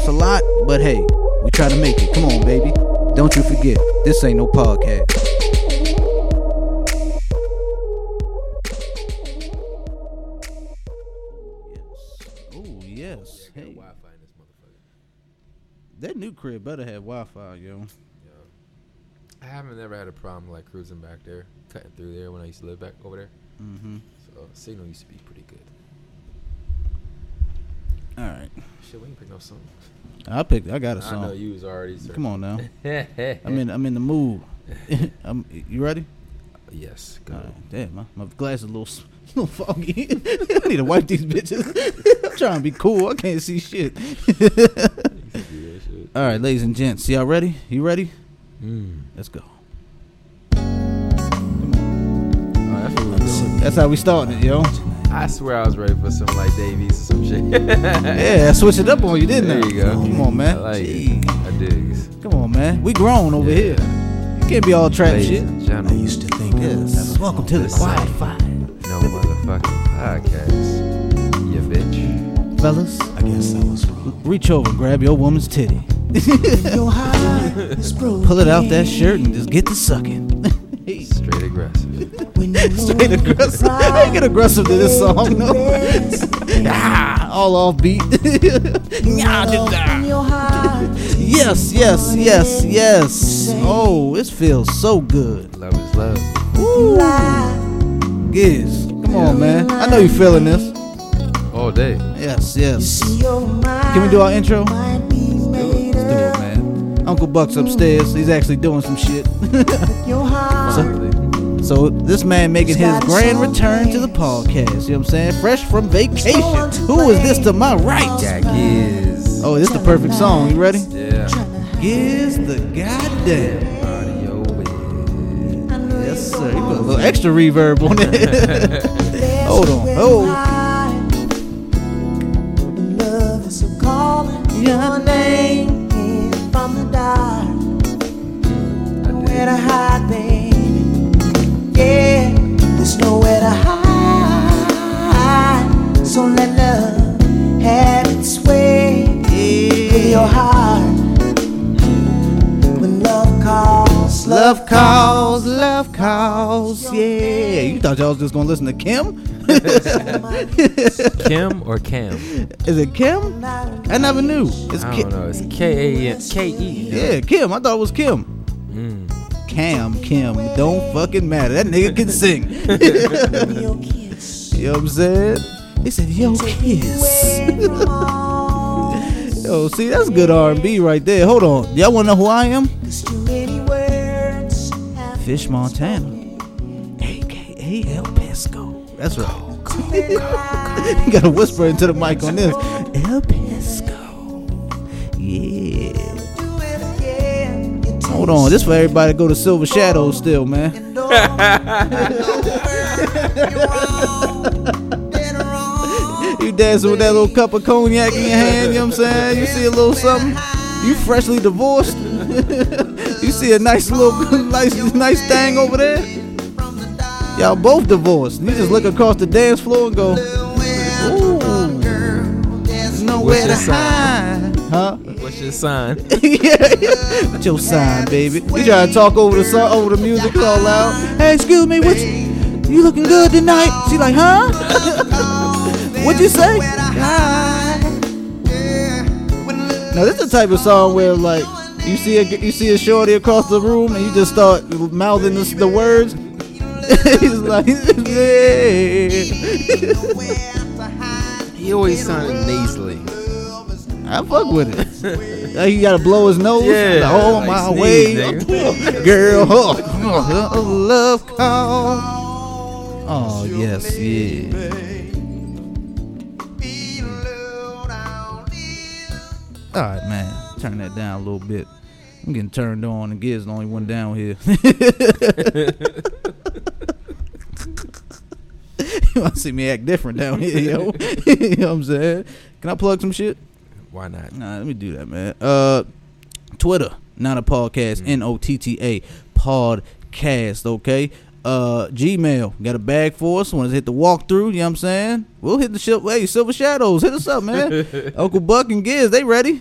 It's a lot, but hey, we try to make it. Come on, baby. Don't you forget, this ain't no podcast. Oh yes. Hey, Wi-Fi in this motherfucker. that new crib better have Wi-Fi, yo. I haven't never had a problem like cruising back there, cutting through there when I used to live back over there. Mm-hmm. So signal used to be pretty good. All right, Shit, we ain't pick no song. I picked. I got a I know song. you was already. Come on now. I'm in. I'm in the mood. I'm, you ready? Yes. Go. All right. Damn, my, my glass is a little, little foggy. I need to wipe these bitches. I'm trying to be cool. I can't see shit. You can do that shit. All right, ladies and gents, y'all ready? You ready? Mm. Let's go. Oh, that's what we were doing. That's how we starting it, yo. I swear I was ready for some like Davies or some shit. Yeah, I switched it up on you, didn't there I? you go. Come on, man. I like Jeez. it. I digs. Come on, man. We grown over Yeah. here. You can't be all trap Ladies shit. and I used to think Yes. Welcome to the Listen. Wi-Fi, no motherfucking podcast. You bitch. fellas. I guess I was wrong. Reach over, grab your woman's titty, Your heart is broken. pull it out that shirt, and just get to sucking. Hey. Straight aggressive. When you Straight aggressive. I ain't get aggressive to this song, no. ah, all off beat. Nyah, just, yes, yes, yes, yes. Oh, this feels so good. Love is love. Woo. Giz, come on, man. I know you feeling this. All day. Yes, yes. Can Can we do our intro? Uncle Buck's upstairs. He's actually doing some shit. Your heart. Finally. so this man making his grand return to the podcast. You know what I'm saying? Fresh from vacation. Who is this to my right? Jack is. Oh, this is the perfect song. You ready? Yeah. Giz the goddamn. Yes, sir. You put a little extra reverb on it. Hold on. Oh. Love is so calling your name Nowhere to hide, baby. Yeah, there's nowhere to hide. So let love have its way with your heart. When love calls, Love calls, love calls, yeah. You thought y'all was just gonna listen to Kim? Kim or Cam? Is it Kim? I never knew. It's I Kim. don't know. It's K A N K E. Yeah, Kim. I thought it was Kim. Mm. Cam, Kim. Don't fucking matter. That nigga can sing. your kiss. you know what I'm saying? He said, "Yo, kiss." Yo, see, that's good R&B right there. Hold on. Y'all wanna know who I am? Fish Montana, aka El Pesco. That's right. you gotta whisper into the mic on this. El Pesco. Hold on, this for everybody to go to Silver Shadows still, man. You dancing with that little cup of cognac in your hand, you know what I'm saying? You see a little something? You freshly divorced? you see a nice little nice nice thing over there? Y'all both divorced. You just look across the dance floor and go, Ooh, nowhere to hide. Huh? What's your sign? yeah, yeah. What's your sign, baby? You trying to talk over the song, over the music all loud? Hey, excuse me, what you, you looking good tonight? She like, huh? What'd you say? Hi. Now this is the type of song where like you see a you see a shorty across the room and you just start mouthing the, the words. He's like, yeah. He always sounded nasally. I fuck with it. Like he gotta blow his nose. Yeah, oh like my sneeze, way, nigga. girl. Oh, oh, love call. Oh yes, yeah. All right, man. Turn that down a little bit. I'm getting turned on, and Giz the only one down here. you want to see me act different down here, yo? you know what I'm saying? Can I plug some shit? Why not? Nah, let me do that, man. Uh, Twitter, not a podcast. Mm. N O T T A podcast. Okay. Uh, Gmail got a bag for us. Want to hit the walkthrough? You know what I'm saying? We'll hit the ship. Hey, Silver Shadows, hit us up, man. Uncle Buck and Giz, they ready?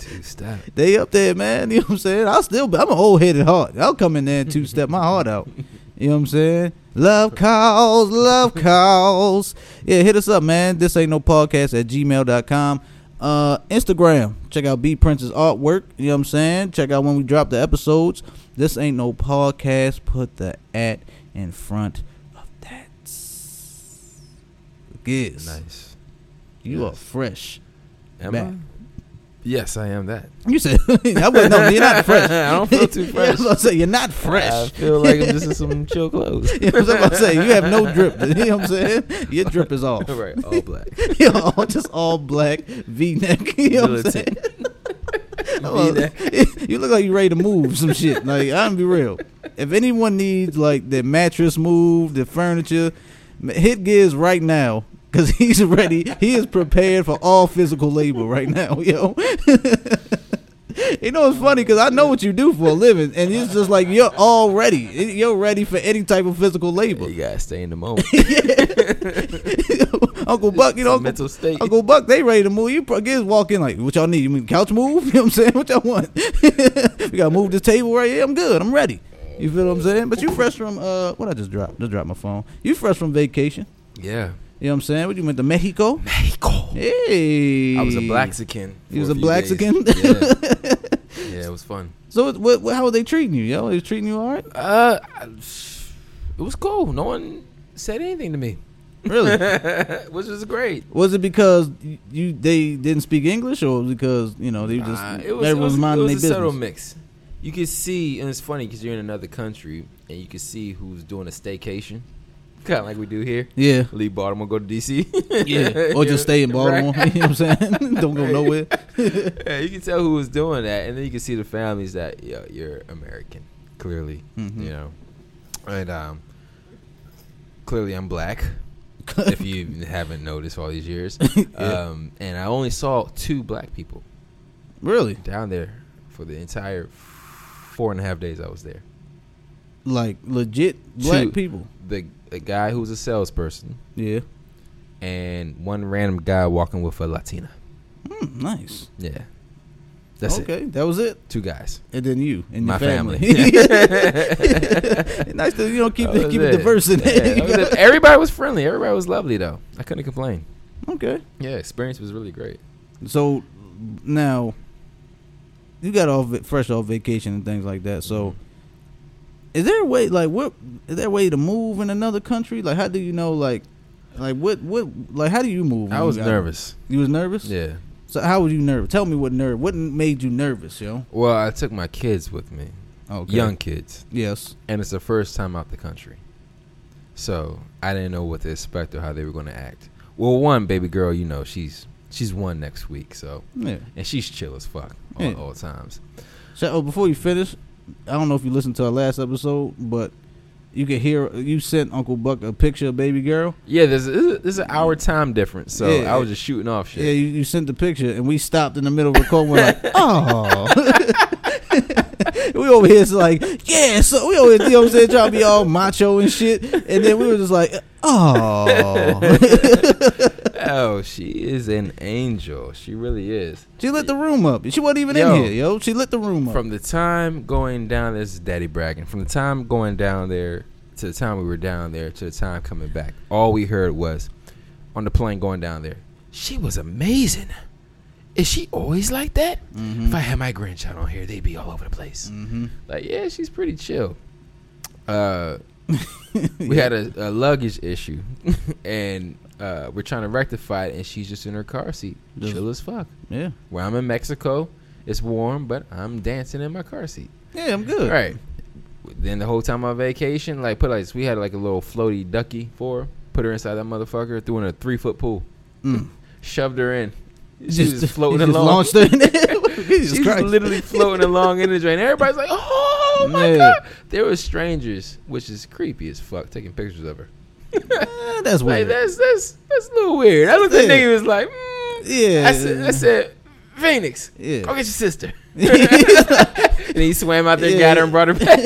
Two step. they up there, man. You know what I'm saying? I'll still. Be, I'm an old headed heart. I'll come in there and two step my heart out. You know what I'm saying? Love calls, love calls. Yeah, hit us up, man. This ain't no podcast at gmail.com. Uh, Instagram. Check out B Prince's artwork. You know what I'm saying? Check out when we drop the episodes. This ain't no podcast. Put the at in front of that. Giz, Nice. you are fresh. Am Back. I? Yes, I am that. You said I wouldn't know. You're not fresh. I don't feel too Yeah, I fresh. was about to say you're not fresh. I fresh. feel like I'm just in some chill clothes. You know what I'm about to say? You have no drip. You know what I'm saying? Your drip is off. right, all black. You're all just all black V neck. You know what I'm saying? Oh, V-neck. you look like you're ready to move some shit. Like I'm be real. If anyone needs like their mattress moved, their furniture, hit Giz right now because he's ready. He is prepared for all physical labor right now, yo. You know it's funny because I know what you do for a living, and it's just like you're all ready. You're ready for any type of physical labor. You gotta stay in the moment. Uncle Buck, you know, Uncle, mental state. Uncle Buck, they ready to move. You kids walk in like, what y'all need? You mean couch move? You know what I'm saying? What y'all want? we gotta move this table right here. I'm good. I'm ready. You feel what I'm saying? But you fresh from uh, what I just dropped? Just dropped my phone. You fresh from vacation? Yeah. You know what I'm saying? What you went to Mexico? Mexico. Hey, I was a Blaxican. He was a. Blaxican? Yeah. yeah, it was fun. So what, what? How were they treating you? Yo, they treating you all right? Uh, it was cool. No one said anything to me, Really? which was great. was it because you, they didn't speak English, or because you know they just Uh, it was, it everyone was, was it minding was their a subtle business? mix. You could see, and it's funny because you're in another country, and you can see who's doing a staycation, kind of like we do here. Yeah. Leave Baltimore, go to DC. Yeah, or just stay in Baltimore. Right. You know what I'm saying? Don't go nowhere. yeah, you can tell who was doing that, and then you can see the families that yeah, you're American, clearly, Mhm. you know, and um, clearly I'm black. if you haven't noticed all these years, um, and I only saw two black people Really? down there for the entire four and a half days I was there. Like legit black Two. people. The, the guy who was a salesperson Yeah. and one random guy walking with a Latina. Hmm, nice. Yeah, that's it. okay, that was it. Two guys. And then you and My your family. family. nice to you know keep it keep it it. diverse in Yeah, there. that was it. Everybody was friendly. Everybody was lovely though. I couldn't complain. okay. Yeah, experience was really great. So now you got off fresh off vacation and things like that. So is there a way like what is there a way to move in another country? Like how do you know like like what what like how do you move? I you was got- nervous. You was nervous? Yeah. So how were you nervous? Tell me what nerve what made you nervous, yo? Well, I took my kids with me, Okay. young kids, Yes. and it's the first time out the country. So I didn't know what to expect or how they were going to act. Well, one baby girl, you know, she's she's one next week, so Yeah. and she's chill as fuck all, Yeah. all times. So oh, before you finish, I don't know if you listened to our last episode, but you could hear you sent Uncle Buck a picture of baby girl. Yeah, there's there's an hour time difference, so Yeah. I was just shooting off shit. Yeah, you, you sent the picture, and we stopped in the middle of recording. We're like, oh. we over here is like, yeah. So we always, you know what I'm saying, trying to be all macho and shit, and then we were just like, oh. Oh, she is an angel. She really is. she lit the room up. She wasn't even Yo. in here, yo. She lit the room up. From the time going down, this is Daddy bragging. From the time going down there to the time we were down there to the time coming back, all we heard was on the plane going down there. She was amazing. Is she always like that? Mhm. If I had my grandchild on here, they'd be all over the place. Mhm. Like, yeah, she's pretty chill. Uh, we had a, a luggage issue, and uh, we're trying to rectify it, and she's just in her car seat, Just- chill as fuck. Yeah. Where I'm in Mexico, it's warm, but I'm dancing in my car seat. Yeah, I'm good. Right. Then the whole time on vacation, like put like we had like a little floaty ducky for her, put her inside that motherfucker, threw in a three foot pool, Mm. shoved her in, She was floating just along. launched her. Jesus She's Christ. literally floating along in the drain. Everybody's like, "Oh my Yeah. god!" There were strangers, which is creepy as fuck, taking pictures of her. That's Like weird. that's that's that's a little weird. I looked at the Yeah. nigga was like, mm. yeah. I said, I said, Phoenix, Yeah. go get your sister. and he swam out there, got her, and brought her back.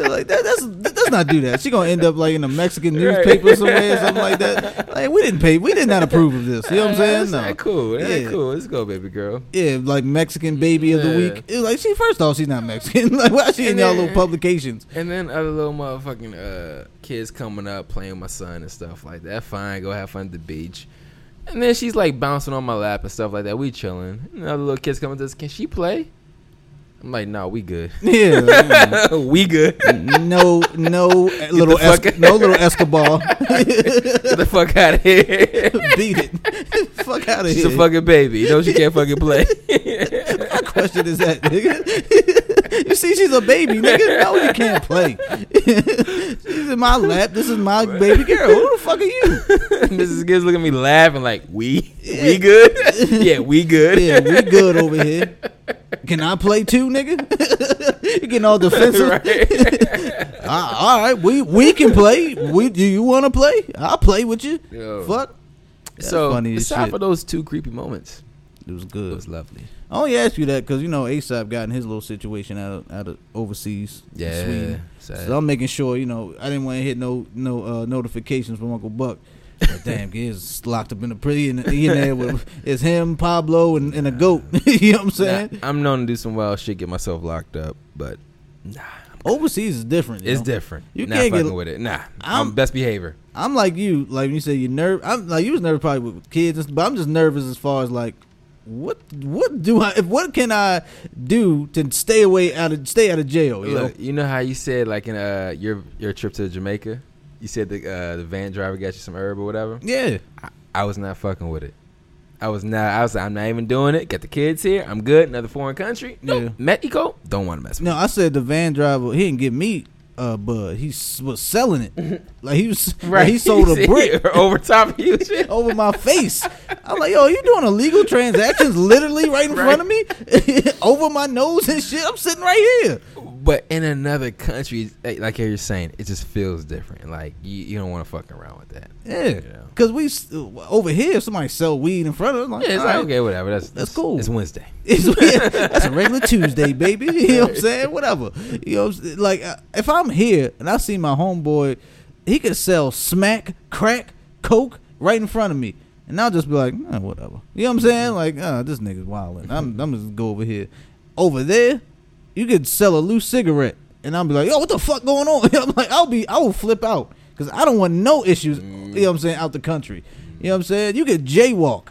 Yeah, like that, that's let's not do that. She gonna end up like in a Mexican Right. newspaper somewhere or something like that. Like we didn't pay, we did not approve of this. You know what I'm saying? That's No. cool. Yeah. cool. Let's go, baby girl. Yeah, like Mexican baby of the week. It like she first off, she's not Mexican. like why is she in And y'all then- little publications? And then other little motherfucking uh, kids coming up playing with my son and stuff like that. Fine, go have fun at the beach. And then she's like bouncing on my lap and stuff like that. We chilling. And other little kids coming to us. Can she play? I'm like, no, we good. Yeah, mm. we good. no, no little, es- no little Escobar. Get the fuck out of here. Beat it. Fuck out of here. She's a fucking baby. You know she can't fucking play. What question is that, nigga? you see, she's a baby, nigga. No, you can't play. she's in my lap. This is my baby girl. Who the fuck are you? Mrs. Gibbs looking at me laughing like, we? Yeah. We good? yeah, we good. Yeah, we good over here. Can I play too, nigga? you getting all defensive? right. Ah, all right, we we can play. We do you want to play? I'll play with you. Yo. Fuck. That's so, funny aside shit. for those two creepy moments, It was good. it was lovely. I only asked you that because you know ASAP got in his little situation out of out of overseas, Yeah. Sweden. sad. So I'm making sure you know I didn't want to hit no no uh, notifications from Uncle Buck. But damn, he's locked up in the he in there with it's him, Pablo, and, and a goat. you know what I'm saying? Nah, I'm known to do some wild shit, get myself locked up, but nah, Overseas is different. it's know? different. You Not can't get- with it. Nah, I'm, I'm- best behavior. I'm like you, like when you say you're nervous. I'm like you was nervous probably with kids, but I'm just nervous as far as like what what do I if what can I do to stay away out of stay out of jail? You know? You know how you said like in uh your your trip to Jamaica, you said the uh, the van driver got you some herb or whatever. Yeah, I, I was not fucking with it. I was not. I was. like, I'm not even doing it. Got the kids here. I'm good. Another foreign country. No, Yeah. Mexico. Don't want to mess with. no, I said the van driver he didn't get me uh bud. He was selling it like he was me. like he sold a brick over top of you. shit. over my face. I'm like, yo, you doing illegal transactions literally right in front of me, over my nose and shit. I'm sitting right here. But in another country, like, like you're saying, it just feels different. Like you, you don't want to fuck around with that. Yeah, because we over here, if somebody sell weed in front of us, like, Yeah, it's like right. okay, whatever. That's That's cool. It's Wednesday. It's, that's a regular Tuesday, baby. You know what I'm saying? Whatever. You know, like uh, if I'm here and I see my homeboy, he could sell smack, crack, coke right in front of me, and I'll just be like, eh, whatever. You know what I'm saying? Like, uh, this nigga's wilding. I'm, I'm just go over here. Over there, you could sell a loose cigarette, and I'll be like, yo, what the fuck going on? I'm like, I'll be, I will flip out because I don't want no issues. You know what I'm saying? Out the country. You know what I'm saying? You could jaywalk.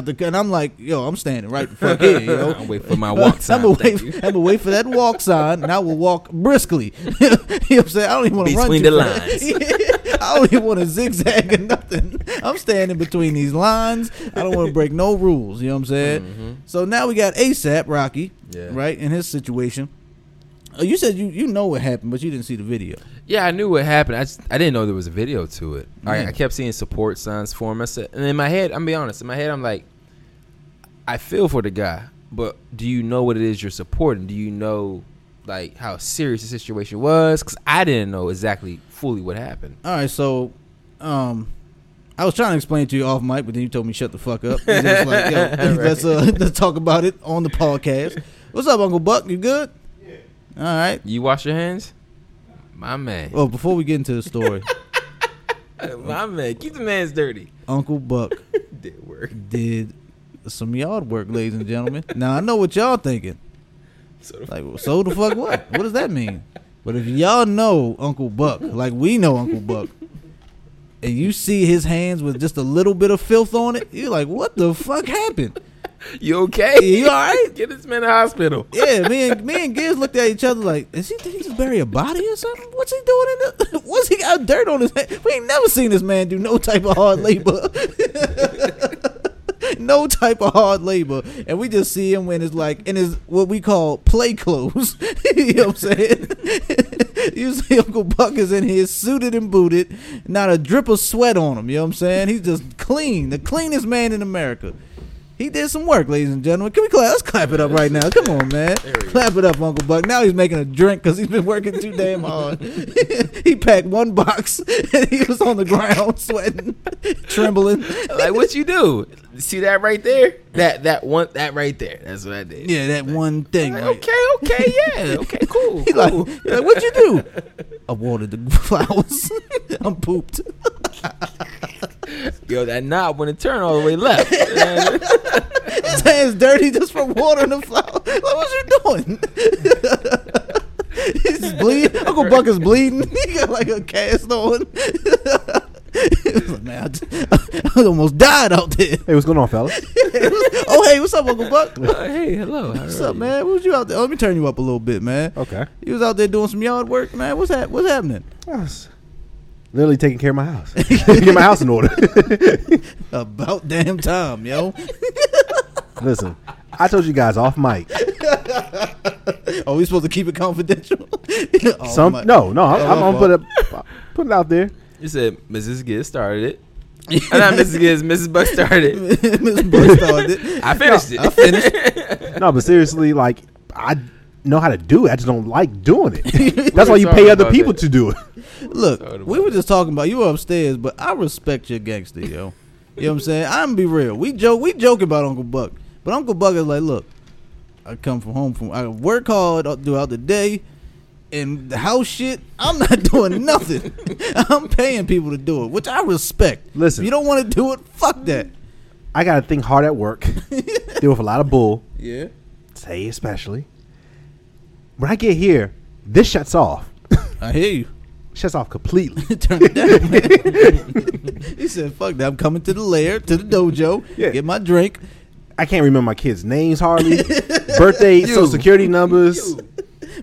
The, and I'm like, yo, I'm standing right the fuck here, you know. I'm waiting for my walk sign. I'm gonna wait. I'm gonna wait for that walk sign, and I will walk briskly. you know what I'm saying? I don't even want to run Between the fast. I don't even want to zigzag or nothing. I'm standing between these lines. I don't want to break no rules. You know what I'm saying? Mhm. So now we got ASAP Rocky, Yeah. right in his situation. Uh, you said you you know what happened, but you didn't see the video. Yeah, I knew what happened. I just, I didn't know there was a video to it. I, Yeah. I kept seeing support signs for him. I said, and in my head, I'm be honest. In my head, I'm like, I feel for the guy, but do you know what it is you're supporting? Do you know like how serious the situation was? Because I didn't know exactly fully what happened. All right, so um, I was trying to explain to you off mic, but then you told me shut the fuck up. Like, Right. let's uh, let's talk about it on the podcast. What's up, Uncle Buck? You good? All right. You wash your hands, my man. Well, before we get into the story, my man, keep the man's dirty. Uncle Buck Did work. did some yard work, ladies and gentlemen. Now I know what y'all thinking. So the Like, so the fuck what? What does that mean? But if y'all know Uncle Buck, like we know Uncle Buck, and you see his hands with just a little bit of filth on it, you're like, what the fuck happened? you okay? You all right? Get this man to the hospital. Yeah, me and me and Gibbs looked at each other like, is he did he just bury a body or something? What's he doing in the what's he got dirt on his head? We ain't never seen this man do no type of hard labor. no type of hard labor. And we just see him when it's like in his what we call play clothes. you know what I'm saying? you see Uncle Buck is in here suited and booted, not a drip of sweat on him, you know what I'm saying? He's just clean, the cleanest man in America. He did some work, ladies and gentlemen. Can we clap? Let's clap it up right now. Come on, man. There we go. Clap it up, Uncle Buck. Now he's making a drink because he's been working too damn hard. he packed one box and he was on the ground sweating, trembling. like what you do? See that right there? That that one that right there. That's what I did. Yeah, that one thing. Like, right? okay, okay, yeah, okay, cool. He like, cool. he like, what'd you do? I watered the flowers. I'm pooped. Yo, that knob when it turned all the way left. His hands dirty just from watering the flower. Like, what you doing? He's bleeding. Uncle Buck is bleeding. He got like a cast on. He was like, man, I, just- I almost died out there. Hey, what's going on, fellas? oh, hey, what's up, Uncle Buck? uh, hey, hello. What's up, you? man? What was you out there? Oh, let me turn you up a little bit, man. Okay. You was out there doing some yard work, man. What's that? What's happening? I was literally taking care of my house. Get my house in order. About damn time, yo. Listen, I told you guys off mic. Are we supposed to keep it confidential? Oh, Some my- no, no. I'm, I'm gonna put it put it out there. You said Mrs. Giz started it. Uh, not Mrs. Giz, Mrs. Buck started it. Miss Buck started. It. I finished it. I finished. It. No, but seriously, like I know how to do it. I just don't like doing it. That's why you pay other people that. to do it. Look, Sorry we were just talking about you were upstairs, but I respect your gangster, yo. You know what I'm saying? I'm be real. We joke, we joke about Uncle Buck, but Uncle Buck is like, look, I come from home from, I work hard throughout the day, and the house shit, I'm not doing nothing. I'm paying people to do it, which I respect. Listen. if you don't want to do it, fuck that. I gotta think hard at work. deal with a lot of bull. Yeah. Say especially. When I get here, this shuts off. I hear you. Shuts off completely. Turn it down, he said, "Fuck that! I'm coming to the lair, to the dojo, Yeah. get my drink." I can't remember my kids' names hardly. Birthday, social security numbers.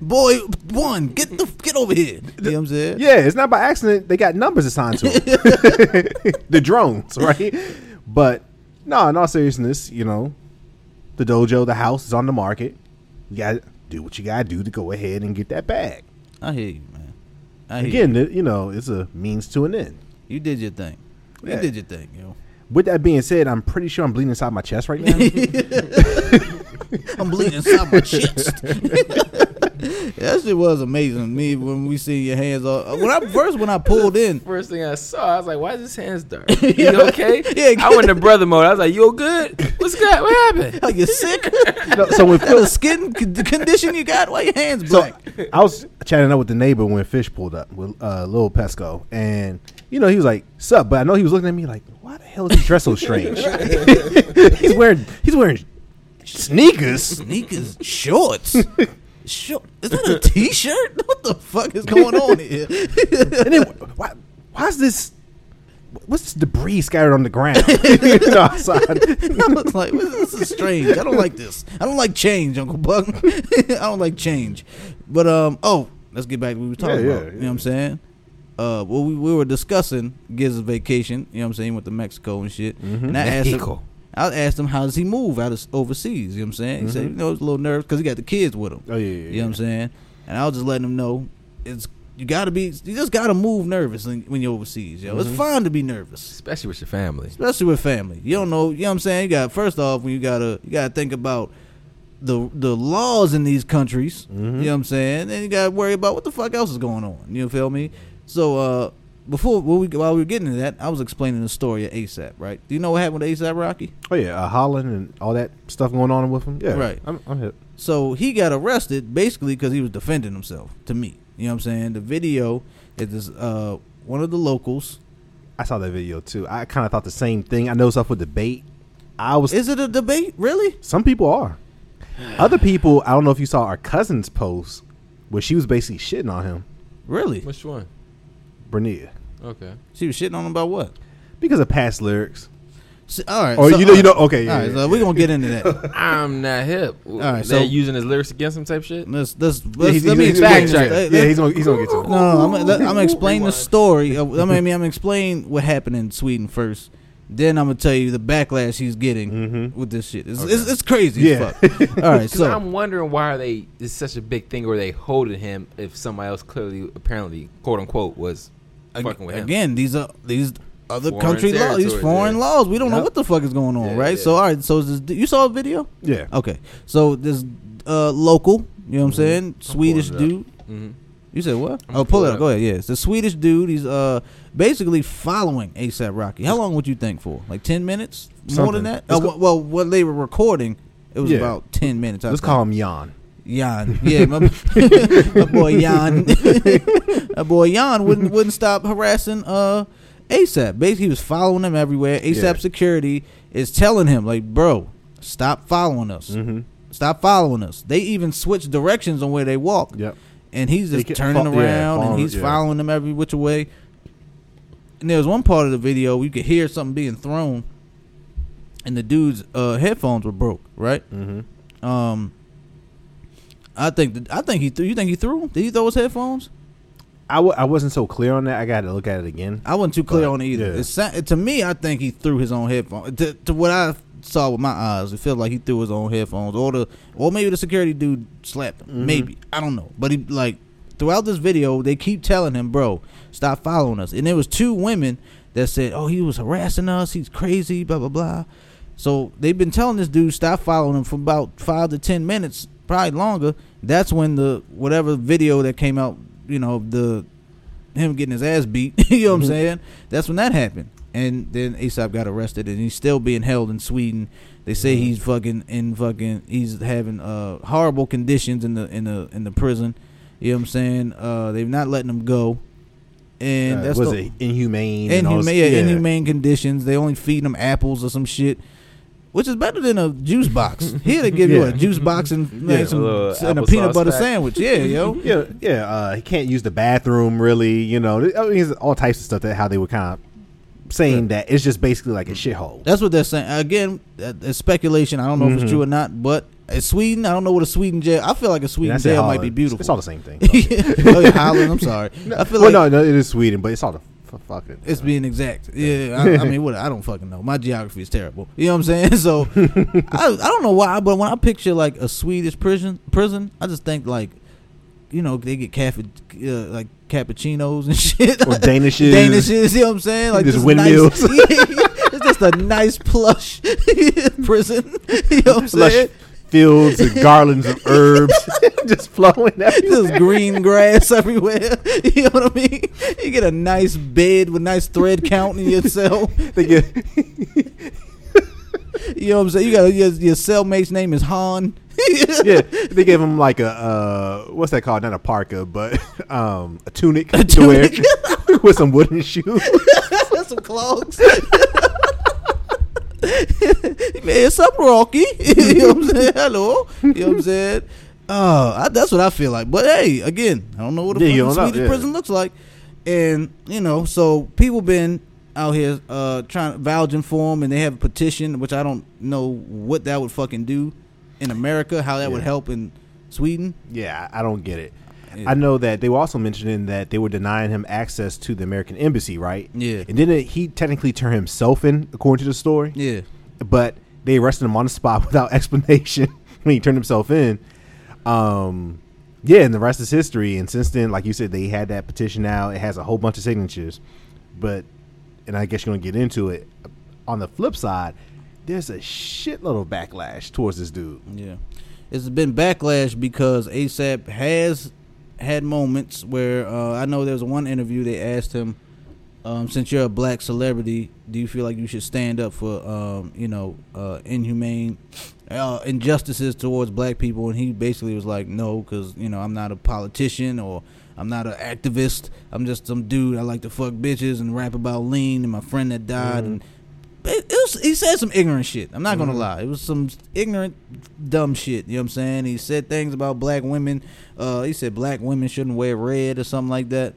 Boy, one, get the get over here. You know what I'm saying? Yeah, it's not by accident. They got numbers assigned to them. the drones, right? But no, in all seriousness, you know, the dojo, the house is on the market. You got to do what you got to do to go ahead and get that bag. I hear you, man. I Again, it, you know, it's a means to an end. you. you did your thing. You did your thing, yo. With that being said, I'm pretty sure I'm bleeding inside my chest right now. I'm bleeding inside my chest. that shit was amazing. Me when we see your hands all when I first when I pulled in. First thing I saw, I was like, "Why is his hands dark? Yeah. You okay?" Yeah. I went to brother mode. I was like, "You all good? What's good? What happened?" Like you sick? No, so when That Phil, skin con- condition you got? Why your hands so black? I was chatting up with the neighbor when Fish pulled up with uh, Lil Pesco, and you know he was like, "Sup?" But I know he was looking at me like, "Why the hell is he dressed so strange?" he's wearing he's wearing sneakers. Sneakers, shorts. Is that a t-shirt? What the fuck is going on here? and then why why is this? What's this debris scattered on the ground? you know, outside. I was like, this is strange. I don't like this. I don't like change, Uncle Buck. I don't like change. But um, oh, let's get back to what we were talking Yeah, yeah, about. You know what I'm saying? Uh, well, we, we were discussing Giz's vacation. You know what I'm saying? He went to Mexico and shit. Mm-hmm. And I asked him. I asked him how does he move out of overseas. You know what I'm saying? He said, you Mhm. know, he's a little nervous because he got the kids with him. Oh yeah, yeah, You know what I'm saying? And I was just letting him know it's you got to be you just got to move nervous when when you're overseas. Yo, it's Mhm. fine to be nervous Especially with your family. especially with family. You don't know, you know what I'm saying? You got first off when you gotta you gotta think about the the laws in these countries. Mhm. You know what I'm saying? And you gotta worry about what the fuck else is going on. You feel me? So uh before when we, while we were getting to that, I was explaining the story of ASAP, right? Do you know what happened with ASAP Rocky? Oh yeah, uh, Holland and all that stuff going on with him. Yeah, Right. I'm, I'm hip. So he got arrested basically because he was defending himself. To me, you know what I'm saying? The video is this, uh one of the locals. I saw that video too. I kind of thought the same thing. I know stuff with debate. I was. Is it a debate? Really? some people are. Other people, I don't know if you saw our cousin's post where she was basically shitting on him, Really? Which one? Bernier, Okay. She was shitting on him about what? because of past lyrics. See, all right. Or so- you know, you know. Okay, yeah, All right, yeah, so we're gonna get into that. I'm not hip. All right, right, so- so using his lyrics against him type shit. Let's let's, let's he's- let me he's- explain. he's- this. Yeah, he's gonna he's gonna get to it. no, no, I'm, gonna- I'm gonna explain the story. of- I mean, I mean, I'm gonna explain what happened in Sweden first. Then I'm gonna tell you the backlash he's getting Mhm. with this shit. It's, Okay. it's, it's crazy Yeah. fuck. All right, so I'm wondering why are they it's such a big thing where they holding him if somebody else clearly apparently quote unquote was ag- fucking with him. again, these are these other Foreign country laws, these foreign yeah. laws. We don't know what the fuck is going on, Yeah, right? yeah. So all right, so is this, you saw a video? Yeah. Okay, so this uh, local, you know what I'm saying, Swedish pulling it up. dude. hmm You said what? I'm oh, pull pulling it it up. up. Go ahead. Yeah, it's a Swedish dude. He's uh basically following ASAP Rocky. How long would you think for? Like ten minutes? More than that? Uh, go- wh- well, what they were recording, it was Yeah. about ten minutes. I Let's think. call him Jan. Jan. Yeah, my, my boy Jan. my boy Jan wouldn't wouldn't stop harassing uh ASAP. Basically, he was following him everywhere. ASAP Yeah. security is telling him like, bro, stop following us. Mm-hmm. Stop following us. They even switch directions on where they walk Yep. and he's just get- turning fo- yeah, around and he's yeah. following them every which way. And there was one part of the video where you could hear something being thrown, and the dude's uh, headphones were broke. Right? Mm-hmm. Um, I think I think he threw. You think he threw? Did he throw his headphones? I w- I wasn't so clear on that. I got to look at it again. I wasn't too clear But, on it either. yeah. It to me, I think he threw his own headphones. To, to what I saw with my eyes, it felt like he threw his own headphones, or the, or maybe the security dude slapped him. Mhm. Maybe I don't know. But he like throughout this video, they keep telling him, "Bro, stop following us." And there was two women that said, "Oh, he was harassing us. He's crazy." Blah blah blah. So they've been telling this dude stop following him for about five to ten minutes, probably longer. That's when the whatever video that came out, you know, the him getting his ass beat. you know what I'm Mhm. saying? That's when that happened. And then ASAP got arrested, and he's still being held in Sweden. They say he's fucking in fucking he's having uh horrible conditions in the in the in the prison. You know what I'm saying? Uh, they're not letting him go, and Uh, that's was the, it inhumane? inhumane, this- yeah, inhumane conditions. They only feeding him apples or some shit, which is better than a juice box. Here they give you a juice box and, Yeah, some, a and a peanut butter sandwich. Yeah, yo. Yeah, yeah. Uh, he can't use the bathroom really. You know, I mean, all types of stuff that how they were kind of saying that it's just basically like a shithole. That's what they're saying. Again, it's speculation. I don't know if Mhm. it's true or not, but it's Sweden. I don't know what a Sweden jail. I feel like a Sweden jail might be beautiful. It's all the same thing. oh, yeah, Holland. I'm sorry. I feel well, like no, no, it is Sweden, but it's all the fucking. it's being exact. Yeah, I, I mean, what? I don't fucking know. My geography is terrible. You know what I'm saying? So I, I don't know why, but when I picture like a Swedish prison, prison, I just think like, you know, they get caffe, uh, like cappuccinos and shit. or Danishes. Danishes, you know what I'm saying? Like Just windmills. Nice, it's just a nice plush prison. You know what I'm saying? Fields and garlands of herbs just flowing. everywhere. Just green grass everywhere. You know what I mean? You get a nice bed with nice thread count in your cell. They get You know what I'm saying? You got your, your cellmate's name is Han. yeah, they gave him like a uh, what's that called? Not a parka, but um, a tunic, A to wear tunic. with some wooden shoes. Some clogs. Man, what's up, Rocky? you know what I'm saying? Hello. You know what I'm saying? Oh, I, that's what I feel like. But hey, again, I don't know what a Yeah, fucking Swedish yeah. prison looks like. And, you know, so people been out here uh trying to vouching for him and they have a petition, which I don't know what that would fucking do in America, how that would help in Sweden. Yeah, I don't get it. Yeah. I know that they were also mentioning that they were denying him access to the American embassy, right? Yeah. And didn't he technically turn himself in, according to the story? Yeah. But they arrested him on the spot without explanation when he turned himself in. Um, yeah, and the rest is history. And since then, like you said, they had that petition out. It has a whole bunch of signatures. But, and I guess you're going to get into it. On the flip side, there's a shitload of backlash towards this dude. Yeah, it's been backlash because ASAP has had moments where uh, I know there was one interview they asked him, um, since you're a black celebrity, do you feel like you should stand up for um, you know uh, inhumane uh, injustices towards black people? And he basically was like, no, because you know I'm not a politician or I'm not an activist. I'm just some dude. I like to fuck bitches and rap about lean and my friend that died Mhm. and it, it was, he said some ignorant shit. I'm not gonna Mhm. lie. It was some ignorant, dumb shit. You know what I'm saying? He said things about black women. Uh, he said black women shouldn't wear red or something like that.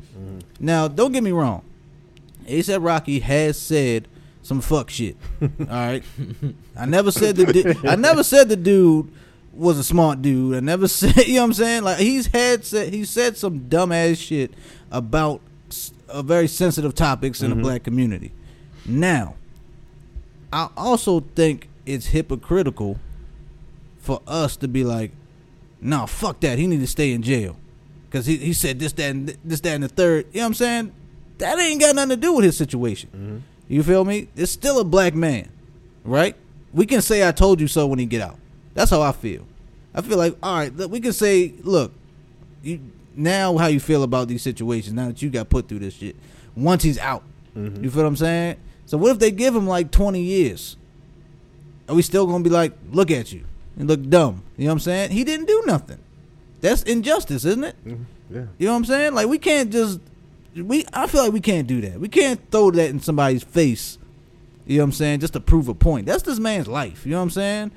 Now, don't get me wrong. ASAP Rocky has said some fuck shit. All right. I never said the du- I never said the dude was a smart dude. I never said you know what I'm saying. Like he's had said he said some dumbass shit about uh, very sensitive topics in the Mhm. black community. Now, I also think it's hypocritical for us to be like, "No, fuck that. He need to stay in jail." Cause he, he said this, that, and th- this, that, and the third. You know what I'm saying? That ain't got nothing to do with his situation. Mhm. You feel me? It's still a black man, right? We can say I told you so when he get out. That's how I feel. I feel like all right, look, we can say, look, you now how you feel about these situations now that you got put through this shit. Once he's out, you feel what I'm saying? So what if they give him like 20 years? Are we still gonna be like, look at you and look dumb? You know what I'm saying? He didn't do nothing. That's injustice, isn't it? Yeah. You know what I'm saying? Like we can't just we I feel like we can't do that. We can't throw that in somebody's face. You know what I'm saying? Just to prove a point. That's this man's life. You know what I'm saying?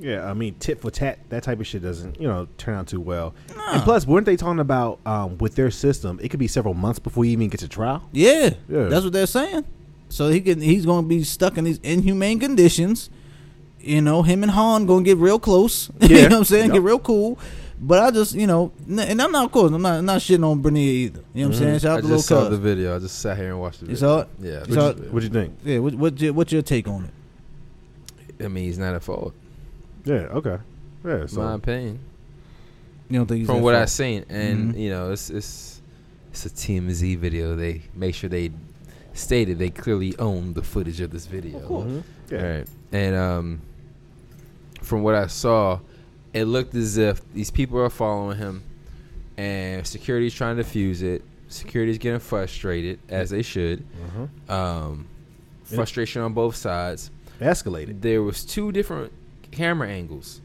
Yeah, I mean, tit for tat, that type of shit doesn't, you know, turn out too well. Nah. And plus, weren't they talking about um, with their system? It could be several months before you even get to trial. Yeah, Yeah. that's what they're saying. So he can he's going to be stuck in these inhumane conditions. You know, him and Han going to get real close. you Yeah. know what I'm saying? Yep. Get real cool. But I just, you know, and I'm not, of course, I'm not, I'm not shitting on Bernier either. You know what I'm saying? Shout I out to Lil just saw Cuz. the video. I just sat here and watched the video. You video. saw it? Yeah. You saw Which- it? What you think? Yeah, what, what's your what's your take on it? I mean, he's not at fault. Yeah. Okay. Yeah. So my opinion. You don't think he's From at what? I've seen, and Mhm. you know, it's it's it's a TMZ video. They make sure they stated they clearly own the footage of this video. Mhm. Yeah. All right. And um, from what I saw, it looked as if these people are following him, and security's trying to fuse it. Security's getting frustrated, as they should. Uh-huh. Um, frustration on both sides. Escalated. There was two different camera angles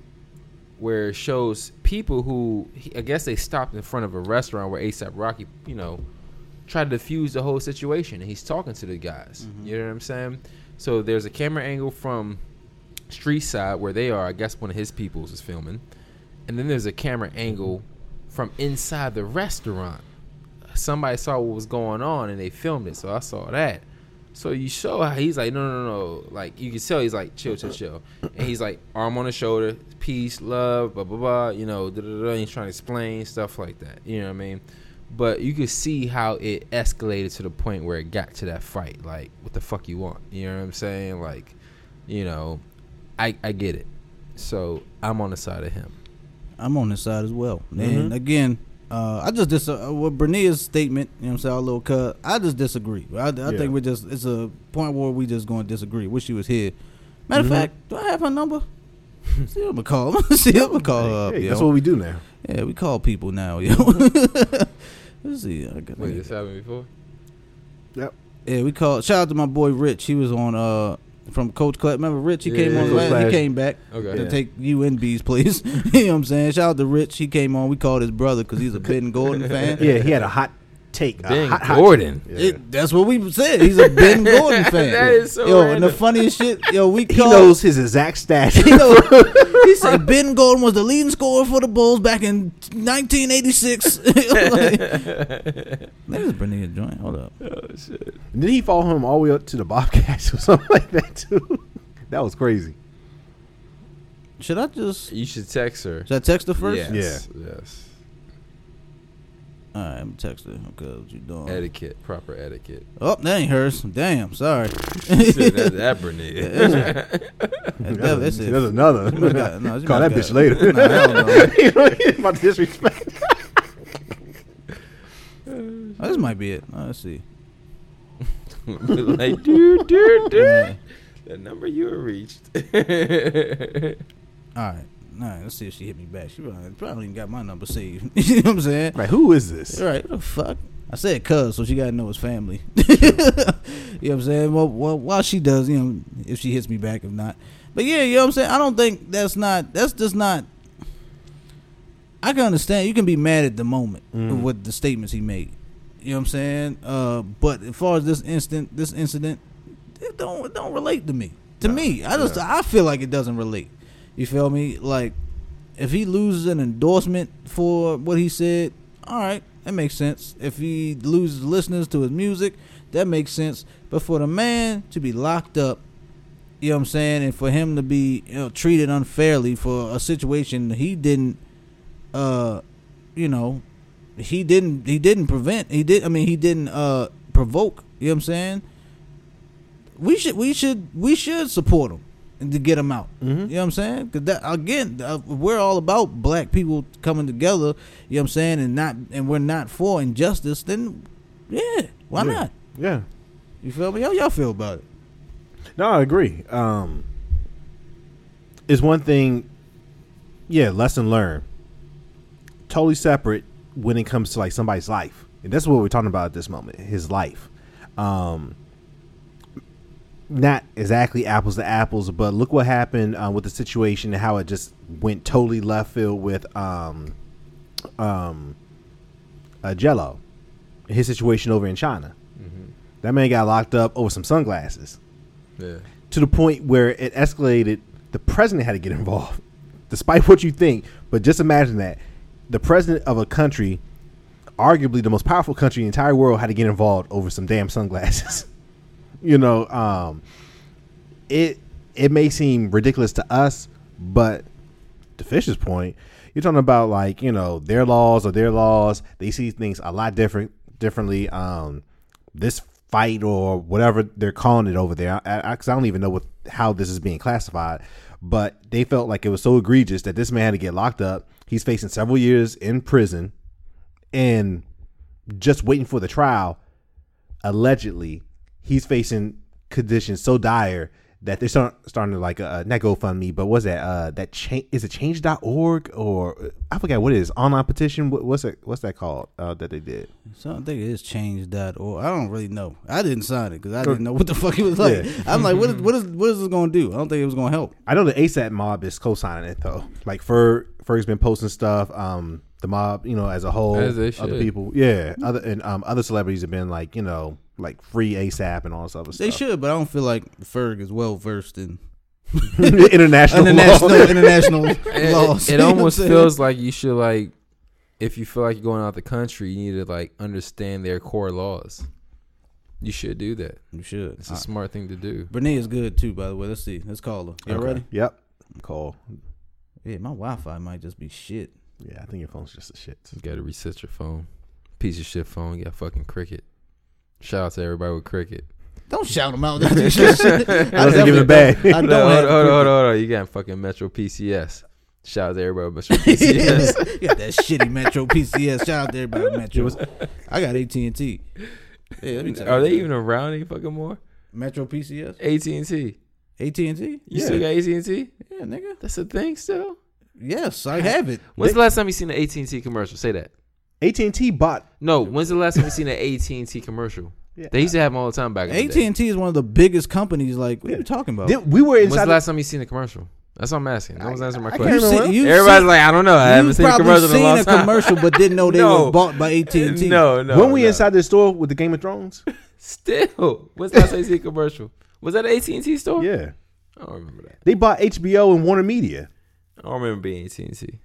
where it shows people who I guess they stopped in front of a restaurant where ASAP Rocky, you know, tried to defuse the whole situation, and he's talking to the guys. You know what I'm saying? So there's a camera angle from street side where they are. I guess one of his peoples is filming, and then there's a camera angle from inside the restaurant. Somebody saw what was going on and they filmed it, so I saw that. So you show how he's like, no, no, no, like you can tell he's like, chill, chill, chill, and he's like, arm on the shoulder, peace, love, blah blah blah, you know, da, da, da, he's trying to explain stuff like that. You know what I mean? But you could see how it escalated to the point where it got to that fight. Like, what the fuck you want? You know what I'm saying? Like, you know, I I get it. So I'm on the side of him. I'm on this side as well. Mm-hmm. And again, uh, I just dis- uh, with Bernier's statement, you know what I'm saying, our little cut, I just disagree. I, I Yeah. think we're just, it's a point where we just going to disagree. Wish she was here. Matter of Mhm. fact, do I have her number? See, I'm going to call her. See, I'm going to call her up, Hey, yo. that's what we do now. yeah, we call people now, yo. Let's see. I got, Wait, this happened before? Yep. yeah, we called, shout out to my boy Rich. He was on, uh, from Coach Club. Remember Rich? He Yeah, came yeah, on. last- He came back Okay. to Yeah. take UNB's place. you know what I'm saying? Shout out to Rich. He came on. We called his brother because he's a Ben Gordon fan. Yeah, he had a hot take. a Ben hot, hot Gordon. Yeah. It, that's what we said. He's a Ben Gordon fan. That is so yo, and the funniest shit, yo, we he knows his exact stats. He, knows- he said Ben Gordon was the leading scorer for the Bulls back in 1986. like, There's Bernier joint. Hold up. Oh shit. And then he follow him all the way up to the Bobcats or something like that too. that was crazy. Should I just? You should text her. Should I text her first? Yes. Yes. All right, I'm texting. her. Okay, what you doing? Etiquette, proper etiquette. Oh, that ain't hers. Damn, sorry. Shit, that, that Bernier. That- that's it. There's another. You must got- no, you Call must that bitch got- later. Nah, hell no. you know, it's about disrespect. Oh, this might be it. Oh, let's see. like, dude, dude, dude. Yeah. The number you reached. All right. All right, let's see if she hit me back. She probably, probably ain't got my number saved. you know what I'm saying? Like, who is this? Right, what the fuck? I said cuz, so she gotta know it's family. you know what I'm saying? Well, well, while she does, you know, if she hits me back, if not. But yeah, you know what I'm saying? I don't think that's not, that's just not. I can understand. You can be mad at the moment Mm. with the statements he made. You know what I'm saying? Uh, but as far as this instant, this incident, it don't, it don't relate to me. To me, I just, I feel like it doesn't relate. You feel me? Like, if he loses an endorsement for what he said, all right, that makes sense. If he loses listeners to his music, that makes sense. But for the man to be locked up, you know what I'm saying, and for him to be you know, treated unfairly for a situation he didn't, uh, you know, he didn't he didn't prevent he did I mean he didn't uh provoke. You know what I'm saying? We should we should we should support him to get them out. Mhm. You know what I'm saying? Because that again, uh, we're all about black people coming together. You know what I'm saying, and not and we're not for injustice. Then, yeah, why Yeah. not? Yeah. You feel me? How y'all feel about it? No, I agree. Um, is one thing, yeah, lesson learned. Totally separate when it comes to like somebody's life, and that's what we're talking about at this moment. His life, um, not exactly apples to apples, but look what happened uh, with the situation and how it just went totally left field with um, um, uh, Jello, his situation over in China. That man got locked up over some sunglasses Yeah. to the point where it escalated. The president had to get involved, despite what you think. But just imagine that the president of a country, arguably the most powerful country in the entire world, had to get involved over some damn sunglasses. you know, um, it it may seem ridiculous to us, but to Fish's point, you're talking about like you know their laws or their laws. They see things a lot different differently. Um, this fight or whatever they're calling it over there, I, I, I don't even know what how this is being classified, but they felt like it was so egregious that this man had to get locked up. He's facing several years in prison, and just waiting for the trial. Allegedly, he's facing conditions so dire that they're start, starting to like uh, not GoFundMe, but what's that? Uh, that change is it Change.org or I forget what it is online petition. What, what's that? What's that called? Uh, that they did. So I think it is change.org. I don't really know. I didn't sign it because I didn't know what the fuck it was like. Yeah. I'm like, what is, what is what is this going to do? I don't think it was going to help. I know the ASAP mob is co-signing it though. Like Ferg, Ferg's been posting stuff. Um, the mob, you know, as a whole, As they other should. people, yeah, other and um, other celebrities have been like, you know, like free ASAP and all this other They stuff. They should, but I don't feel like Ferg is well versed in international, international law. international It, laws. it You know almost feels like you should like, if you feel like you're going out the country, you need to like understand their core laws. You should do that. you should. It's a Uh, smart thing to do. Brene is good too, by the way. Let's see. Let's call her. You all Okay. ready? Yep. Call. Yeah, my Wi-Fi might just be shit. Yeah, I think your phone's just a shit. You got to reset your phone. Piece of shit phone. You got fucking cricket. Shout out to everybody with cricket. Don't shout them out. I definitely- I was give it a bag. I don't No, hold, have on, hold, on, hold, on, hold on. You got fucking Metro PCS. Shout out to everybody with Metro PCS. you got that shitty Metro PCS. Shout out to everybody with Metro. I got AT and T. Yeah, let me tell Are you. they even around any fucking more? Metro PCS? AT and T. AT and T? You Yeah. still got AT and T? Yeah, nigga. That's a thing still. Yes, I have it. When's the last time you seen an AT and T commercial? Say that. AT and T bought. No. When's the last time you seen an AT and T commercial? Yeah. They used to have them all the time back in AT and T is one of the biggest companies. Like, what are you talking about? Did- we were inside. When's inside. the last time you seen a commercial? That's what I'm asking. No one's answering my I question. can't remember. you've Everybody's seen- like, I don't know. I haven't seen a probably commercial in a seen long a time. commercial, but didn't know they No. were bought by AT and T. No, no. when we no. inside the store with the Game of Thrones. Still, when's the last time you seen a commercial? Was that an AT and T store? yeah, I don't remember that. they bought HBO and Warner Media. I don't remember being AT and T.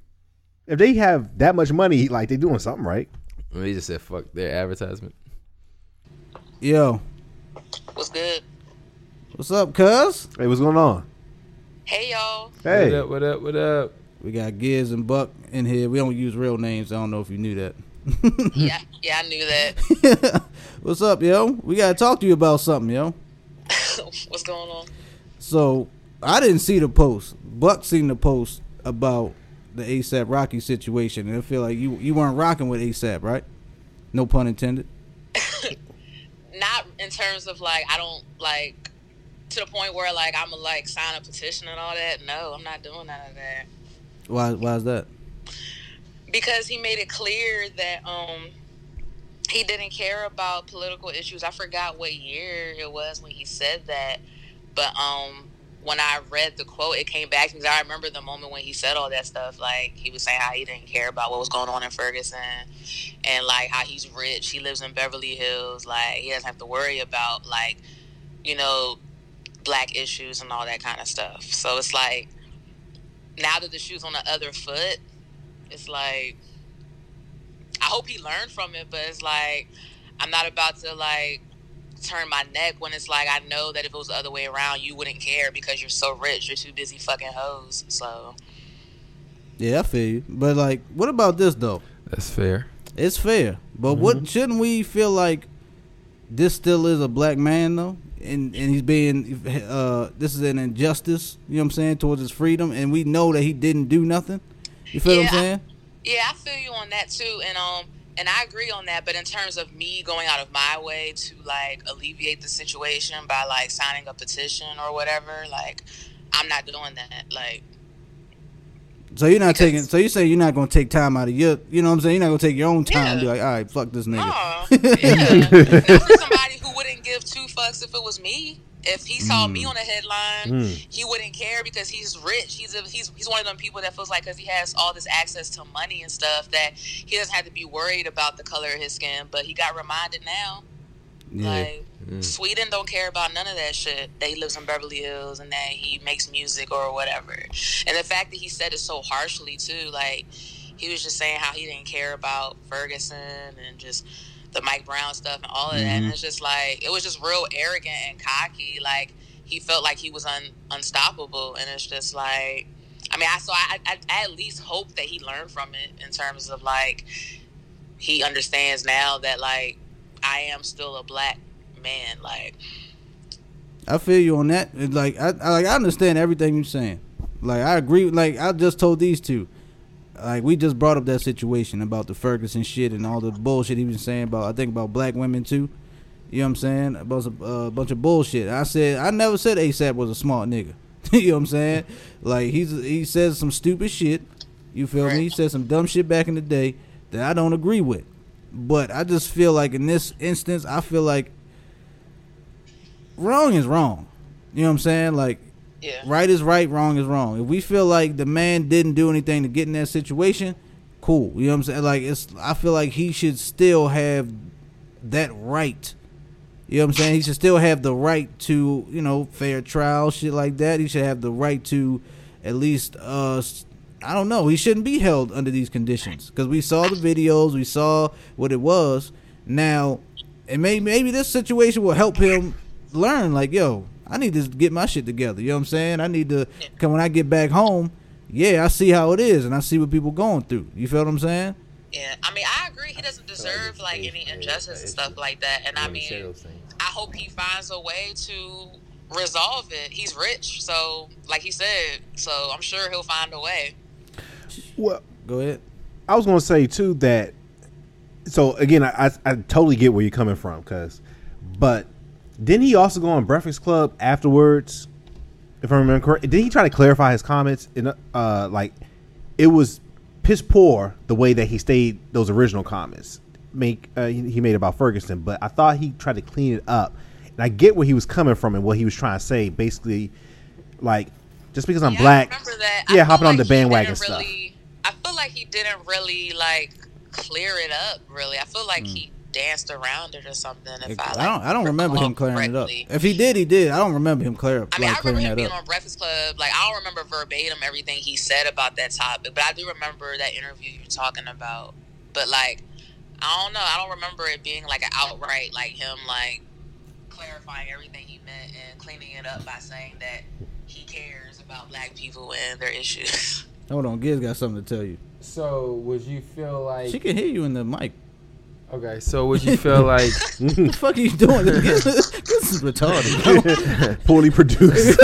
If they have that much money, like they doing something right. They just said fuck their advertisement. Yo, What's good? what's up, cuz? Hey, what's going on? Hey y'all. Hey, What up? What up? What up? We got Giz and Buck in here. We don't use real names. I don't know if you knew that. Yeah, yeah, I knew that. What's up, yo? We gotta talk to you about something, yo. What's going on? So I didn't see the post. Buck seen the post about the ASAP Rocky situation, and I feel like you you weren't rocking with ASAP, right? No pun intended. Not in terms of like I don't like to the point where like I'm gonna like sign a petition and all that. No, I'm not doing none of that Why? Why is that? because he made it clear that um he didn't care about political issues. I forgot what year it was when he said that, but um when I read the quote, it came back to me. 'cause I remember the moment when he said all that stuff. Like he was saying how he didn't care about what was going on in Ferguson, and like how he's rich. He lives in Beverly Hills. Like he doesn't have to worry about like you know black issues and all that kind of stuff. So it's like now that the shoe's on the other foot, it's like I hope he learned from it, but it's like I'm not about to like turn my neck when it's like I know that if it was the other way around, you wouldn't care because you're so rich. You're too busy fucking hoes. So Yeah, I feel you. But like, what about this though? That's fair. It's fair, but what shouldn't we feel like? This still is a black man though, and and he's being uh this is an injustice. You know what I'm saying towards his freedom, and we know that he didn't do nothing. You feel what I'm saying? Yeah, I feel you on that too. And um, and I agree on that. But in terms of me going out of my way to like alleviate the situation by like signing a petition or whatever, like I'm not doing that. Like So you're not taking. So you say you're not gonna take time out of your. You know what I'm saying? You're not gonna take your own time. and Be like, all right, fuck this nigga. Oh, yeah. Not for somebody who wouldn't give two fucks if it was me. If he saw me on a headline, Mm. he wouldn't care because he's rich. He's a, he's he's one of them people that feels like because he has all this access to money and stuff that he doesn't have to be worried about the color of his skin. But he got reminded now, Yeah. like Sweden don't care about none of that shit. That he lives in Beverly Hills and that he makes music or whatever. And the fact that he said it so harshly too, like he was just saying how he didn't care about Ferguson and just the Mike Brown stuff and all of that. And mm-hmm. it's just like it was just real arrogant and cocky. Like he felt like he was un- unstoppable, and it's just like. I mean, I so I, I, I at least hope that he learned from it in terms of like he understands now that like I am still a black man. Like I feel you on that. It's like I, I like I understand everything you're saying. Like I agree. Like I just told these two. Like we just brought up that situation about the Ferguson shit and all the bullshit he was saying about. I think about black women too. You know what I'm saying? About a uh, bunch of bullshit. I said I never said ASAP was a smart nigga. you know what I'm saying? Like he's he says some stupid shit. You feel me? He said some dumb shit back in the day that I don't agree with. But I just feel like in this instance, I feel like wrong is wrong. You know what I'm saying? Like yeah, right is right, wrong is wrong. If we feel like the man didn't do anything to get in that situation, cool. You know what I'm saying? Like it's I feel like he should still have that right. You know what I'm saying? He should still have the right to, you know, fair trial, shit like that. He should have the right to at least uh I don't know. He shouldn't be held under these conditions because we saw the videos, we saw what it was. Now, and maybe maybe this situation will help him learn. Like, yo, I need to get my shit together. You know what I'm saying? I need to. Cause when I get back home, yeah, I see how it is, and I see what people going through. You feel what I'm saying? yeah. I mean, I agree. He doesn't deserve like any injustice and stuff like that. And I mean, I hope he finds a way to resolve it. He's rich, so like he said, so I'm sure he'll find a way. Well, Go ahead. I was going to say too that. So again, I, I I totally get where you're coming from, cause, but didn't he also go on Breakfast Club afterwards? If I remember correct, did he try to clarify his comments? In uh, like, it was piss poor the way that he stayed those original comments. Make uh, he, made about Ferguson, but I thought he tried to clean it up, and I get where he was coming from and what he was trying to say. Basically, like just because I'm Yeah, black, that. Yeah, hopping on the bandwagon stuff. Really, I feel like he didn't really like clear it up. Really, I feel like he danced around it or something. If I, I like, don't. I don't remember him recall clearing it up. If he did, he did. I don't remember him clear, I mean, like I clearing remember him that being up. on Breakfast Club. Like, I don't remember verbatim everything he said about that topic, but I do remember that interview you're talking about. But like, I don't know. I don't remember it being like an outright like him like clarifying everything he meant and cleaning it up by saying that he cares about black people and their issues. Hold on, Giz got something to tell you. So would you feel like She can hear you in the mic. Okay? So would you feel like What the fuck are you doing? Giz, this is retarded. poorly produced.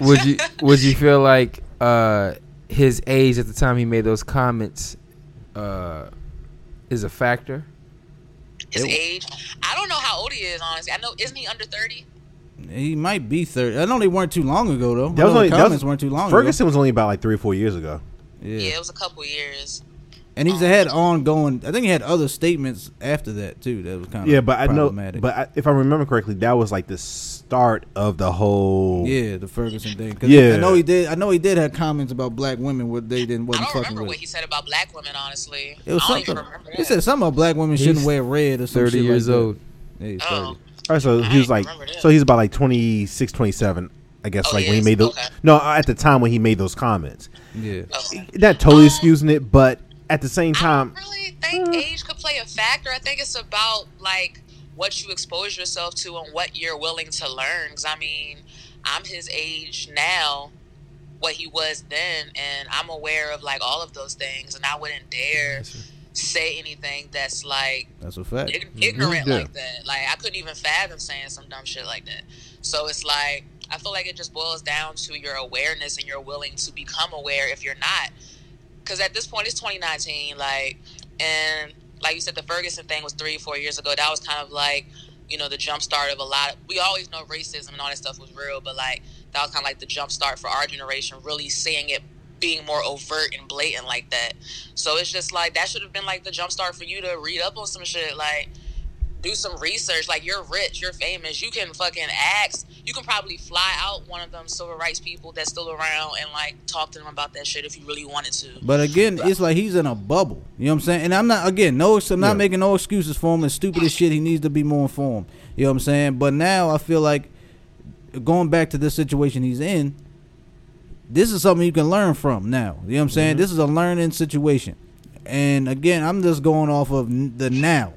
would you would you feel like uh, his age at the time he made those comments uh, is a factor? His It- age, I don't know how old he is. Honestly, I know isn't he under thirty? he might be thirty. I know they weren't too long ago though. That was only the that comments was, weren't too long Ferguson was only about like three or four years ago. ago. Yeah. Yeah, it was a couple years. And he's had ongoing. I think he had other statements after that too. That was kind of Yeah, but I know, but I, if I remember correctly, that was like the start of the whole. yeah, the Ferguson thing. 'Cause Yeah. I know he did. I know he did have comments about black women where they didn't I wasn't don't remember with. what he said about black women. Honestly, It was I don't even something. remember He said something about black women shouldn't He's wear red or some Thirty shit years like old. That. Yeah, he's Oh. 30. All right, so he was like, so he's about like 26, 27, I guess, Oh, like he when he made those. Okay. No, at the time when he made those comments, Yeah. Okay. not totally Um, excusing it, but at the same I time, don't really think uh, age could play a factor. I think it's about like what you expose yourself to and what you're willing to learn. Because I mean, I'm his age now, what he was then, and I'm aware of like all of those things, and I wouldn't dare say anything that's like That's a fact. ig- mm-hmm. ignorant Yeah. like that. Like I couldn't even fathom saying some dumb shit like that. So it's like I feel like it just boils down to your awareness and you're willing to become aware if you're not. Because at this point it's 2019, like, And like you said, the Ferguson thing was three, four years ago. That was kind of like, you know, the jump start of a lot. Of, we always know racism and all that stuff was real, but like that was kind of like the jump start for our generation, really seeing it being more overt and blatant like that. So it's just like that should have been like the jump start for you to read up on some shit. Like do some research. Like you're rich, you're famous. You can fucking ask. You can probably fly out one of them civil rights people that's still around and like talk to them about that shit if you really wanted to. But again, it's like he's in a bubble. You know what I'm saying? And I'm not again, no, I'm not Yeah. making no excuses for him. It's stupid as shit. He needs to be more informed. You know what I'm saying? But now I feel like going back to this situation he's in, this is something you can learn from now. You know what I'm saying? Mm-hmm. This is a learning situation. And again, I'm just going off of the now.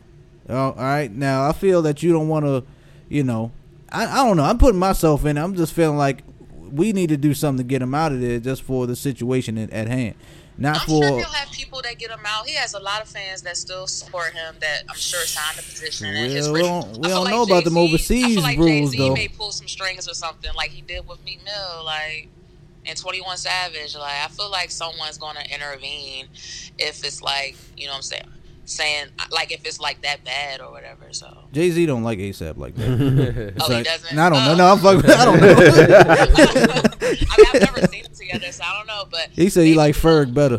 Oh, all right. Now I feel that you don't want to, you know, I, I don't know. I'm putting myself in. it. I'm just feeling like we need to do something to get him out of there, just for the situation at, at hand, not I'm for. sure he'll have people that get him out. He has a lot of fans that still support him that I'm sure signed the petition. and his we don't- we don't like know about them Jay-Z overseas like rules, Jay-Z though. may pull some strings or something like he did with Meek Mill, like and 21 Savage. Like I feel like someone's going to intervene if it's like you know what I'm saying. Saying like if it's like that bad or whatever. So Jay Z don't like ASAP like that. Oh, it's Oh, he doesn't? I don't know. Oh. No, I'm fucking. I don't know. I mean I've never seen them together, so I don't know. But he said he maybe- like Ferg better.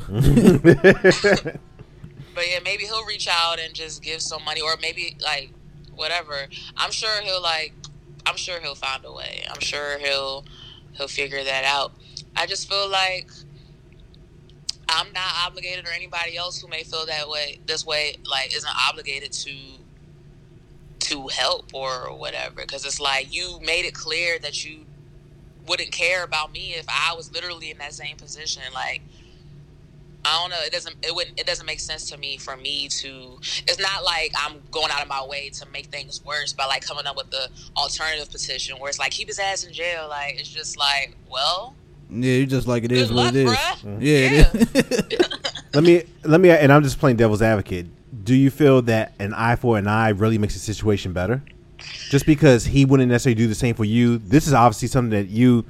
But yeah, maybe he'll reach out and just give some money, or maybe like whatever. I'm sure he'll like. I'm sure he'll find a way. I'm sure he'll he'll figure that out. I just feel like I'm not obligated, or anybody else who may feel that way, this way, like isn't obligated to to help or whatever. Because it's like you made it clear that you wouldn't care about me if I was literally in that same position. Like I don't know. It doesn't. It wouldn't. It doesn't make sense to me for me to. It's not like I'm going out of my way to make things worse by like coming up with the alternative petition where it's like keep his ass in jail. Like it's just like, well, Yeah, you just like it is Good what it is. luck, bruh. Yeah, it is. let me let me and I'm just playing devil's advocate. Do you feel that an eye for an eye really makes the situation better? Just because he wouldn't necessarily do the same for you, this is obviously something that you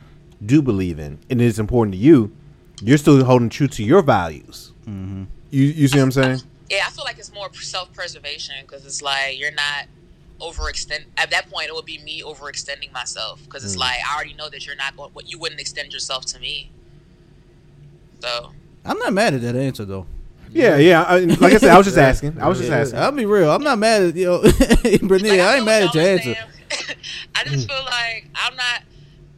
do believe in, and it is important to you. You're still holding true to your values. Mm-hmm. You you see what I'm saying? yeah, I feel like it's more self preservation because it's like you're not overextend. At that point, it would be me overextending myself because it's hmm. like I already know that you're not going. What you wouldn't extend yourself to me. So I'm not mad at that answer though. Yeah, yeah. I, like I said, I was just asking. I was just asking. I'll be real. I'm not mad at you know, Brittany. Like, I feel ain't mad at your answer. I just feel like I'm not.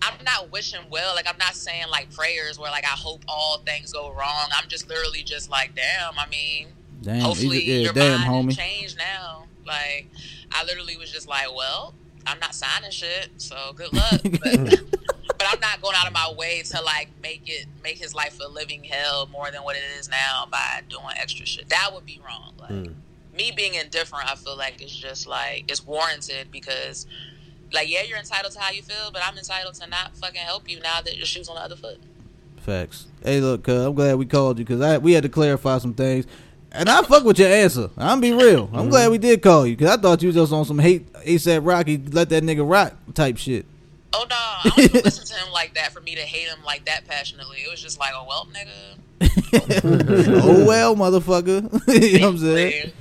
I'm not wishing well. Like I'm not saying like prayers where like I hope all things go wrong. I'm just literally just like, damn. I mean, Damn, hopefully yeah, your damn, mind homie. has changed now. Like I literally was just like, well, I'm not signing shit, so good luck. But, but I'm not going out of my way to like make it make his life a living hell more than what it is now by doing extra shit. That would be wrong. Like Mm. me being indifferent, I feel like it's just like it's warranted because. Like yeah, you're entitled to how you feel, but I'm entitled to not fucking help you now that your shoe's on the other foot. Facts. Hey, look, cuz I'm glad we called you because I we had to clarify some things. And I fuck with your answer. I'm be real. I'm glad we did call you because I thought you was just on some hate ASAP Rocky let that nigga rock type shit. Oh no, I don't even listen to him like that for me to hate him like that passionately. It was just like, oh well, nigga. oh well, motherfucker. you know what I'm saying? Like,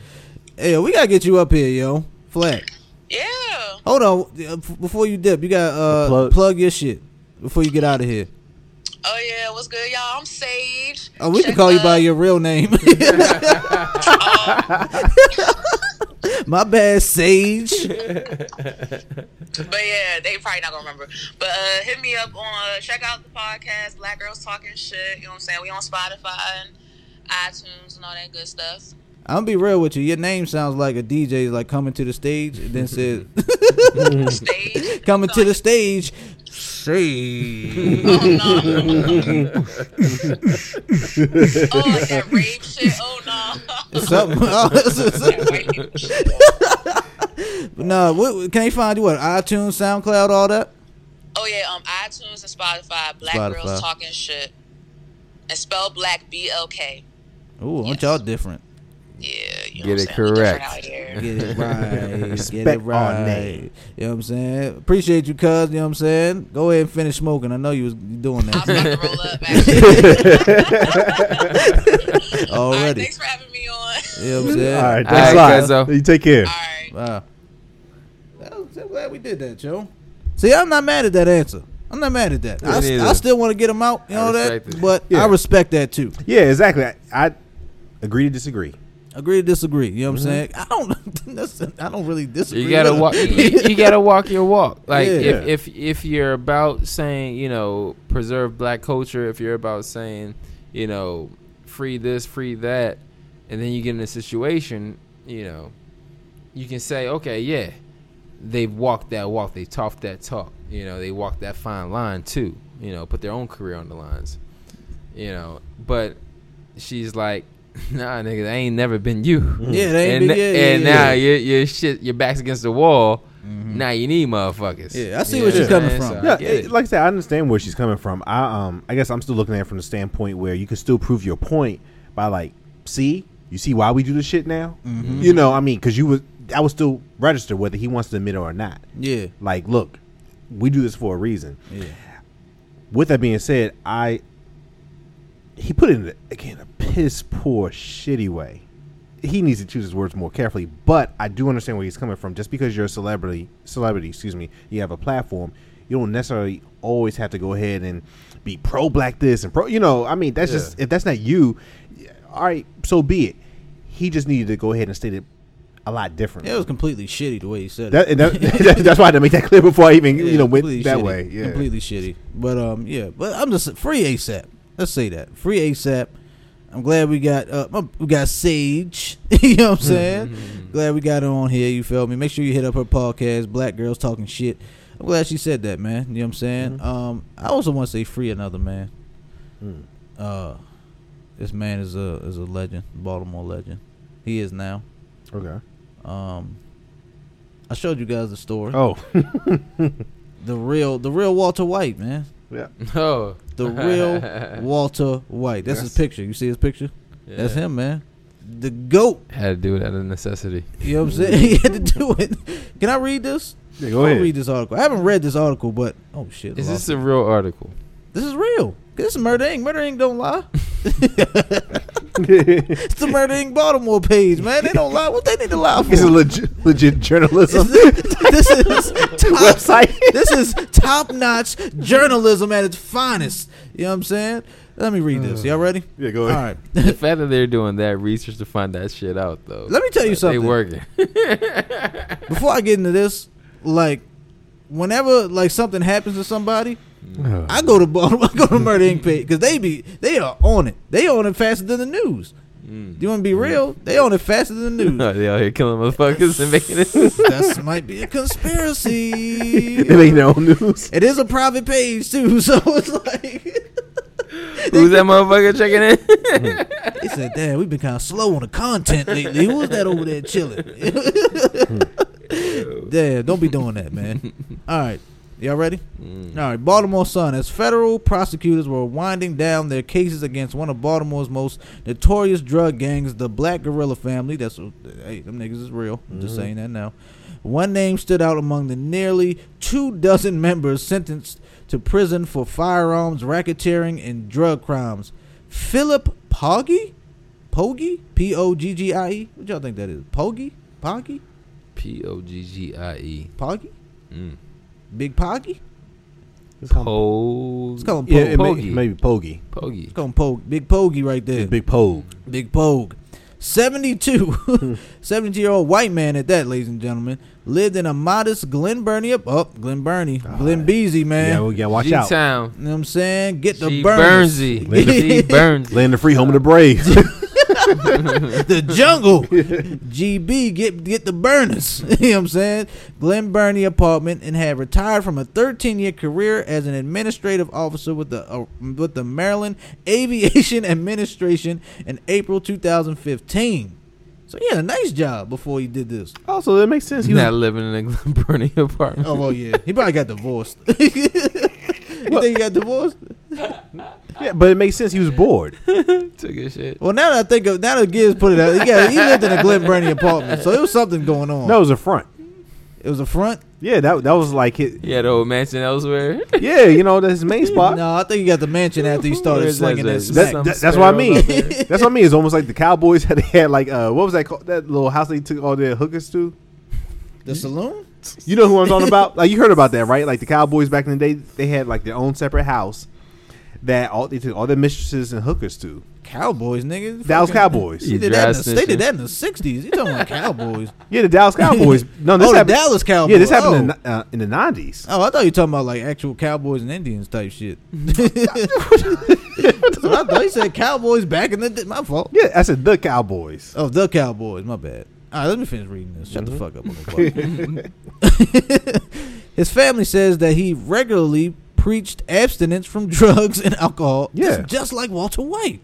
Hey, we gotta get you up here, yo. Flat. Yeah. Hold on, uh, before you dip, you got uh Plug. plug. your shit before you get out of here. Oh yeah, what's good, y'all? I'm Sage. Oh, we can Check call you by your real name. My bad, Sage. But yeah, they probably not gonna remember. But uh, hit me up on uh, check out the podcast, Black Girls Talking Shit. You know what I'm saying? We on Spotify and iTunes and all that good stuff. I'm gonna be real with you. Your name sounds like a DJ like coming to the stage and then says Stage. coming to the stage. Sage. Oh no. oh, like that rave shit. Oh no. Something. That white people shit. no, what, can they find you? What iTunes, SoundCloud, all that? Oh yeah, um, iTunes and Spotify. Black Spotify. Girls Talking Shit. And spell black B L K. Ooh, aren't Yes. y'all different? Yeah, you Get know it what I'm saying? We different correct. Get it right. Get Respect it our right. name. You know what I'm saying? Appreciate you, cuz. You know what I'm saying? Go ahead and finish smoking. I know you was doing I was about that to roll up. Actually. All right, already. thanks for having me on. You know what I'm saying? All right, All thanks a lot. Cuzzo. You take care. All right. Wow. I'm glad we did that, Joe. See, I'm not mad at that answer. I'm not mad at that. I, st- I still want to get him out, you I know that, it. but Yeah. I respect that too. Yeah, exactly. I, I agree to disagree. Agree to disagree. You know what I'm mm-hmm. saying? I don't. I don't really disagree. You gotta walk. You, you gotta walk your walk. Like Yeah. if, if if you're about saying you know preserve black culture, if you're about saying you know free this, free that, and then you get in a situation, you know, you can say, okay, yeah, they've walked that walk, they talked that talk. You know, they walked that fine line too. You know, put their own career on the lines. You know, but she's like, nah, nigga, that ain't never been you. Yeah, they ain't and, been- yeah, and yeah, now yeah. your your shit, your back's against the wall. Now you need motherfuckers. Yeah, I see You where she's what I'm coming saying? from. So Yeah, get it- it. like I said, I understand where she's coming from. I um, I guess I'm still looking at it from the standpoint where you can still prove your point by like, see, you see why we do this shit now. Mm-hmm. You know, I mean, because you was, I was still register whether he wants to admit it or not. Yeah, Like, look, we do this for a reason. yeah. With that being said, I he put it in again a piss poor, shitty way. He needs to choose his words more carefully. But I do understand where he's coming from. Just because you're a celebrity, celebrity, excuse me, you have a platform, you don't necessarily always have to go ahead and be pro black this and pro. You know, I mean, that's just if that's not you, all right, so be it. He just needed to go ahead and state it a lot different. Yeah, it was completely shitty the way he said it. that, and that, that's why I had to make that clear before I even Yeah, you know went that shitty. way. Yeah, completely shitty. But um, yeah. But I'm just free ASAP. Let's say that free ASAP. I'm glad we got uh we got Sage. you know what I'm saying? glad we got her on here. You feel me? Make sure you hit up her podcast, Black Girls Talking Shit. I'm glad she said that, man. You know what I'm saying? Um, I also want to say free another man. Mm. Uh, this man is a is a legend, Baltimore legend. He is now. Okay. Um, I showed you guys the story. Oh, The real, the real Walter White, man. Yeah. Oh, The real Walter White. That's his Yes. picture. You see his picture? That's him, man. The goat. Had to do it out of necessity. You know what I'm saying? he had to do it. Can I read this? Yeah, go I'll ahead. read this article. I haven't read this article, but oh shit, Is this lost a real article? It. this is real? This is Murder Inc. Murder Inc. don't lie. It's the Murder Inc. Baltimore page, man. They don't lie. What they need to lie for? It's a legit, legit journalism this is top, website. this is top notch journalism at its finest. You know what I'm saying? Let me read this. Uh, Y'all ready? Yeah, go ahead. right. the fact that they're doing that research to find that shit out, though. Let me tell you They something. working. Before I get into this, like, whenever like something happens to somebody, I go to Baltimore, I go to Murder Inc. page because they be they are on it. They on it faster than the news. Mm. You want to be real? They on it faster than the news. they out here killing motherfuckers and making it. That might be a conspiracy. They make their own news. It is a private page too, so it's like Who's that motherfucker checking in? they said, "Damn, we've been kind of slow on the content lately. Who was that over there chilling?" Damn, don't be doing that, man. All right, y'all ready? Mm. All right, Baltimore Sun. As federal prosecutors were winding down their cases against one of Baltimore's most notorious drug gangs, the Black Guerrilla family. That's hey, them niggas is real. I'm just saying that now. One name stood out among the nearly two dozen members sentenced to prison for firearms, racketeering, and drug crimes. Philip Poggie, Poggie, P O G G I E. What y'all think that is? Poggie, Poggie, P O G G I E. Poggie, Mm. Big Poggy. Pog. Let's call him Yeah, Pogue. it may, Pogie. maybe Pogie. Pogie. Let's call him Pogue. Big Pogie right there. Big Pogue. Big Pogue. 72. 72 year old white man at that, ladies and gentlemen. Lived in a modest Glen Burnie up. Oh, Glen Burnie. Glen Beasy, man. Yeah, we gotta watch out. G-Town. you know what I'm saying? Get the G burns. Burnsy. G Burns. Land the free home of the brave. the jungle. GB get get the burners. you know what I'm saying? Glen Burnie apartment and had retired from a 13 year career as an administrative officer with the uh, with the Maryland Aviation Administration in April 2015. So he had a nice job before he did this. also, that makes sense. He He's not was, living in a Glen Burnie apartment. Oh well, yeah. He probably got divorced. you think he got divorced? yeah, but it makes sense. He was bored. Took his shit. Well, now that I think of now that Gibbs put it out, he got he lived in a Glen Burnie apartment, so it was something going on. That was a front. It was a front. Yeah, that that was like his, Yeah, had a old mansion elsewhere. yeah, you know, that's his main spot. No, I think you got the mansion after he started slinging that that- That- that's what I mean. That's what I mean. It's almost like the Cowboys had had like uh what was that called? That little house they took all their hookers to. the saloon. You know who I'm talking about? Like you heard about that, right? Like the Cowboys back in the day, they had like their own separate house that all they took all their mistresses and hookers to. Cowboys, nigga. Dallas Fucking- Cowboys. They You did, that in the, they did that in the '60s. You talking about Cowboys? Yeah, the Dallas Cowboys. No, this oh, the happened. Dallas Cowboys. Yeah, this happened in, oh. the- uh, in the '90s. Oh, I thought you were talking about like actual Cowboys and Indians type shit. That's what I thought you said Cowboys back in the day. My fault. Yeah, I said the Cowboys. Oh, the Cowboys. My bad. All right, let me finish reading this. Shut Mm-hmm. the fuck up. motherfucker. His family says that he regularly preached abstinence from drugs and alcohol. Yeah. just, just like Walter White,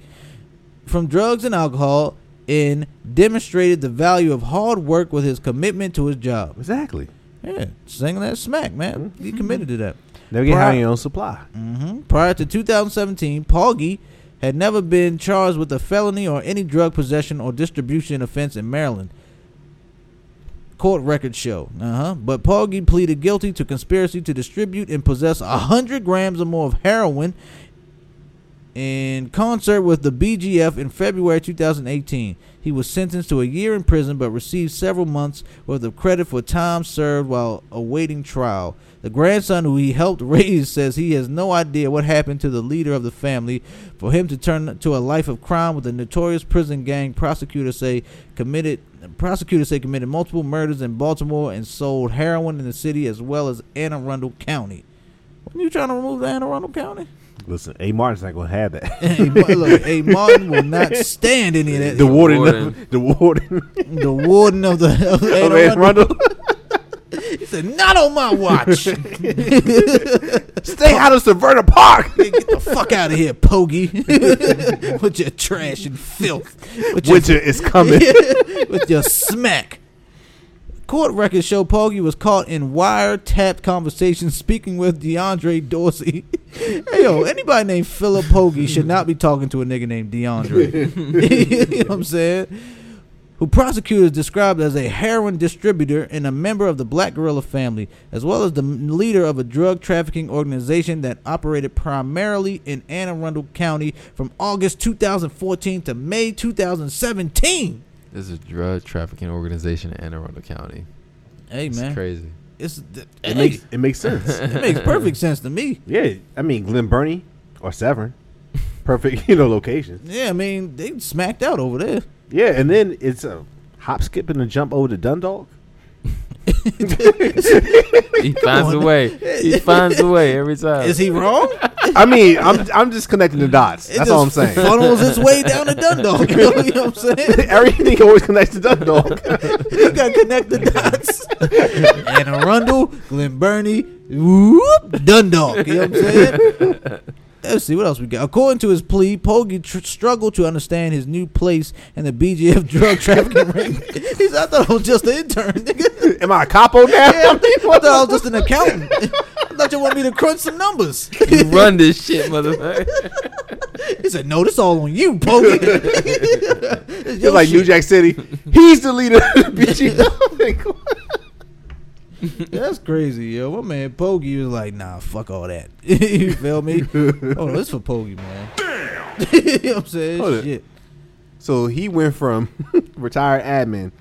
from drugs and alcohol, and demonstrated the value of hard work with his commitment to his job. Exactly. Yeah, singing that smack, man. He Mm-hmm. committed to that. Never get high on your own supply. Mm-hmm. Prior to 2017, Poggie had never been charged with a felony or any drug possession or distribution offense in Maryland. Court records show. Uh huh. But Poggie pleaded guilty to conspiracy to distribute and possess a hundred grams or more of heroin in concert with the BGF in February 2018. He was sentenced to a year in prison but received several months worth of credit for time served while awaiting trial. The grandson who he helped raise says he has no idea what happened to the leader of the family for him to turn to a life of crime with a notorious prison gang prosecutors say committed prosecutors say committed multiple murders in Baltimore and sold heroin in the city as well as Anne Arundel County. When you trying to remove the Anne Arundel County? Listen, A. Martin's not gonna have that. hey, Ma- look, hey, Martin will not stand any of that. the warden, warden. the warden the warden of the of of Anne Anne Arundel. Arundel. He said, "Not on my watch. Stay out of Severna Park. Get the fuck out of here, Poggie, with your trash and filth, with your, Winter is coming. with your smack." Court records show Poggie was caught in wiretapped conversations speaking with DeAndre Dorsey. hey yo, anybody named Philip Poggie should not be talking to a nigga named DeAndre. you know what I'm saying? Who prosecutors described as a heroin distributor and a member of the Black Guerrilla family, as well as the leader of a drug trafficking organization that operated primarily in Anne Arundel County from August 2014 to May 2017. There's a drug trafficking organization in Anne Arundel County. Hey It's man, crazy. it's th- It hey, makes it makes sense. it makes perfect sense to me. Yeah, I mean Glen Burnie or Severn, perfect you know location. Yeah, I mean they smacked out over there. Yeah, and then it's a hop, skip, and a jump over to Dundalk. He finds a way. He finds a way every time. Is he wrong? I mean, I'm I'm just connecting the dots. It That's all I'm just saying. Funnels its way down to Dundalk. You know, you know what I'm saying? Everything always connects to Dundalk. You gotta connect the dots. Anne Arundel, Glen Burnie, whoop, Dundalk. You know what I'm saying? Let's see what else we got. According to his plea, Poggie tr- struggled to understand his new place in the BGF drug trafficking ring. He said, "I thought I was just an intern, nigga. Am I a capo now? Yeah, I thought I was just an accountant. I thought you wanted me to crunch some numbers." you run this shit, motherfucker. He said, "No, this all on you, Poggie." It's It's your like New. Jack City. He's the leader of the BGF. That's crazy, yo. My man Poggie was like, nah, fuck all that. you feel me? oh, this for Poggie, man. you know what I'm saying? Hold it. Shit. so he went from retired admin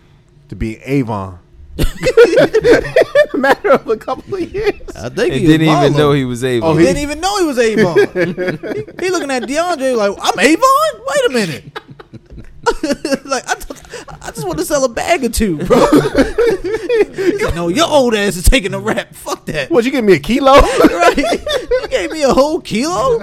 to being Avon. a matter of a couple of years. I think And he didn't was even know he was able. Oh, He he- didn't even know he was Avon. he, he looking at DeAndre like, I'm Avon? Wait a minute. like I, th- I just want to sell a bag or two, bro. Said, no, your old ass is taking a rap. Fuck that. What, you give me a kilo? right? You gave me a whole kilo.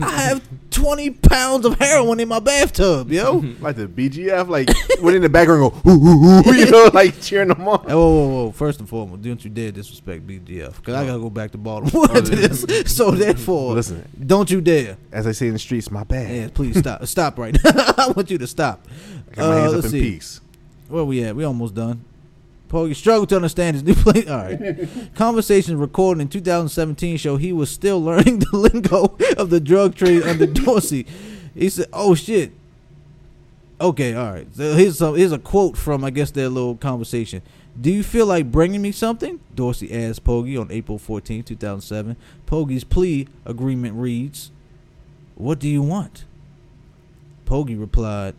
I have twenty pounds of heroin in my bathtub, yo. like the BGF, like went in the background go, ooh, ooh, ooh, you know, like cheering them on. Hey, whoa, whoa, whoa! First and foremost, don't you dare disrespect BGF, because I gotta go back to Baltimore after this. So therefore, Listen. don't you dare. As I say in the streets, my bad. Yeah, please stop. stop right now. I want you to stop. I got my hands Uh, up let's in see. peace. Where we at? We almost done. Poggie struggled to understand his new place. All right. Conversations recorded in 2017 show he was still learning the lingo of the drug trade under Dorsey. He said, "Oh shit." Okay, all right. So here's some. Here's a quote from I guess their little conversation. Do you feel like bringing me something? Dorsey asked Poggie on April 14, 2007. Poggie's plea agreement reads, What do you want? Poggie replied,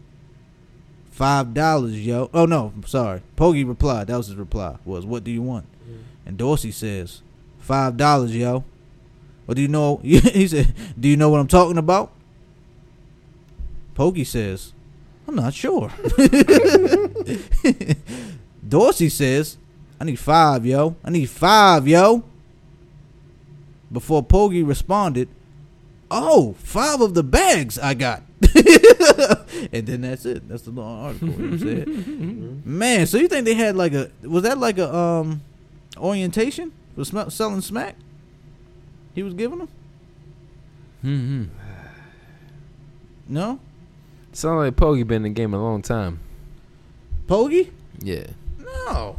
Five dollars, yo. Oh no, sorry. Poggie replied, that was his reply, was what do you want? Mm. And Dorsey says, Five dollars, yo. What do you know? he said, Do you know what I'm talking about? Poggie says, I'm not sure. Dorsey says, I need five, yo. I need five, yo. Before Poggie responded, Oh, five of the bags I got. and then that's it. That's the long article. You know what I'm saying? Man, so you think they had like a was that like a um orientation for sm- selling smack? He was giving them? Mm-hmm. No? Sounds like Poggie been in the game a long time. Poggie? Yeah. No.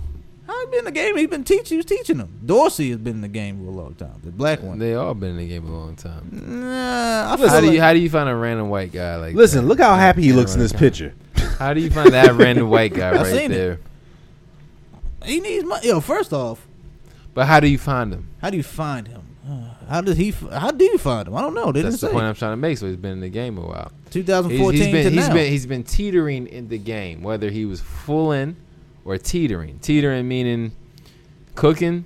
How he been in the game? He's been teaching. He was teaching them. Dorsey has been in the game for a long time. The black one. They all been in the game a long time. Nah, I feel How do you how do you find a random white guy like Listen, that? look how happy he Yeah, looks in right. this picture. How do you find that random white guy I right seen it. there? he needs money. Yo, first off, But how do you find him? how do you find him? How does he? How do you find him? I don't know. They That's the say. point I'm trying to make. So he's been in the game a while. He's, 2014 he's been to he's now. been he's been teetering in the game, whether he was full in or teetering. Teetering meaning cooking,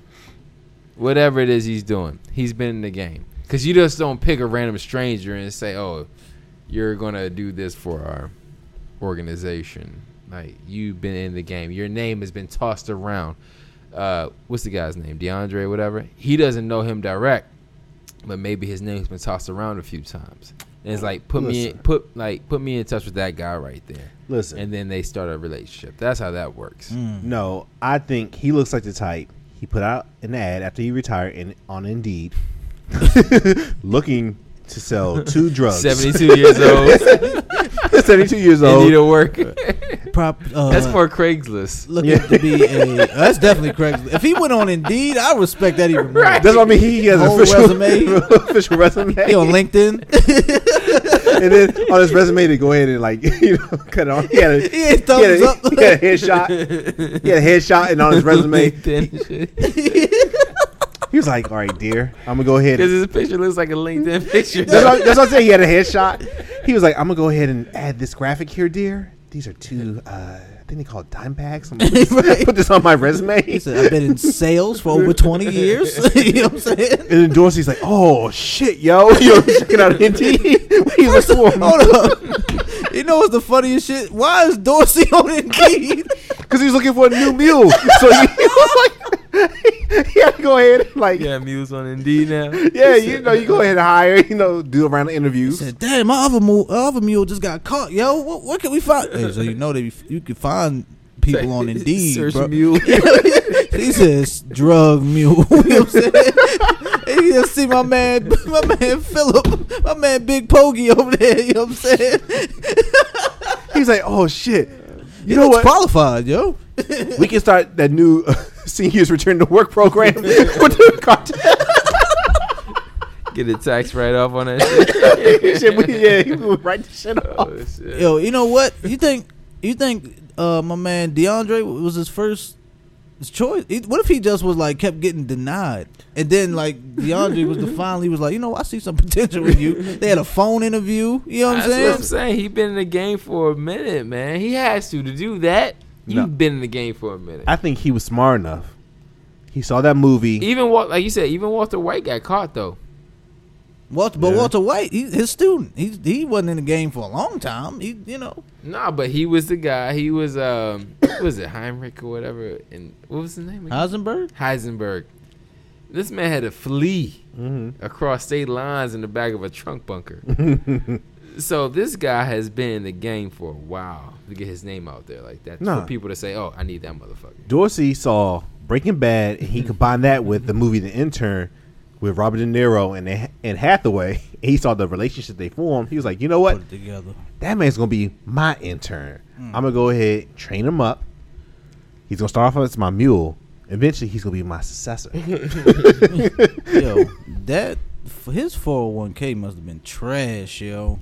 whatever it is he's doing. He's been in the game because you just don't pick a random stranger and say, "Oh, you're gonna do this for our organization." Like you've been in the game. Your name has been tossed around. Uh, what's the guy's name? DeAndre, whatever. He doesn't know him direct, but maybe his name's been tossed around a few times. And it's like put me in, put like put me in touch with that guy right there, Listen, and then they start a relationship. That's how that works. Mm. no, I think he looks like the type. He put out an ad after he retired in, on Indeed, looking to sell two drugs. Seventy-two years old, 72 years old. need old. of work. Prop, uh, That's for Craigslist. looking Yeah. to be a. that's definitely correct. If he went on Indeed, I respect that even more. Right. That's what I mean. He has an Whole official resume. official resume. He on LinkedIn. and then on his resume to go ahead and like you know cut it on. He had a, He had he had a, thumbs up. he had a headshot. He had a headshot, and on his resume, he was like, "All right, dear, I'm gonna go ahead." Because his picture looks like a LinkedIn picture. that's, what, that's what I'm saying. He had a headshot. He was like, "I'm gonna go ahead and add this graphic here, dear. These are two. Uh, I think they call it dime packs. I'm put, this, Right. put this on my resume." He said, "I've been in sales for over 20 years." you know what I'm saying? and then Dorsey's like, "Oh shit, yo, you're checking out Indeed." He's like. Hold up. You know what's the funniest shit? Why is Dorsey on Indeed? Because he was looking for a new mule. So he, he was like, he had to go ahead and like, yeah, mules on Indeed now. Yeah, you know, you go ahead and hire, you know, do a round of He interviews. said, "Damn, my other mule, other mule just got caught, yo. What, what can we find?" Hey, so you know that you can find people on Indeed, Search bro. mule. he says drug mule. you know what I'm saying? and you just see my man, my man Philip, my man Big Poggie over there. You know what I'm saying? He's like, oh shit, You you know what? Qualified, yo. we can start that new uh, seniors return to work program with the cartel. Get a tax write off on that shit. shit, we, yeah, he would write the shit off. Oh, shit. Yo, you know what? You think you think uh, my man DeAndre was his first his choice? He- What if he just was like kept getting denied, and then like DeAndre was the finally was like, you know, I see some potential with you. They had a phone interview. You know what I'm That's saying? what I'm saying. He been in the game for a minute, man. He has to to do that. You've No. been in the game for a minute. I think he was smart enough. He saw that movie. even Wal- like you said, even Walter White got caught though. Walter, but Yeah. Walter White, he, his student, he he wasn't in the game for a long time. He, you know, Nah, but he was the guy. He was um, what was it Heinrich or whatever? And what was his name? Again? Heisenberg. Heisenberg. This man had to flee hmm across state lines in the back of a trunk bunker. so this guy has been in the game for a while to get his name out there like that Nah. for people to say, "Oh, I need that motherfucker." Dorsey saw Breaking Bad, and he combined that with the movie The Intern with Robert De Niro and Anne Hathaway. He saw the relationship they formed. He was like, you know what? Put it together. That man's gonna be my intern. Mm. I'm gonna go ahead train him up. He's gonna start off as my mule. Eventually, he's gonna be my successor. Yo, that his 401k must have been trash, yo.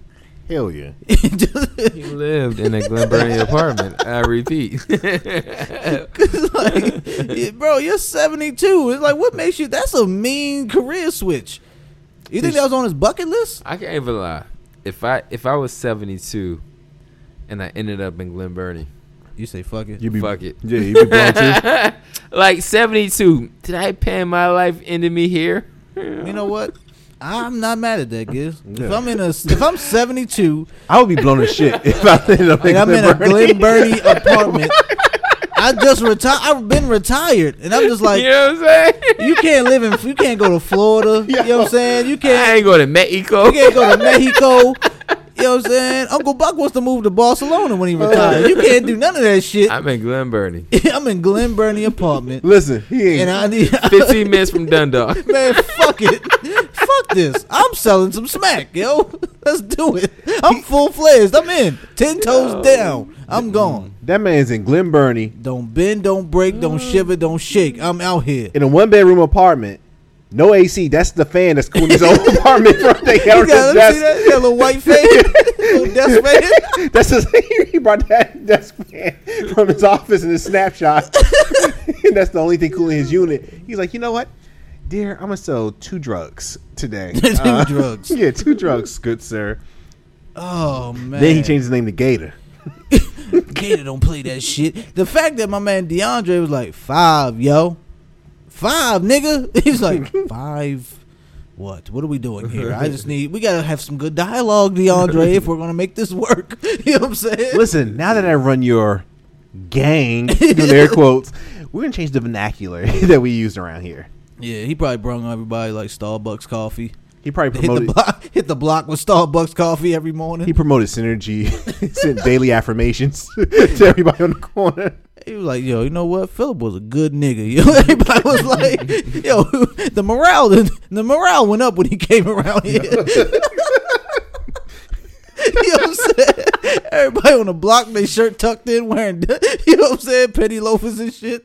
Hell yeah. He lived in a Glen Burnie apartment. I repeat. like, bro, you're 72. It's like, what makes you? That's a mean career switch. You think that was on his bucket list? I can't even lie. If I if I was 72 and I ended up in Glen Burnie, You say fuck it. You be fuck it. Yeah, you be blown too. like 72, did I pan my life into me here? You know what? I'm not mad at that, Giz. If Yeah. I'm in a, if I'm 72 I would be blown to shit if I ended up and I'm in a Glen Burnie apartment, I just retired. I've been retired, and I'm just like, you know what I'm saying? you can't live in, you can't go to Florida. You know what I'm saying? You can't, I ain't going to Mexico. you can't go to Mexico. You know what I'm saying? Uncle Buck wants to move to Barcelona when he uh. retires. You can't do none of that shit. I'm in Glen Burnie. I'm in Glen Burnie apartment, Listen, he ain't. and I need 15 minutes from Dundalk. man, fuck it, fuck this. I'm selling some smack, yo. Let's do it. I'm full fledged. I'm in. Ten toes down. I'm gone. that man's in Glen Burnie Don't bend, don't break, don't mm. shiver, don't shake. I'm out here. in a one bedroom apartment. No AC. That's the fan that's cooling his own apartment from the You got, me see desk. that? You got a little white fan, little desk fan. That's his, he brought that desk fan from his office in his snapshot. and that's the only thing cooling his unit. He's like, you know what, dear, I'm gonna sell two drugs today. Two uh, drugs. Yeah, two drugs, good sir. Oh man. Then he changed his name to Gator. Gator don't play that shit. The fact that my man DeAndre was like five, yo, five, nigga. He's like five. What? What are we doing here? I just need. We gotta have some good dialogue, DeAndre, if we're gonna make this work. You know what I'm saying? Listen, now that I run your gang, air quotes, we're gonna change the vernacular that we use around here. Yeah, he probably brung everybody like Starbucks coffee. He probably Hit the promoted. block, hit the block with Starbucks coffee every morning. He promoted synergy, sent daily affirmations to everybody on the corner. He was like, yo, you know what? Philip was a good nigga. Yo, everybody was like, yo, the morale, the, the morale went up when he came around here. you know what I'm saying? Everybody on the block, they shirt tucked in, wearing, you know what I'm saying, penny loafers and shit.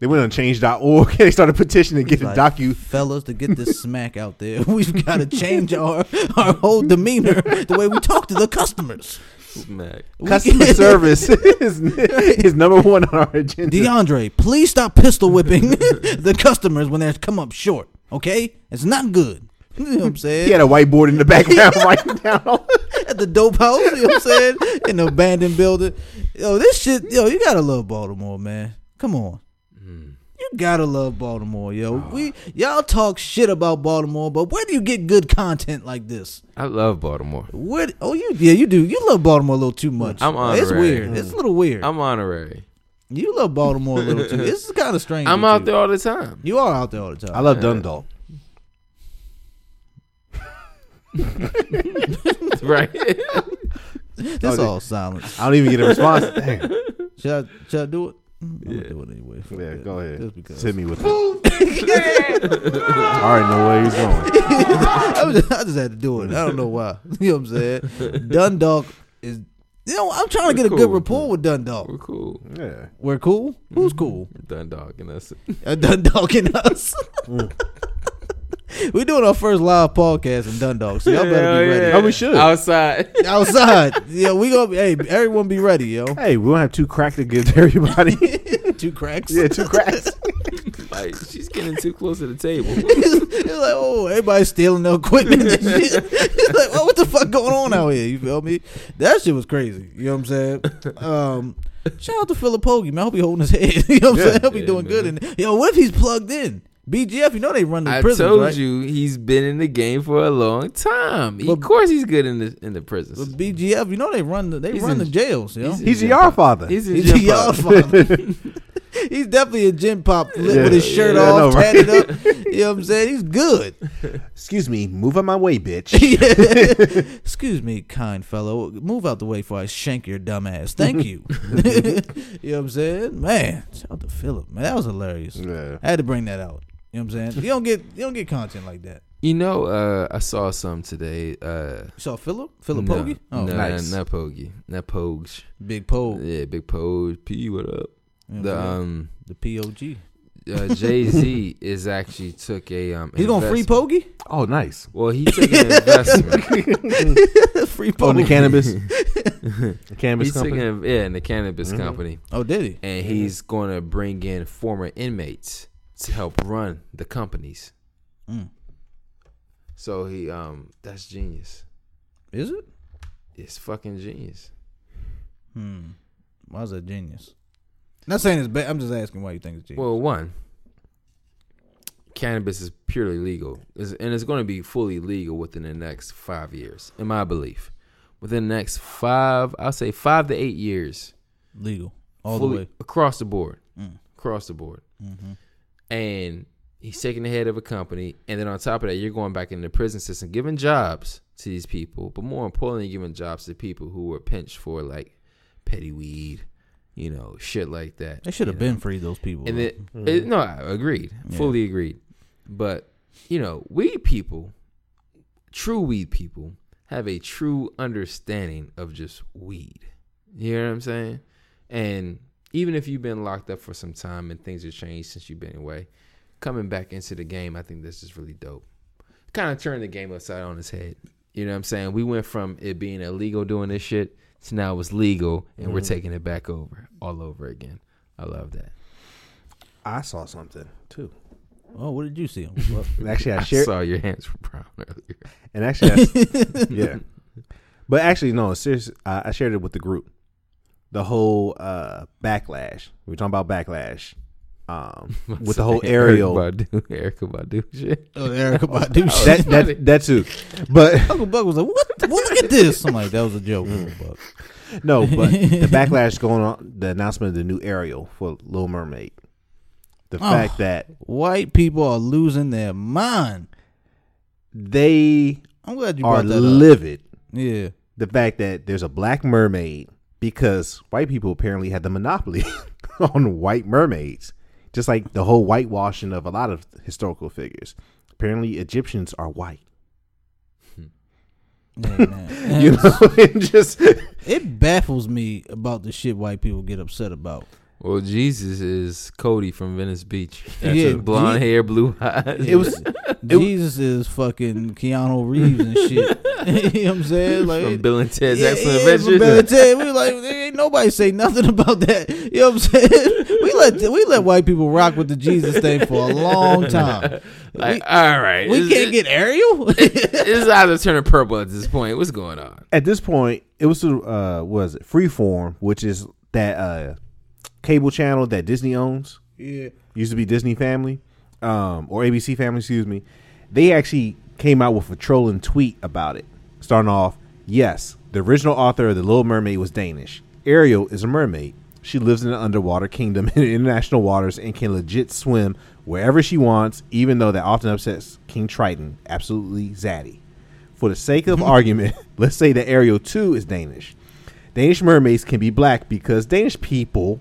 They went on change.org and they started petitioning to get the Like, docu fellas, to get this smack out there, we've got to change our our whole demeanor, the way we talk to the customers. Smack. Customer service is, is number one on our agenda. DeAndre, please stop pistol whipping the customers when they come up short. Okay, it's not good. You know what I'm saying? He had a whiteboard in the background writing down. all- At the dope house, you know what I'm saying? In the abandoned building. Yo, this shit, yo, you gotta love Baltimore, man. Come on. You gotta love Baltimore, yo. We y'all talk shit about Baltimore, but where do you get good content like this? I love Baltimore. What? Oh, you yeah, you do. You love Baltimore a little too much. I'm It's honorary. weird. It's a little weird. I'm honorary. you love Baltimore a little too. This is kind of strange. I'm out you. there all the time. You are out there all the time. I love Dundalk. right? This Oh, all silence. I don't even get a response. Dang. Should I, should I do it? I'm Yeah. do it anyway. Fuck Yeah, that. go ahead. Just because. Hit me with it. I already know where he's going. I, was just, I just had to do it. I don't know why. You know what I'm saying? Dundalk is. You know, I'm trying to get a good Cool. rapport with Dundalk. We're cool. Yeah. We're cool. Who's cool? Dundalk and us. Uh, Dundalk and us. We're doing our first live podcast in Dundalk, so y'all better Hell be ready. yeah. Oh, we should. Outside. Outside, yeah, we gonna be. Hey, everyone, be ready, yo. Hey, we don't have two cracks to give to everybody. Two cracks. yeah, two cracks. like she's getting too close to the table. it's like, oh, everybody's stealing the equipment and shit. It's like, well, what the fuck going on out here? You feel me? That shit was crazy. You know what I'm saying? Um, shout out to Philip Hoagie, man. I hope he holding his head. You know what I'm Yeah. saying? I hope he Yeah, doing man. good. And yo, what if he's plugged in? BGF, you know they run the I prisons, I told right? you he's been in the game for a long time. But- of course he's good in the in the But prisons. BGF, you know they run the they He's run in- the jails. You know? he's in He's a gym yard pop. father. He's in He's a gym father. He's definitely a gym pop lit Yeah. with his shirt Yeah, off, know, right? tatted up. You know what I'm saying? He's good. Excuse me, move out my way, bitch. Excuse me, kind fellow. Move out the way before I shank your dumb ass. Thank you. you know what I'm saying? Man, shout out to Philip. Man, that was hilarious. Yeah. I had to bring that out. You know what I'm saying? You don't get you don't get content like that. You know, uh, I saw some today. Uh, You saw Philip? Philip no, Pogge? Oh, no, nice. not Poggy, not Poge. Big Pogue. Yeah, big Poge. P, what up? You The what I'm saying? um, the POG. uh, Jay Z is actually took a um. He's gonna free investment. Pokey? Oh, nice. Well, he took an investment. free Oh, Pokey. the cannabis. the cannabis He's taking company. a, yeah, in the cannabis Mhm. company, Oh, did he? and he's going to bring in former inmates to help run the companies. Mm. So he um, that's genius. Is it? It's fucking genius. Hmm. Why is that genius? Not saying it's bad. I'm just asking why you think it's genius. Well, one, cannabis is purely legal, It's- and it's going to be fully legal within the next five years, in my belief. Within the next five, I'll say five to eight years, legal all fully- the way. across the board, Mm. across the board. Mm-hmm. And he's taking the head of a company, and then on top of that, you're going back in the prison system, giving jobs to these people, but more importantly, giving jobs to people who were pinched for like petty weed, you know, shit like that. They should have know? been freed those people. And it, it, eh, no, I agreed, Yeah. fully agreed. But you know, weed people, true weed people, have a true understanding of just weed. You hear what I'm saying? And even if you've been locked up for some time and things have changed since you've been away, coming back into the game, I think this is really dope. Kind of turned the game upside on its head. You know what I'm saying? We went from it being illegal doing this shit to now it's legal and we're mm-hmm. taking it back over all over again. I love that. I saw something too. oh, what did you see? Well, actually, I I saw your hands were brown earlier. And actually, I, yeah. But actually, no. Serious. I, I shared it with the group. The whole uh, backlash. We were talking about backlash. Um, with the whole Ariel. Erykah Badu, Erykah Badu shit. oh, Erykah Badu shit. that that that too. But Uncle Buck was like, "What? Well, look at this." I'm like, "That was a joke." Uncle Buck. no, but the backlash going on. The announcement of the new Ariel for Little Mermaid. The Oh. fact that White people are losing their mind. they I'm glad you are brought that up. livid. Yeah. The fact that there's a black mermaid because white people apparently had the monopoly on white mermaids. Just like the whole whitewashing of a lot of historical figures. Apparently, Egyptians are white. Man. You know, and just it baffles me about the shit white people get upset about. Well, Jesus is Cody from Venice Beach. Yeah, blonde Je- hair, blue eyes. it was Jesus is fucking Keanu Reeves and shit. you know what I'm saying? Like from Bill and Ted's Yeah, Excellent yeah, from Bill and Ted. We like ain't nobody say nothing about that. You know what I'm saying? We let we let white people rock with the Jesus thing for a long time. Like, all right, We It's- can't get Ariel. It's either turning purple at this point. What's going on? at this point, it was uh was it Freeform, which is that uh cable channel that Disney owns. yeah. Used to be Disney Family, um, or ABC Family, excuse me. They actually came out with a trolling tweet about it. Starting off, yes, the original author of The Little Mermaid was Danish. Ariel is a mermaid. She lives in an underwater kingdom in international waters and can legit swim wherever she wants, even though that often upsets King Triton. Absolutely zaddy. For the sake of argument, let's say that Ariel too is Danish. Danish mermaids can be black because Danish people,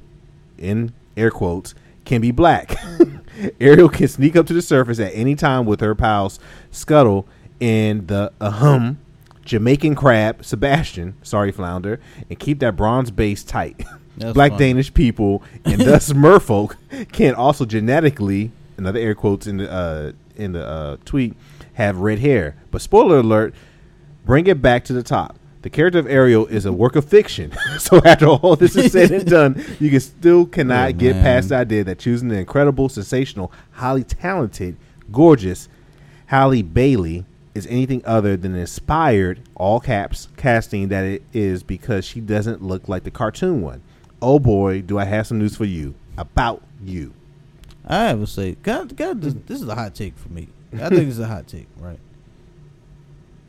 in air quotes, can be black. Ariel can sneak up to the surface at any time with her pals Scuttle and the ahem Jamaican crab Sebastian, sorry flounder, and keep that bronze base tight. That's Black funny. Danish people and thus merfolk can also genetically, another air quotes in the uh, in the uh, tweet, have red hair. But spoiler alert, bring it back to the top. The character of Ariel is a work of fiction. so after all this is said and done, you can still cannot Oh, get man. past the idea that choosing the incredible, sensational, highly talented, gorgeous Halle Bailey is anything other than an inspired, all caps, casting that it is because she doesn't look like the cartoon one. Oh boy, do I have some news for you about you. I have to say, God, God, this, this is a hot take for me. I think it's a hot take, right?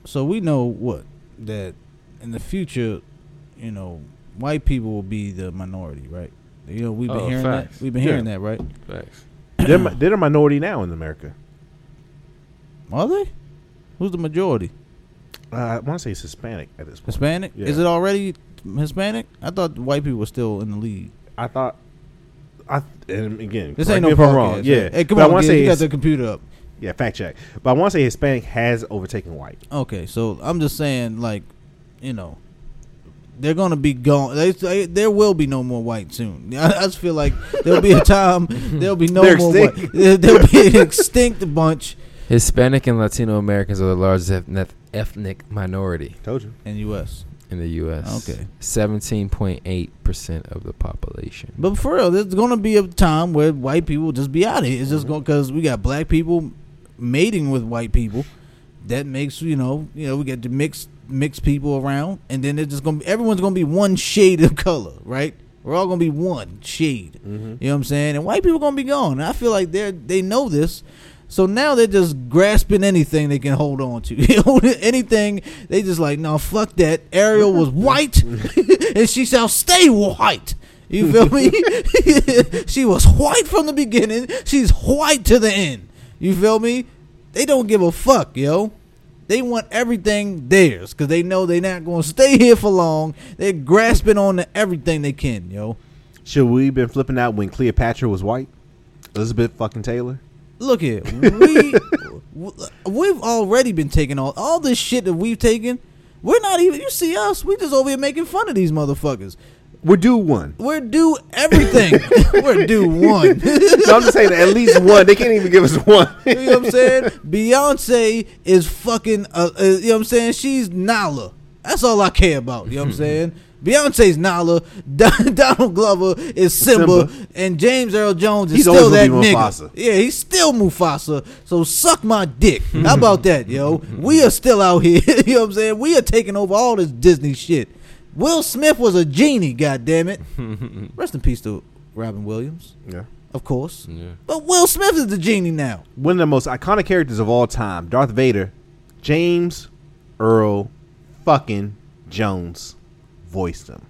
So we know what that in the future, you know, white people will be the minority, right? You know, we've been Oh, hearing facts. that. We've been Yeah. hearing that, right? Facts. they're, they're a minority now in America. Are they? Who's the majority? Uh, I want to say it's Hispanic at this point. Hispanic? Yeah. Is it already Hispanic? I thought white people were still in the lead. I thought. I and again, this ain't no if I'm podcast. wrong. Yeah, Hey, come but I on, want to say you got the computer up. yeah, fact check. But I want to say Hispanic has overtaken white. Okay, so I'm just saying, like, you know, they're gonna be gone. They, they, there will be no more white soon. I, I just feel like there'll be a time there'll be no They're more extinct. white. There- There'll be an extinct bunch Hispanic and Latino Americans are the largest ethnic, ethnic minority Told you. in U.S. in the U.S. Okay. 17.8% of the population. But for real, there's gonna be a time where white people just be out of here. It's just mm-hmm. gonna because we got black people mating with white people. That makes you know, you know, we got to mix mix people around, and then it's just gonna be everyone's gonna be one shade of color, right? We're all gonna be one shade. Mm-hmm. You know what I'm saying? And white people gonna be gone. And I feel like they're they know this. So now they're just grasping anything they can hold on to. Anything they just like, no, fuck that. Ariel was white, and she shall stay white. You feel me? she was white from the beginning. She's white to the end. You feel me? They don't give a fuck, yo. They want everything theirs because they know they're not going to stay here for long. They're grasping on to everything they can, yo. Should we been flipping out when Cleopatra was white? Elizabeth fucking Taylor. Look here, we we've already been taking all all this shit that we've taken. We're not even. You see us? We just over here making fun of these motherfuckers. We're due one. We're due everything. We're due one. no, I'm just saying at least one. They can't even give us one. You know what I'm saying? Beyonce is fucking. Uh, uh, you know what I'm saying? She's Nala. That's all I care about. You know what I'm saying? Beyonce's Nala. Don- Donald Glover is Simba, Simba. and James Earl Jones is He's still that nigga. Mufasa. Yeah, he's still Mufasa. So suck my dick. How about that, yo? We are still out here. you know what I'm saying? We are taking over all this Disney shit. Will Smith was a genie. God damn it. Rest in peace to Robin Williams, Yeah. of course. Yeah. But Will Smith is the genie now. One of the most iconic characters of all time, Darth Vader, James Earl fucking Jones voiced him.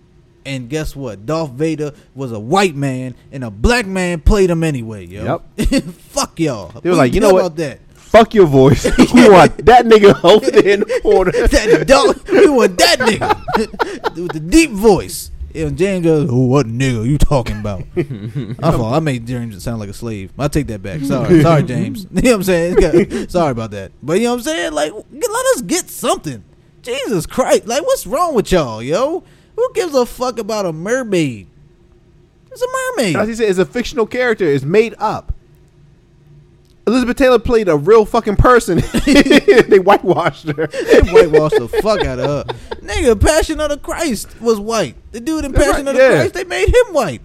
And guess what? Darth Vader was a white man, and a black man played him anyway, yo. Yep. Fuck y'all. They were like, you know feel what? about that? Fuck your voice. we want that nigga over in the corner. That dog, we want that nigga with the deep voice. And James goes, oh, "What nigga you talking about?" I thought I made James sound like a slave. I take that back. Sorry, sorry, James. You know what I'm saying? Got- sorry about that. But you know what I'm saying? Like, let us get something. Jesus Christ! Like, what's wrong with y'all, yo? Who gives a fuck about a mermaid? It's a mermaid. As he said, it's a fictional character. It's made up. Elizabeth Taylor played a real fucking person. they whitewashed her. They whitewashed the fuck out of her. Nigga, Passion of the Christ was white. The dude in That's Passion right, of the yeah. Christ, they made him white.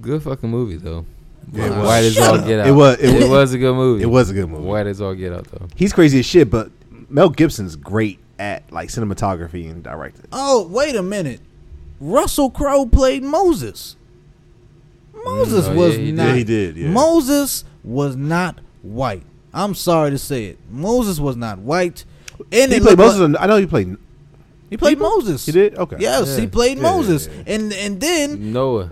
Good fucking movie though. Yeah, it was. White as all get out. It was- it It, was- was a good movie. It was a good movie. White as all get out though. He's crazy as shit, but Mel Gibson's great at like cinematography and directing. Oh, wait a minute. Russell Crowe played Moses. Moses Mm, oh, was yeah, he not. did. He did, yeah. Moses was not white. I'm sorry to say it. Moses was not white. And He played Moses. like- I know he played. he played Moses. He did. Okay. Yes, he played Yeah, Moses. yeah, yeah. And and then Noah.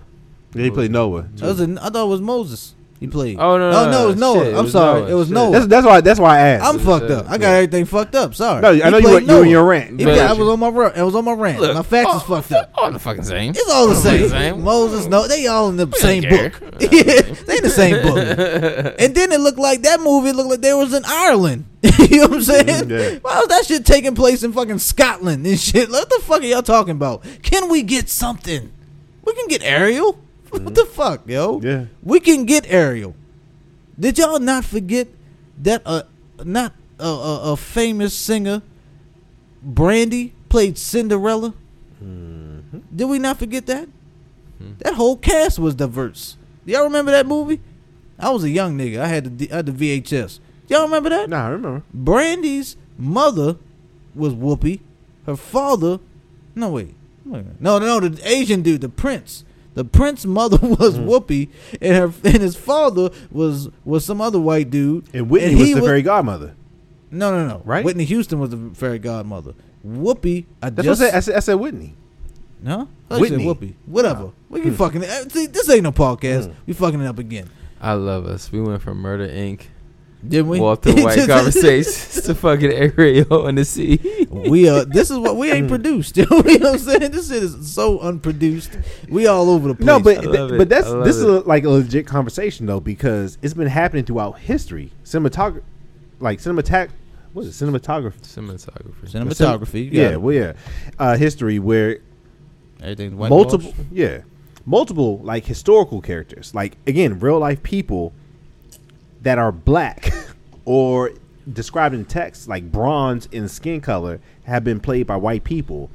Yeah, he played Noah. I, was a, I thought it was Moses. He played. Oh, no, no, oh, no, no, it was no, Noah. shit, I'm was sorry, Noah, it was shit. Noah. That's that's why that's why I asked. I'm fucked shit. up. I got everything fucked up. Sorry. No, I He know you played were- you were in your rant. He But- played- I was on my rant. I was on my rant. Look, my facts oh, is fucked up. All the fucking same. It's all the same. same. Moses, no, they all in the same care. book. yeah, they in the same book. and then it looked like that movie looked like they was in Ireland. you know what I'm saying? Yeah. Why was that shit taking place in fucking Scotland and shit? What the fuck are y'all talking about? Can we get something? We can get Ariel. What the fuck, yo? Yeah. We can get Ariel. Did y'all not forget that uh not a, a, a famous singer, Brandy played Cinderella? Mm-hmm. Did we not forget that? That whole cast was diverse. Y'all remember that movie? I was a young nigga. I had the I had the VHS. Y'all remember that? Nah, I remember. Brandy's mother was Whoopi. Her father, no wait, no, no, no, the Asian dude, the prince. The prince mother was Mm. Whoopi, and her and his father was was some other white dude. And Whitney And was he the fairy godmother. no, no, no. Right? Whitney Houston was the fairy godmother. Whoopi, I That's just what I said. I said, I said Whitney. no, I said Whitney. Whoopi. Whatever. Oh. We can fucking uh, see. This ain't no podcast. Mm. We fucking it up again. I love us. We went from Murder Inc. Didn't we? Walter White conversations to fucking Ariel in the sea. we uh this is what we ain't produced. you know what I'm saying? This shit is so unproduced. We all over the place. No, but th- but that's this is a, like a legit conversation though because it's been happening throughout history. Cinematography, like cinematag, what is it? Cinematography. Cinematographer. cinematography. Yeah, it. well, yeah, uh, history where Everything's white multiple yeah multiple like historical characters like again real life people that are black or described in text like bronze in skin color have been played by white people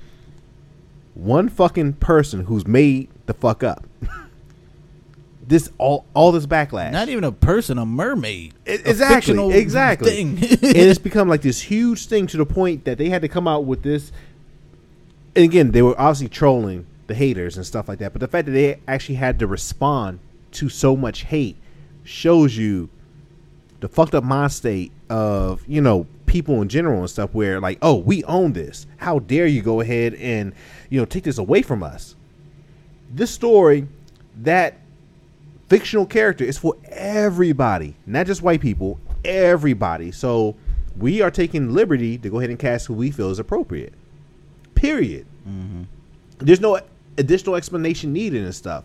one fucking person who's made the fuck up this all all this backlash Not even a person, a mermaid. E- A exactly exactly thing. and it's become like this huge thing to the point that they had to come out with this and again they were obviously trolling the haters and stuff like that but the fact that they actually had to respond to so much hate shows you the fucked up mind state of you know people in general and stuff where like oh we own this how dare you go ahead and you know take this away from us this story that fictional character is for everybody, not just white people, everybody. So we are taking liberty to go ahead and cast who we feel is appropriate. Period. Mm-hmm. There's no additional explanation needed and stuff.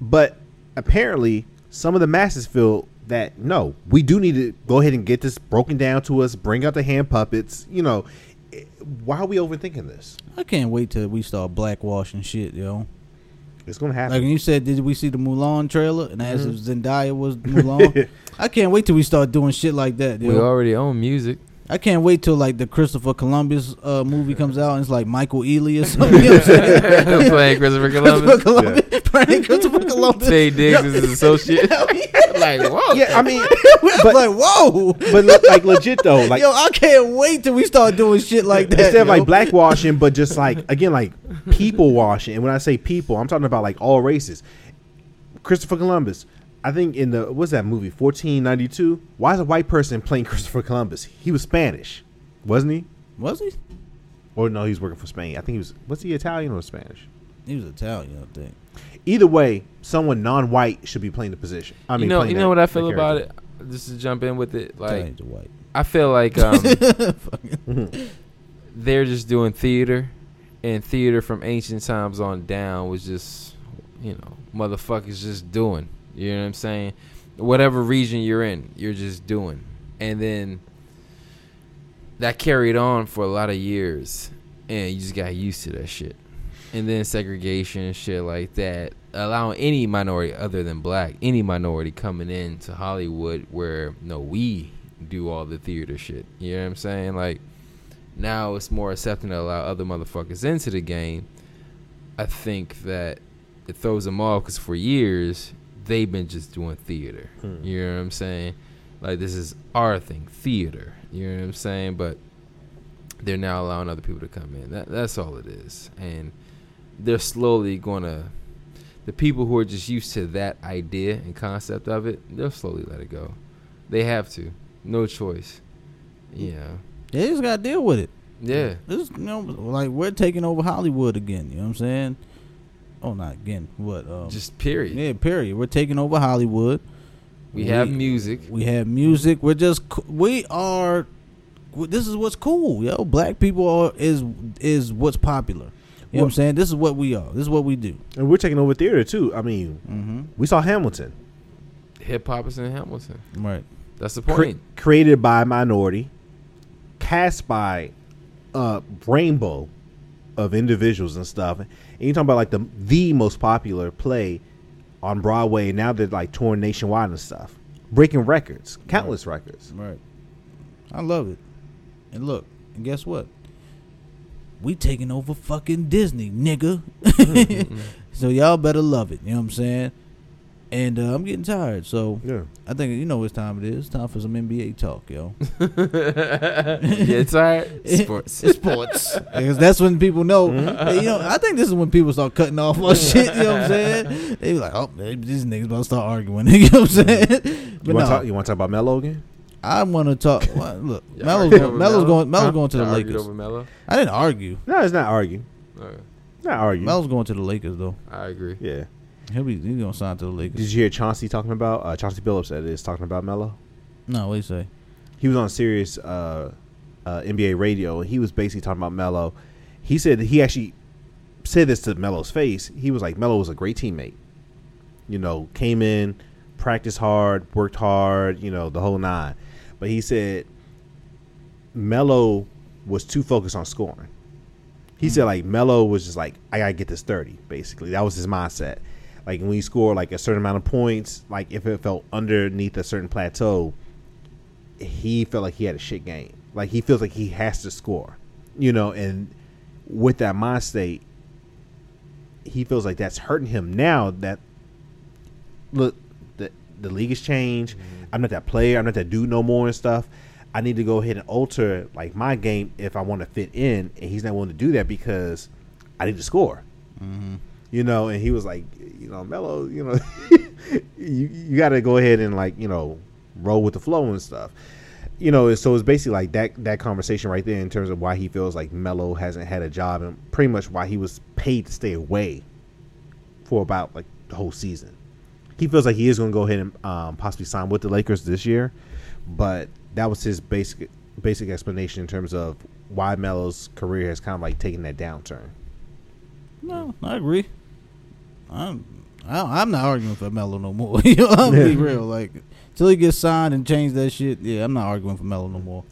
But apparently, some of the masses feel that no, we do need to go ahead and get this broken down to us. Bring out the hand puppets. You know, eh, why are we overthinking this? I can't wait till we start blackwashing shit, yo. It's gonna happen. Like when you said, did we see the Mulan trailer? And I asked if Zendaya was Mulan. I can't wait till we start doing shit like that, We already own music. I can't wait till like the Christopher Columbus uh, movie comes out and it's like Michael Ealy or something. You know what I'm saying? Playing Christopher Columbus. Christopher Columbus. Columbus, playing Christopher Columbus. Taye Diggs is his associate. Like, whoa. yeah, I mean, But- like, whoa. but le- like legit though, like yo, I can't wait till we start doing shit like that. instead of yo. like blackwashing, but just like again like people washing. And when I say people, I'm talking about like all races. Christopher Columbus. I think in the what's that movie 1492? Why is a white person playing Christopher Columbus? He was Spanish, wasn't he? was he? Or no, he was working for Spain. I think he was. Was he Italian or Spanish? He was Italian, I think. Either way, someone non-white should be playing the position. I mean, you know, playing you that- know what I feel about it. Just to jump in with it, like white. I feel like um, they're just doing theater, and theater from ancient times on down was just, you know, motherfuckers just doing. You know what I'm saying? Whatever region you're in, you're just doing, and then that carried on for a lot of years, and you just got used to that shit. And then segregation and shit like that, allowing any minority other than black, any minority coming in to Hollywood where no we do all the theater shit. You know what I'm saying? Like now it's more accepting to allow other motherfuckers into the game. I think that it throws them off because for years they've been just doing theater. Hmm. You know what I'm saying? Like this is our thing, theater. You know what I'm saying? But they're now allowing other people to come in. That that's all it is. And they're slowly gonna the people who are just used to that idea and concept of it, they'll slowly let it go. They have to. No choice. You know. They just got to deal with it. Yeah. This, you know, like we're taking over Hollywood again. You know what I'm saying? Oh, not again. What? Um, Just period. yeah. Period. We're taking over Hollywood. We have music. We have music. We're just we are. This is what's cool, yo. Black people are is is what's popular. You know what I'm saying? This is what we are. This is what we do. and we're taking over theater too. I mean, Mm-hmm. we saw Hamilton, Hip hop is in Hamilton. Right. That's the cre- point. created by a minority, cast by a rainbow of individuals and stuff. And you talking about like the the most popular play on Broadway. Now they're like touring nationwide and stuff, breaking records, countless records. Right. I love it. And look, and guess what? We taking over fucking Disney, nigga. so y'all better love it. You know what I'm saying? And uh, I'm getting tired, so Yeah. I think you know what time it is. Time for some NBA talk, yo. yeah, it's alright. Sports. Sports, because that's when people know. hey, you know, I think this is when people start cutting off on shit. You know what I'm saying? They be like, "Oh, man, these niggas about to start arguing." you know what I'm saying? But You want no, to talk? You want to talk about Melo again? I want to talk. Well, look, Y'all Melo's going. over Melo's going. Melo's Huh? going to the Lakers. Over Melo? I didn't argue. No, it's not arguing. Okay. Not arguing. Melo's going to the Lakers though. I agree. yeah. He'll be. He's gonna sign to the Lakers. Did you hear Chauncey talking about uh, Chauncey Billups? That is talking about Melo. No, what you say? he was on Sirius uh, uh, NBA radio, and he was basically talking about Melo. He said that he actually said this to Melo's face. He was like, Melo was a great teammate. You know, came in, practiced hard, worked hard, you know, the whole nine. But he said Melo was too focused on scoring. He said hmm. like Melo was just like I gotta get this thirty. Basically, that was his mindset. Like when he scored like a certain amount of points, like if it felt underneath a certain plateau, he felt like he had a shit game. Like he feels like he has to score, you know. And with that mind state, he feels like that's hurting him now. That look, the the league has changed. Mm-hmm. I'm not that player. I'm not that dude no more and stuff. I need to go ahead and alter like my game if I want to fit in, and he's not willing to do that because I need to score. Mm-hmm. You know, and he was like, you know, Melo, you know, you you got to go ahead and like you know roll with the flow and stuff. You know, so it's basically like that that conversation right there in terms of why he feels like Melo hasn't had a job and pretty much why he was paid to stay away for about like the whole season. He feels like he is going to go ahead and um, possibly sign with the Lakers this year, but that was his basic basic explanation in terms of why Melo's career has kind of like taken that downturn. No, I agree. I'm I, I'm not arguing for Melo no more. you know, I'm be real. Like till he gets signed and change that shit. Yeah, I'm not arguing for Melo no more.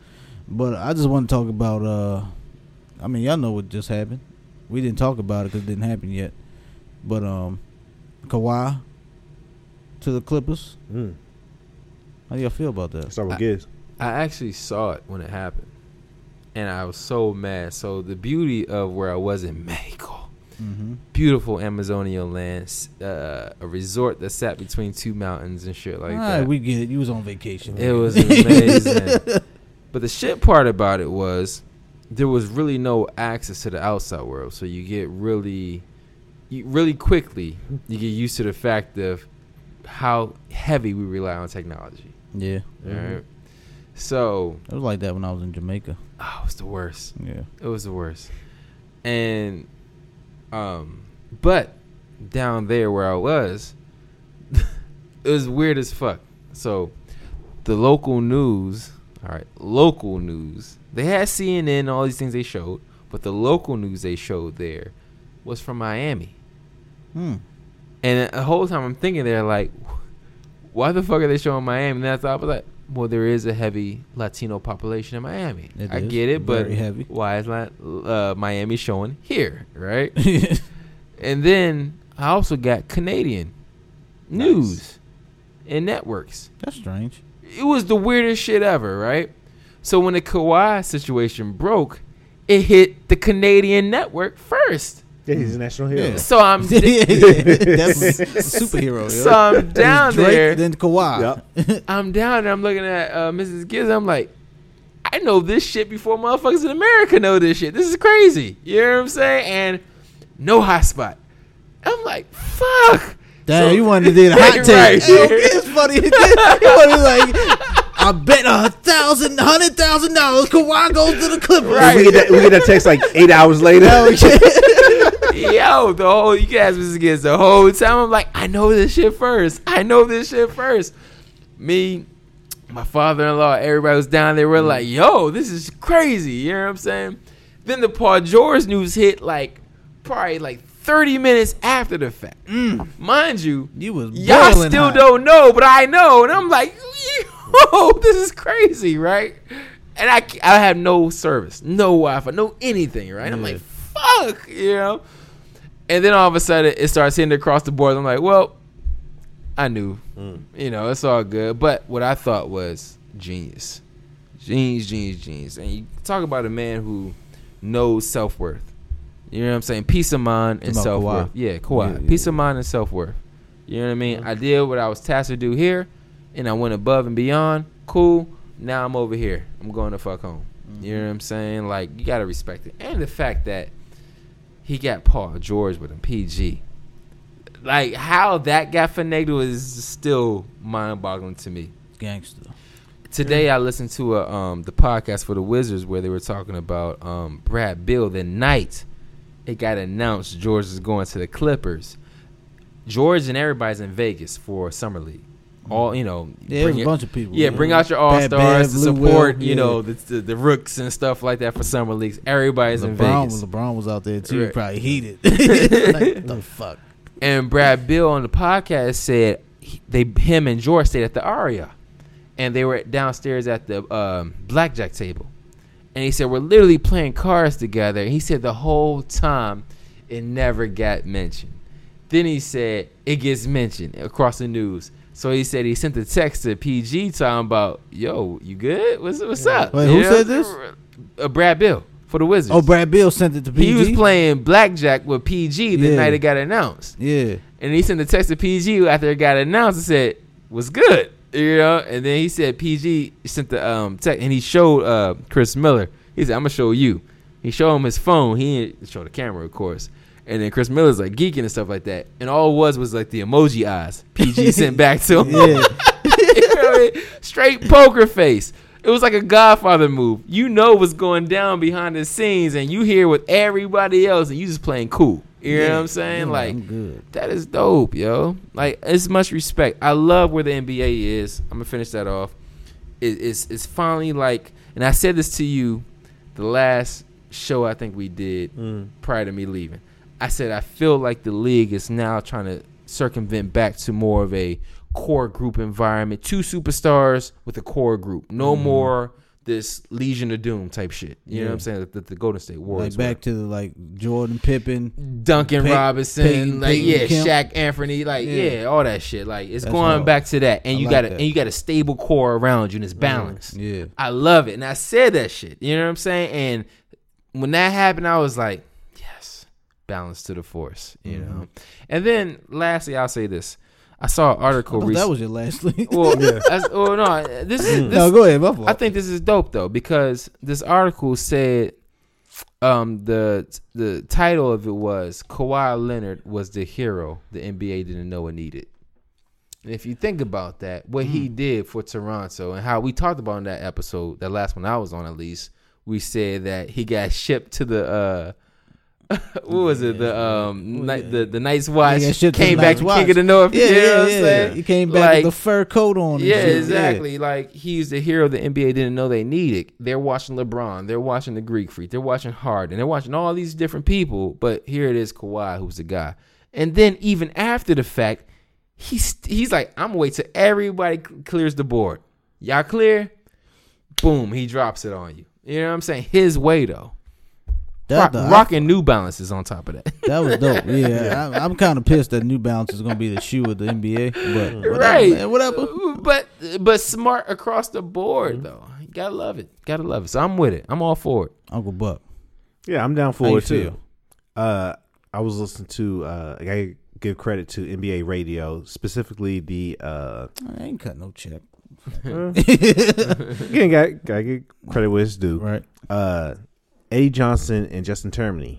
But I just want to talk about. uh I mean, y'all know what just happened. We didn't talk about it because it didn't happen yet. But um, Kawhi to the Clippers. Mm. How do y'all feel about that? Start with I- Giz. I actually saw it when it happened, and I was so mad. So the beauty of where I was in Mexico, Mm-hmm. beautiful Amazonian lands, uh, a resort that sat between two mountains and shit like All that. right, we get it. You was on vacation. It was amazing. but the shit part about it was there was really no access to the outside world. So you get really, you, really quickly, you get used to the fact of how heavy we rely on technology. yeah, Right? So, it was like that when I was in Jamaica. oh, it was the worst. Yeah. It was the worst. And, um, but down there where I was, it was weird as fuck. So, the local news, all right, local news, they had CNN, all these things they showed, but the local news they showed there was from Miami. Hmm. And the whole time I'm thinking they're like, why the fuck are they showing Miami? And I thought, I was like, well, there is a heavy Latino population in Miami. It I get it, but heavy. why is not uh, Miami showing here, right? and then I also got Canadian news and networks. That's strange. It was the weirdest shit ever, right? So when the Kawhi situation broke, it hit the Canadian network first. Yeah, he's a national hero. Yeah. So I'm yeah, yeah, yeah. That's a superhero. yo. so I'm down Drake, there. Then Kawhi. Yep. I'm down there. I'm looking at uh, Mrs. Gibbs. I'm like, I know this shit before motherfuckers in America know this shit. This is crazy. You know what I'm saying? And no hot spot. I'm like, fuck. Damn, So- you wanted to do the hot take. Right. Hey, okay, it's funny. you wanted like, I bet a thousand, hundred thousand dollars Kawhi goes to the Clippers. Right. We get that. We get that text like eight hours later. Yo, the whole you can ask Mrs. Gibbs the whole time. I'm like, I know this shit first. I know this shit first. Me, my father-in-law, everybody was down there. We're like, yo, this is crazy. You know what I'm saying? Then the Paul George news hit like probably like 30 minutes after the fact. Mm. Mind you, You was y'all still hot. don't know, but I know, and I'm like, yo, this is crazy, right? And I, I have no service, no Wi-Fi, no anything, right? I'm like, fuck, you know. And then all of a sudden, it starts hitting across the board. I'm like, well, I knew, mm. you know, it's all good. But what I thought was genius, genius, genius, genius. And you talk about a man who knows self worth. You know what I'm saying? Peace of mind and self worth. Yeah, Kawhi. Yeah, yeah, Peace of mind and self worth. You know what I mean? I did what I was tasked to do here, and I went above and beyond. Cool. Now I'm over here. I'm going to fuck home. You know what I'm saying? Like you gotta respect it, and the fact that he got Paul George with him, PG. Like how that got finagled is still mind-boggling to me. Gangster. Today I listened to a um the podcast for the Wizards where they were talking about um Brad Beal the night it got announced George is going to the Clippers. George and everybody's in Vegas for summer league. All you know, Yeah, bring a bunch of people. yeah, bring out your all stars to support, Will, you yeah. know, the, the the rooks and stuff like that for summer leagues. Everybody's in LeBron Vegas. was LeBron was out there too. Right. Probably heated. like, the fuck. And Brad Beal on the podcast said he, they him and George stayed at the Aria, and they were downstairs at the um, blackjack table, And he said we're literally playing cards together. He said the whole time it never got mentioned. Then he said it gets mentioned across the news. So he said he sent a text to PG talking about, "Yo, you good? What's what's up?" Wait, who said this? Uh, Brad Beal for the Wizards. Oh, Brad Beal sent it to PG. He was playing blackjack with PG the Yeah. night it got announced, Yeah. and he sent a text to PG after it got announced and said, "Was good," you know. And then he said PG sent the um text, and he showed uh Chris Miller. He said, "I'm gonna show you." He showed him his phone. He didn't show the camera, of course. And then Chris Miller's like geeking and stuff like that. And all it was was like the emoji eyes PG sent back to him. Yeah. You know what I mean? Straight poker face. It was like a Godfather move. You know what's going down behind the scenes, and you here with everybody else, and you just playing cool. You know what I'm saying? Yeah, like I'm that is dope, yo. Like it's much respect. I love where the NBA is. I'm gonna finish that off. It, it's it's finally like, and I said this to you, the last show I think we did mm. prior to me leaving. I said I feel like the league is now trying to circumvent back to more of a core group environment. Two superstars with a core group. No mm-hmm. more this Legion of Doom type shit. You know what I'm saying? That the, Golden State Warriors. Like back to the like Jordan Pippen. Duncan Robinson, Peyton- like Peyton yeah, Kemp. Shaq Anthony, like yeah. Yeah. all that shit. Like it's That's going back to that, and I you like got a, and you got a stable core around you, and it's mm-hmm. balanced. Yeah. I love it, and I said that shit. You know what I'm saying? And when that happened, I was like, balance to the force. You Mm-hmm. know. And then lastly, I'll say this: I saw an article. Oh, rec- that was your last link. well, I- well, no, this is this, no, go ahead. My fault. I think this is dope though because this article said um the the title of it was Kawhi Leonard was the hero the NBA didn't know it needed. And if you think about that, what he did for Toronto and how we talked about in that episode, that last one I was on at least, we said that he got shipped to the uh what was it? The um night the the Night's Watch shipped came back to Watch. King of the North. yeah, you know yeah, what I'm yeah. saying? He came back Like, with the fur coat on. yeah, exactly. Like he's the hero the NBA didn't know they needed. They're watching LeBron, they're watching the Greek Freak, they're watching Harden, they're watching all these different people. But here it is, Kawhi, who's the guy. And then even after the fact, he's he's like, I'm gonna wait till everybody clears the board. Y'all clear? Boom, he drops it on you. You know what I'm saying? His way though. That, Rock, the- rocking New Balances on top of that. that was dope. Yeah, I, I'm kind of pissed that New Balance is gonna be the shoe of the NBA. But whatever, right. man, whatever. But but smart across the board though. You gotta love it. Gotta love it. So I'm with it. I'm all for it. Uncle Buck. Yeah, I'm down How you for it too. feel? Uh, I was listening to. Uh, I give credit to NBA Radio, specifically the. Uh, I ain't cut no check. again, got gotta give credit where it's due. Right. Uh, Eddie Johnson and Justin Termine.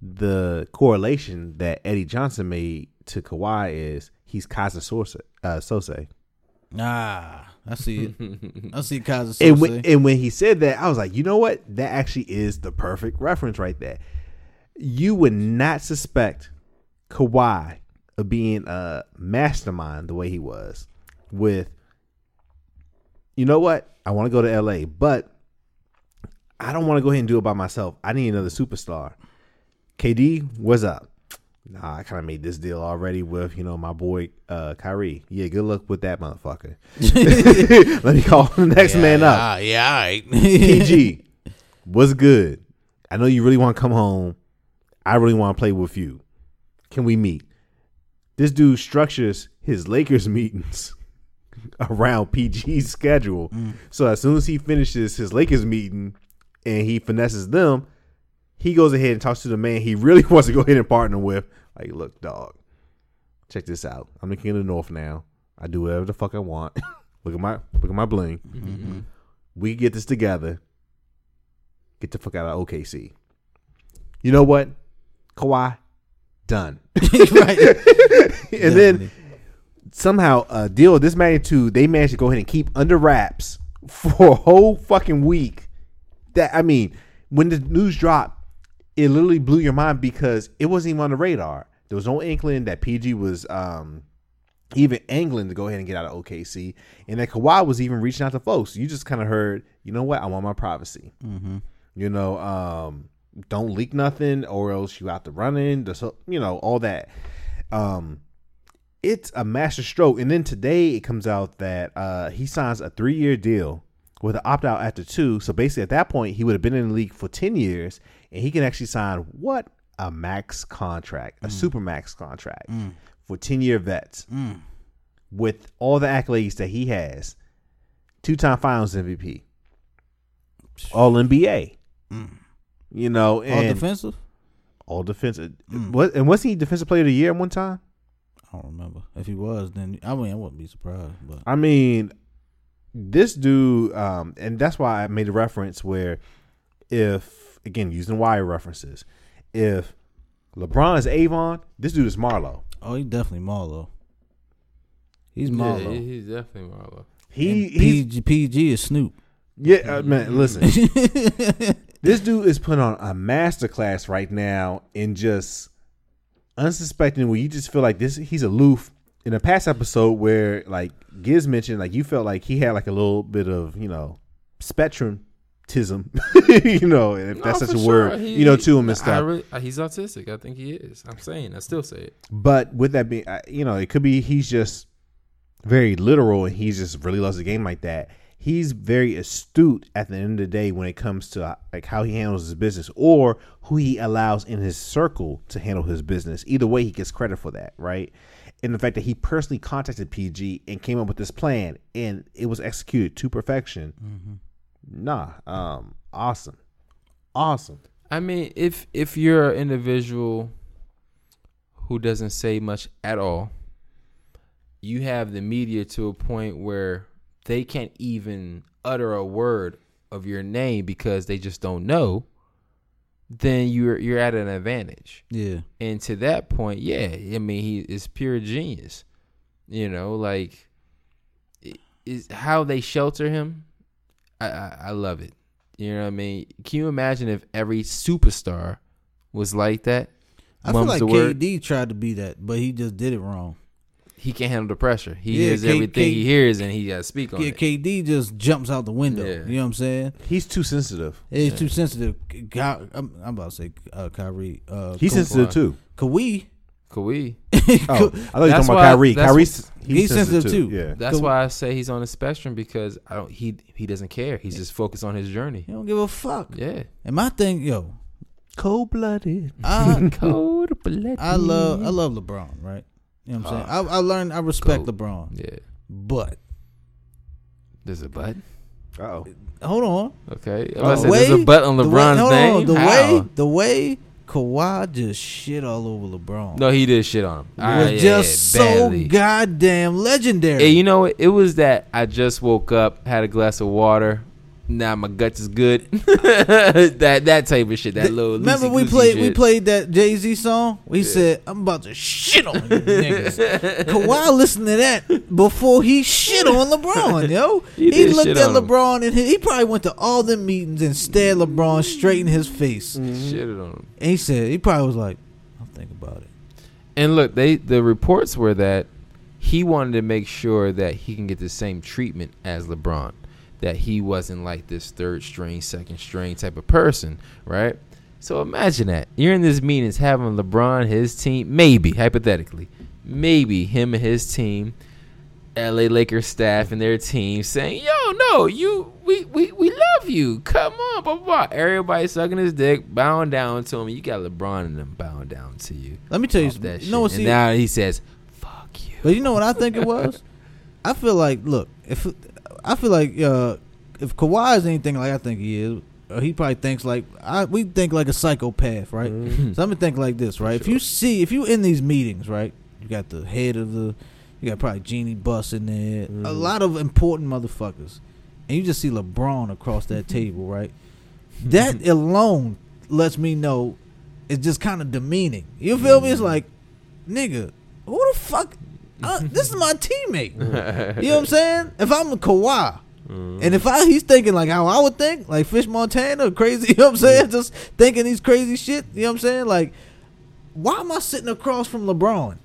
The correlation that Eddie Johnson made to Kawhi is he's Keyser Söze. Uh, Söze. Ah, I see it. I see Keyser And when, and when he said that, I was like, you know what? That actually is the perfect reference right there. You would not suspect Kawhi of being a mastermind the way he was with, you know what? I want to go to LA, but I don't want to go ahead and do it by myself. I need another superstar. KD, what's up? Nah, I kind of made this deal already with, you know, my boy uh Kyrie. Yeah, good luck with that motherfucker. Let me call the next man up. Ah, yeah, all right. PG, what's good? I know you really want to come home. I really want to play with you. Can we meet? This dude structures his Lakers meetings around PG's schedule. So as soon as he finishes his Lakers meeting and he finesses them, he goes ahead and talks to the man he really wants to go ahead and partner with. Like, look, dog, check this out. I'm the king of the North now. I do whatever the fuck I want. look at my look at my bling. Mm-hmm. We get this together. Get the fuck out of OKC. You know what? Kawhi, done. right. and then somehow a deal of this magnitude, they managed to go ahead and keep under wraps for a whole fucking week. That I mean, when the news dropped, it literally blew your mind because it wasn't even on the radar. There was no inkling that PG was um even angling to go ahead and get out of OKC, and that Kawhi was even reaching out to folks. You just kind of heard, you know what? I want my privacy. You know, um, don't leak nothing, or else you out to running. The so you know all that. Um, it's a master stroke. And then today it comes out that uh, he signs a three year deal with an opt out after two. So basically, at that point, he would have been in the league for ten years, and he can actually sign what a max contract, a mm. super max contract mm. for ten year vets, mm. with all the accolades that he has, two time Finals MVP, All NBA. You know, All defensive? all defensive. What and wasn't he defensive player of the year at one time? I don't remember. If he was, then I mean I wouldn't be surprised. But I mean, this dude, um, and that's why I made a reference where if again using wire references, if LeBron is Avon, this dude is Marlo. oh, he definitely Marlo. He's Yeah, he's definitely Marlo. He And he's PG, PG is Snoop. yeah, uh, man. Listen, this dude is putting on a masterclass right now in just unsuspecting where you just feel like this he's aloof. In a past episode where like Giz mentioned, like you felt like he had like a little bit of you know spectrum tism, you know, if that's such a for word. He- you know, to him and stuff. really- uh, he's autistic. I think he is. I'm saying. I still say it. But with that being, you know, it could be he's just very literal and he just really loves the game like that. He's very astute at the end of the day when it comes to like how he handles his business or who he allows in his circle to handle his business. Either way, he gets credit for that, right? And the fact that he personally contacted PG and came up with this plan and it was executed to perfection. Nah, um, awesome, awesome. I mean, if if you're an individual who doesn't say much at all, you have the media to a point where they can't even utter a word of your name because they just don't know. Then you're you're at an advantage. Yeah. And to that point, yeah, I mean, he is pure genius. You know, like is how they shelter him. I, I I love it. You know what I mean? Can you imagine if every superstar was like that? I feel like the word. KD tried to be that, but he just did it wrong. He can't handle the pressure. He Yeah, hears K- everything K- he hears, and he got to speak on Yeah, it. KD just jumps out the window. Yeah. You know what I'm saying? He's too sensitive. He's too sensitive. Ky- I'm, I'm about to say uh, Kyrie. Uh, He's Ka- sensitive too. Kawhi. Kawhi. Oh, I thought you were talking about why- Kyrie. Kyrie's he's, He's sensitive, sensitive too. too. Yeah. That's Ka- why I say he's on the spectrum because I don't. He he doesn't care. He's just focused on his journey. He don't give a fuck. Yeah. And my thing, yo, Cold blooded. Cold blooded. I love I love LeBron, right? You know what I'm saying? I, I learned I respect Goat. LeBron, Yeah. but There's a butt. Uh oh. hold on. Okay. The I said there's a butt on the way- LeBron's name. on, the How? way the way Kawhi just shit all over LeBron. No, he did shit on him. Ah, was yeah, just so badly. goddamn legendary. Hey, you know what? It was that I just woke up, had a glass of water. Now my guts is good. that that type of shit. That Th- little. Remember we played we played that Jay Z song. We said I'm about to shit on you niggas. Kawhi listened to that before he shit on LeBron, yo. He He, looked at on him. LeBron and he, he probably went to all the meetings and stared LeBron straight in his face. Mm-hmm. Shitted on him. And he said he probably was like, I'll think about it. And look, they the reports were that he wanted to make sure that he can get the same treatment as LeBron. That he wasn't like this third string, second string type of person, right? So imagine that you're in this meetings having LeBron, his team, maybe hypothetically, maybe him and his team, LA Lakers staff and their team saying, "Yo, no, you, we, we, we love you. Come on, blah blah." blah. Everybody sucking his dick, bowing down to him. You got LeBron and them bowing down to you Let me tell you off something. that You know what shit. see and now he says, "Fuck you." But you know what I think it was? I feel like look, if I feel like uh, if Kawhi is anything like I think he is, uh, he probably thinks like I we think like a psychopath, right? So I'm gonna think like this, right? If you see if you in these meetings, right, you got the head of the, you got probably Jeanie Buss in there, a lot of important motherfuckers, and you just see LeBron across that table, right? That alone lets me know it's just kind of demeaning. You feel me? It's like, nigga, who the fuck? Uh, this is my teammate. You know what I'm saying? If I'm a Kawhi, and if I he's thinking like how I would think, like Fish Montana, crazy, you know what I'm saying? Just thinking these crazy shit, you know what I'm saying? Like, why am I sitting across from LeBron?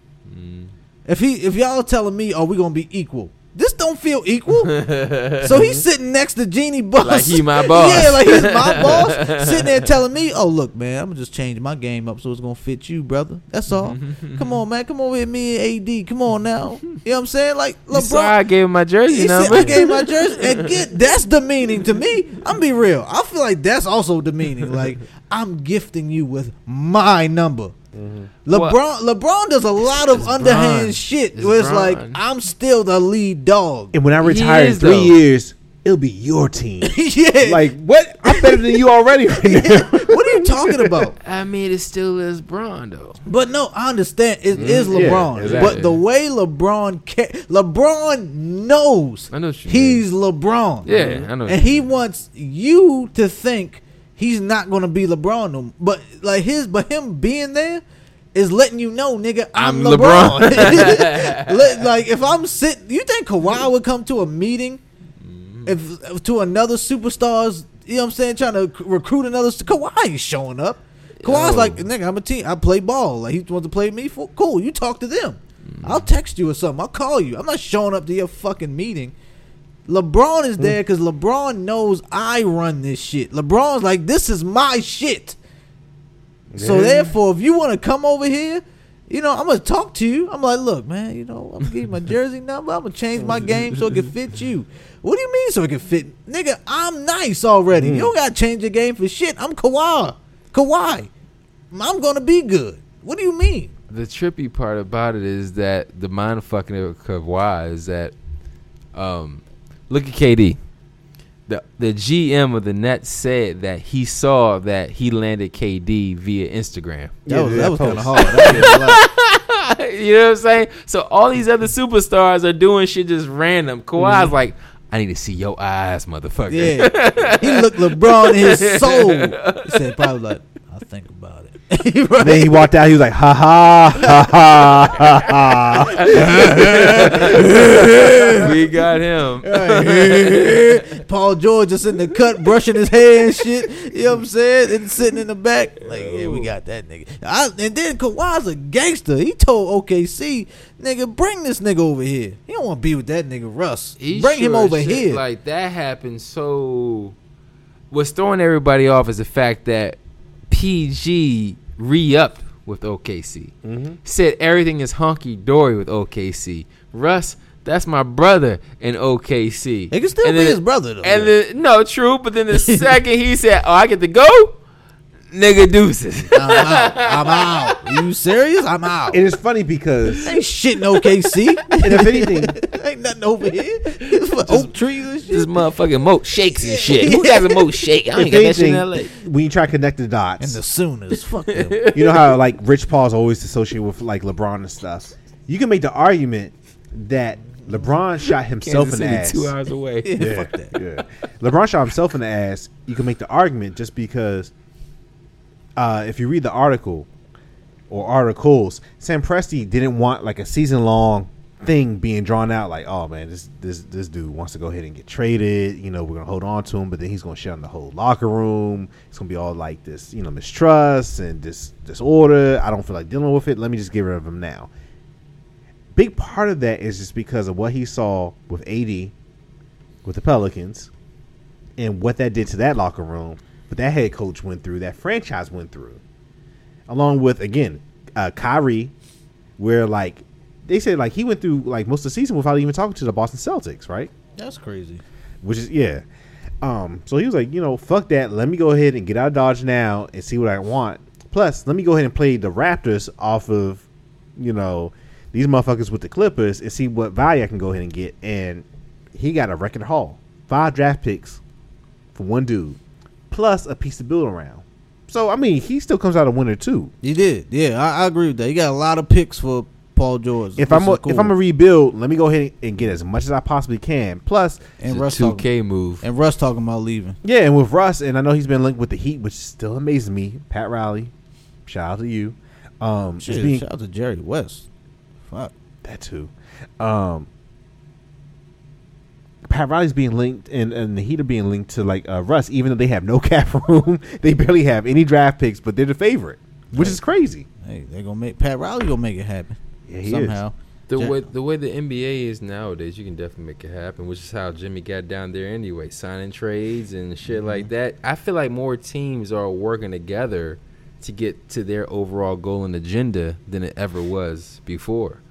If he if y'all telling me, oh, we gonna be equal, this don't feel equal. so he's sitting next to Jeanie Boss. Like he my boss. yeah, like he's my boss. Sitting there telling me, oh, look, man, I'm going to just change my game up so it's going to fit you, brother. That's all. Come on, man. Come over here, me and AD. Come on now. You know what I'm saying? Like, LeBron. I gave him my jersey He said, number. I gave my jersey. And get that's demeaning to me. I'm be real. I feel like that's also demeaning. Like I'm gifting you with my number. LeBron LeBron does a lot of underhand Bron. shit It's where it's like I'm still the lead dog. And when I He retire in three though. years, it'll be your team. yeah. like what? I'm better than you already. Right now. what are you talking about? I mean, it still is Bron though. But no, I understand. It is Mm-hmm. Yeah, LeBron. exactly. But the way LeBron ca- LeBron knows I know what you he's LeBron. Yeah, I know And you he wants you to think he's not going to be LeBron. No, but like his, but him being there is letting you know, nigga, I'm, I'm LeBron. Let- like if I'm sitting, you think Kawhi would come to a meeting if, to another superstars? You know what I'm saying? Trying to recruit another. Kawhi showing up. Kawhi's Yo. like, nigga, I'm a team. I play ball. Like he wants to play me. For, cool. You talk to them. I'll text you or something. I'll call you. I'm not showing up to your fucking meeting. LeBron is there because LeBron knows I run this shit. LeBron's like, this is my shit. So Yeah. therefore, if you want to come over here, you know, I'm gonna talk to you. I'm like, look, man, you know, I'm gonna give you my jersey number. I'm gonna change my game so it can fit you. What do you mean so it can fit, nigga? I'm nice already. You don't gotta change your game for shit. I'm Kawhi. Kawhi. I'm gonna be good. What do you mean? The trippy part about it is that the mind fucking of Kawhi is that, um, look at KD. The the GM of the Nets said that he saw that he landed KD via Instagram. That Yeah, was that that was kind of hard. That was a lot. you know what I'm saying? So all these other superstars are doing shit just random. Kawhi's mm-hmm. like, I need to see your eyes, motherfucker. Yeah, he looked LeBron in his soul. He said probably like, I'll think about it. right? then he walked out. He was like, ha ha ha ha ha ha. we got him. Paul George just in the cut, brushing his hair and shit. You know what I'm saying? And sitting in the back, like, yeah, we got that nigga. I, and then Kawhi's a gangster. He told OKC, nigga, bring this nigga over here. He don't want to be with that nigga Russ. He bring him over here. Like that happened. So what's throwing everybody off is the fact that PG re-upped with OKC. Mm-hmm. Said everything is hunky dory with OKC. Russ, that's my brother in OKC. He can still And be then- his brother though. And then no, true. But then the second he said, "Oh, I get to go," nigga deuces. I'm out. I'm out. you serious? I'm out. And it's funny because, Ain't shit in OKC. and if anything, Ain't nothing over here. Oak trees and this shit. motherfucking moat shakes and shit. Who got the moat shake? I ain't got that shit in LA. when you try to connect the dots, And the Sooners. Fuck them. you know how like Rich Paul's always associated with like LeBron and stuff. You can make the argument that LeBron shot himself Kansas in the City, ass. two hours away. Yeah, fuck that. yeah. LeBron shot himself in the ass. You can make the argument just because uh, if you read the article or articles, Sam Presti didn't want like a season long thing being drawn out. Like, oh man, this this this dude wants to go ahead and get traded. You know, we're gonna hold on to him, but then he's gonna shut down the whole locker room. It's gonna be all like this, you know, mistrust and this disorder. I don't feel like dealing with it. Let me just get rid of him now. Big part of that is just because of what he saw with AD with the Pelicans and what that did to that locker room, but that head coach went through, that franchise went through, along with again, uh, Kyrie, where like they said like he went through like most of the season without even talking to the Boston Celtics, right? That's crazy. Which is yeah. Um, so he was like, you know, fuck that. Let me go ahead and get out of Dodge now and see what I want. Plus, let me go ahead and play the Raptors off of, you know, these motherfuckers with the Clippers and see what value I can go ahead and get. And he got a record haul, five draft picks for one dude, plus a piece to build around. So I mean, he still comes out a winner too. He did. Yeah, I, I agree with that. He got a lot of picks for Paul George. If I'm a, cool. if I'm a rebuild, let me go ahead and get as much as I possibly can. Plus, and It's Russ a two talking, K move. and Russ talking about leaving. Yeah, and with Russ, and I know he's been linked with the Heat, which still amazes me. Pat Riley, shout out to you. Um, Shit, being shout out to Jerry West. Fuck. that too. Um, Pat Riley's being linked, and, and the Heat are being linked to like uh, Russ, even though they have no cap room. they barely have any draft picks, but they're the favorite, which is crazy. Hey, they're gonna make Pat Riley gonna make it happen Yeah, he somehow. The Ja- way the way the NBA is nowadays, you can definitely make it happen, which is how Jimmy got down there anyway, signing trades and shit like Mm-hmm. that. I feel like more teams are working together to get to their overall goal and agenda than it ever was before.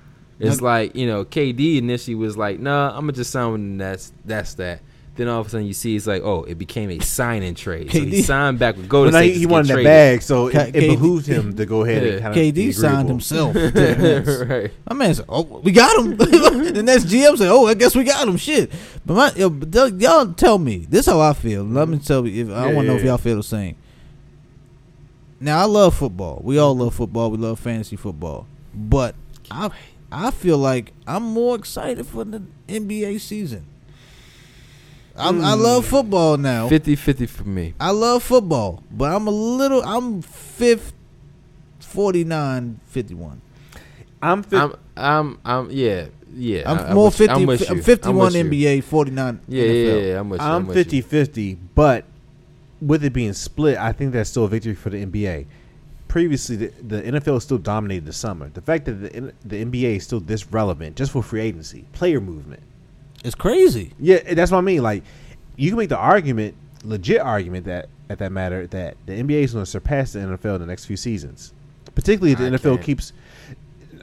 It's Now- like you know, KD initially was like, "Nah, I'm gonna just sign with that's that's that." Then all of a sudden, you see it's like, "Oh, it became a signing trade." So he signed back with But Golden State. he, to he get wanted that bag, so it, K- it KD behooved him to go ahead Yeah. and kind of KD signed himself. to the Nets. right. My man said, "Oh, we got him." the next GM said, "Oh, I guess we got him." Shit, but my yo, but y'all tell me this how I feel. Let me tell you. If I Yeah, want to know if y'all feel the same. Now I love football. We all love football. We love fantasy football. But I I feel like I'm more excited for the NBA season. I'm, I hmm. love football now. 50-50 for me. I love football, but I'm a little. I'm fifth, 49, 51. I'm, fi- I'm, I'm, I'm, yeah, yeah. I'm I- I'm more with 50. I'm with I'm you. 51 I'm with you. NBA, 49 Yeah, NFL. yeah, yeah. I'm with you. I'm with you. 50 50, but with it being split, I think that's still a victory for the NBA. Previously, the, the NFL still dominated the summer. The fact that the, the NBA is still this relevant just for free agency, player movement. It's crazy. Yeah, that's what I mean. Like, you can make the argument, legit argument, that at that matter, that the NBA is going to surpass the NFL in the next few seasons. Particularly if the I NFL can't. keeps.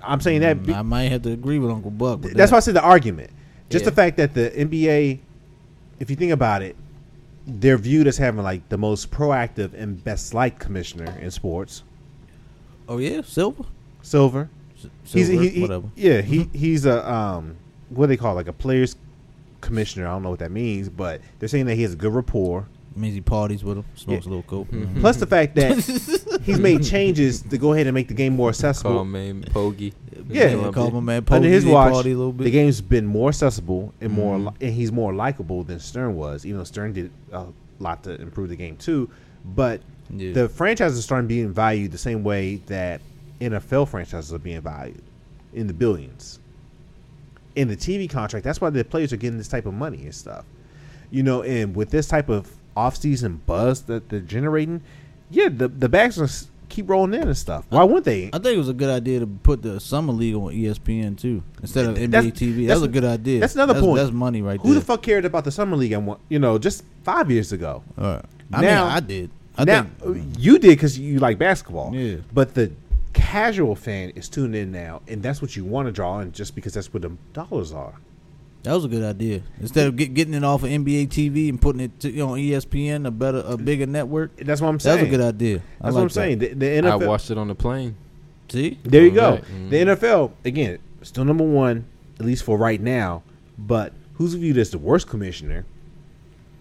I'm saying that. be- I might have to agree with Uncle Buck. With that's that. why I said the argument. Just Yeah. the fact that the NBA, if you think about it, they're viewed as having like the most proactive and best liked commissioner in sports. Oh yeah, Silver. Silver. S- He's Silver, he, he- whatever. yeah, he he's a um what do they call it? like a players commissioner. I don't know what that means, but they're saying that he has a good rapport. means he parties with him, smokes Yeah. a little coke. Mhm. Plus the fact that he's made changes to go ahead and make the game more accessible. Call accessible. me Poggie. Yeah. yeah call my man Poggie. Under Poggie, his they watch, party a little bit. the game's been more accessible and more, Mhm. li- and he's more likable than Stern was. Even though Stern did a lot to improve the game too, but Yeah. the franchises are starting being valued the same way that NFL franchises are being valued in the billions. In the TV contract, that's why the players are getting this type of money and stuff. You know, and with this type of off-season buzz that they're generating, yeah, the the bags are keep rolling in and stuff. Why wouldn't they? I think it was a good idea to put the summer league on ESPN too instead of NBA That's- TV. That that's- was a good idea. that's another that's, point. That's money right Who there. the fuck cared about the summer league? And what you know, just five years ago. All right. I Now- mean, I did. I now think you did because you like basketball. Yeah. But the casual fan is tuned in now, and that's what you want to draw in, just because that's where the dollars are. that was a good idea. Instead of get, getting it off of NBA TV and putting it to, you know, on ESPN, a better, a bigger network. That's what I'm saying. That was a good idea. I That's what I'm that. saying. The, the I watched it on the plane. See, there you go. Right. The mm-hmm. NFL again, still number one, at least for right now. But who's viewed as the worst commissioner?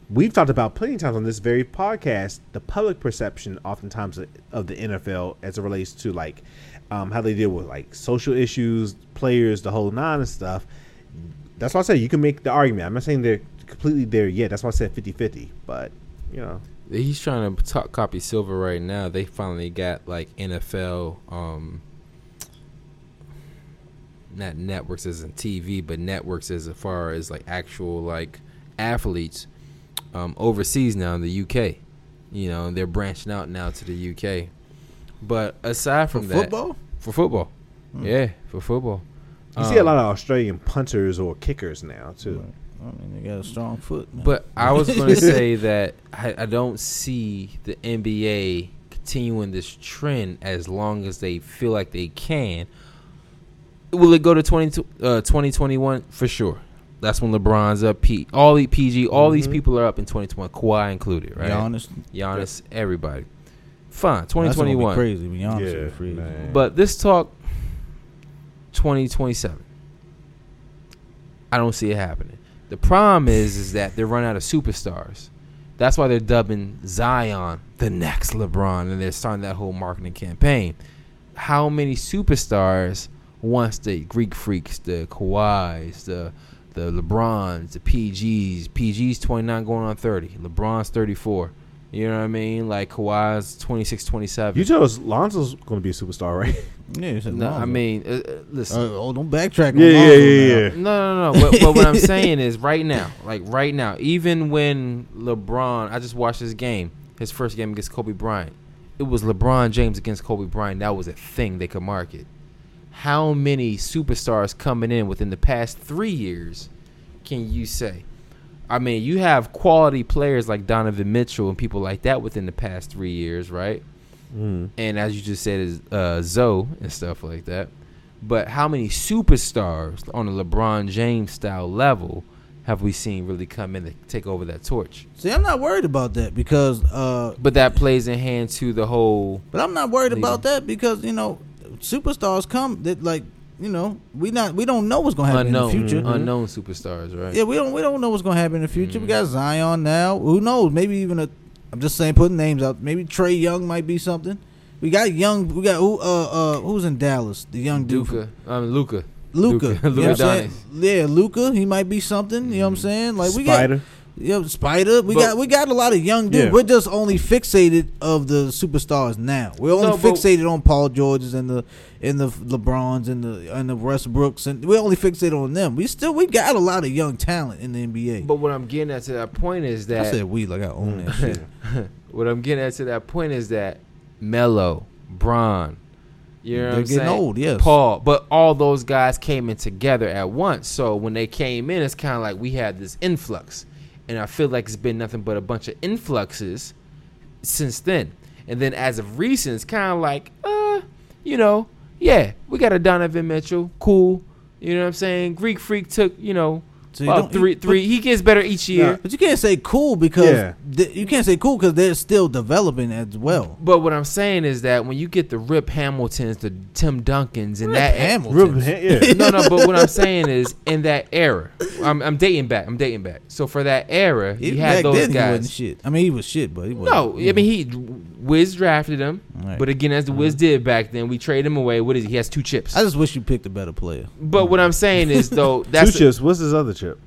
We've talked about plenty of times on this very podcast the public perception, oftentimes of the NFL as it relates to like um, how they deal with like social issues, players, the whole nine and stuff. That's why I say you can make the argument. I'm not saying they're completely there yet. That's why I said 50-50. But you know, He's trying to top copy Silver right now. They finally got like NFL, um, not networks as in TV, but networks as far as like actual like athletes um, overseas now in the UK. You know, they're branching out now to the UK. But aside for from that, football, for football, yeah, for football, you see a Um, lot of Australian punters or kickers now too. I mean, they got a strong foot. Man. But I was going to say that I, I don't see the NBA continuing this trend as long as they feel like they can. Will it go to 20, uh, 2021? For sure. That's when LeBron's up. P, all the PG, all these Mhm. people are up in 2021, Kawhi included, right? Giannis, Giannis, everybody. Fine, that's gonna be 2021. crazy. When Giannis Yeah, is free. man. But this talk, 2027. I don't see it happening. The problem is, is that they're running out of superstars. That's why they're dubbing Zion the next LeBron, and they're starting that whole marketing campaign. How many superstars once the Greek freaks, the Kawhis, the the LeBrons, the PGs, PG's 29 going on 30, LeBron's 34. You know what I mean? Like Kawhi's 26, 27. You tell us Lonzo's going to be a superstar, right? Yeah, he said No, I mean, uh, uh, listen. Uh, oh, don't backtrack. Yeah, yeah, Lonzo yeah, now. yeah. No, no, no. but, but what I'm saying is, right now, like right now, even when LeBron, I just watched this game, his first game against Kobe Bryant. It was LeBron James against Kobe Bryant. That was a thing they could market. How many superstars coming in within the past three years can you say? I mean, you have quality players like Donovan Mitchell and people like that within the past three years, right? Mm. And as you just said, is uh, Zoe and stuff like that. But how many superstars on a LeBron James style level have we seen really come in to take over that torch? See, I'm not worried about that because, uh, But that plays in hand to the whole. but I'm not worried Leaving. about that because you know, superstars come that like you know we not we don't know what's gonna happen unknown, in the future. unknown superstars, right? Yeah, we don't we don't know what's gonna happen in the future. We Mhm. got Zion now. Who knows? Maybe even a. I'm just saying, putting names out. Maybe Trae Young might be something. We got young. We got who? Uh, uh, who's in Dallas? The young dude. Luka, um, Luka. Luka. Luka. You know what I'm saying? Luka Yeah, Luka. He might be something. You know what I'm saying? Like we got. Yeah, Spider. We But- got we got a lot of young dudes. Yeah. We're just only fixated of the superstars now. We're only No, fixated on Paul Georges and the and the LeBrons and the and the Westbrooks and we're only fixated on them. We still we got a lot of young talent in the NBA. But what I'm getting at to that point is I that said we like I own that shit. what I'm getting at to that point is that Melo, Bron, you know They're I'm getting saying? old, yes. Paul, but all those guys came in together at once. So when they came in, it's kind of like we had this influx, and I feel like it's been nothing but a bunch of influxes since then. And then as of recent, it's kind of like, uh, you know, yeah, we got a Donovan Mitchell, cool. You know what I'm saying? Greek Freak took, you know, So you about don't- three, but- three. He gets better each year. But you can't say cool because Yeah. th- you can't say cool because they're still developing as well. But what I'm saying is that when you get the Rip Hamiltons, the Tim Duncans, and Rip that Hamilton. yeah. no, no. But what I'm saying is, in that era, I'm, I'm dating back. I'm dating back. So for that era, he, Even had those he guys. shit. I mean, he was shit, but he wasn't. No, I mean he Wiz drafted him, Right. but again, as the Wiz did back then, we trade him away. What is he? He has two chips. I just wish you picked a better player. but what I'm saying is though, that's Two chips. What's his other chip?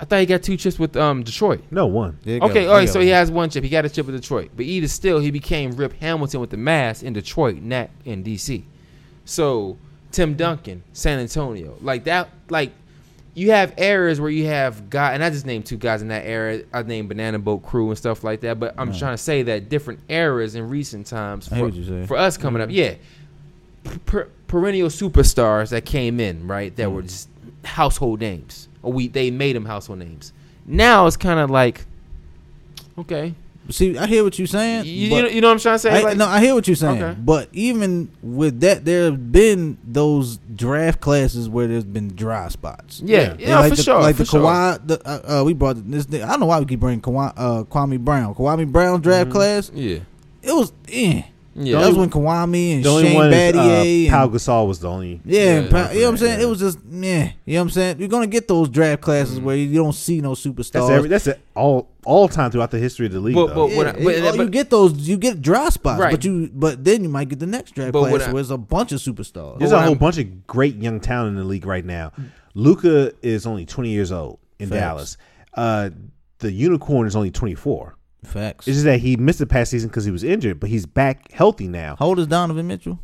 I thought he got two chips with um Detroit. No, one. There. Okay, all right. all you right. So he has one chip. He got a chip with Detroit, but either still, he became Rip Hamilton with the mass in Detroit, not in DC. So Tim Duncan, San Antonio, like that. Like you have eras where you have guy, and I just named two guys in that era. I named Banana Boat Crew and stuff like that. But I'm Right. trying to say that different eras in recent times for, what you're saying. for us coming up, yeah, per, perennial superstars that came in right that Mm. were just household names, or we they made them household names. Now it's kind of like, okay, See, I hear what you're saying. you, you, know, you know what I'm trying to say? I, Like, no, I hear what you're saying. Okay. But even with that, there have been those draft classes where there's been dry spots. yeah, Yeah. yeah, like for the, sure, Like for the sure. Kawhi, the, uh, uh, we brought this. I don't know why we keep bringing Kawhi, uh, Kwame Brown. Kwame Brown draft Mhm. class. Yeah, It was, eh. Yeah. That was when Kwame and The only Shane one is Battier uh, Pau Gasol was the only. yeah, Yeah, and Pa- yeah, you know what I'm saying. yeah. It was just yeah, you know what I'm saying. You're gonna get those draft classes Mhm. where you don't see no superstars. That's every. That's it, all all time throughout the history of the league. But- but- what I- but- it- but- you get those, you get dry spots, Right. but you, but then you might get the next draft But class I- where it's a bunch of superstars. There's a whole I'm- bunch of great young talent in the league right now. Luka is only 20 years old in Facts. Dallas. Uh, the unicorn is only 24. Facts. It's just that he missed the past season because he was injured, but he's back healthy now. How old is Donovan Mitchell?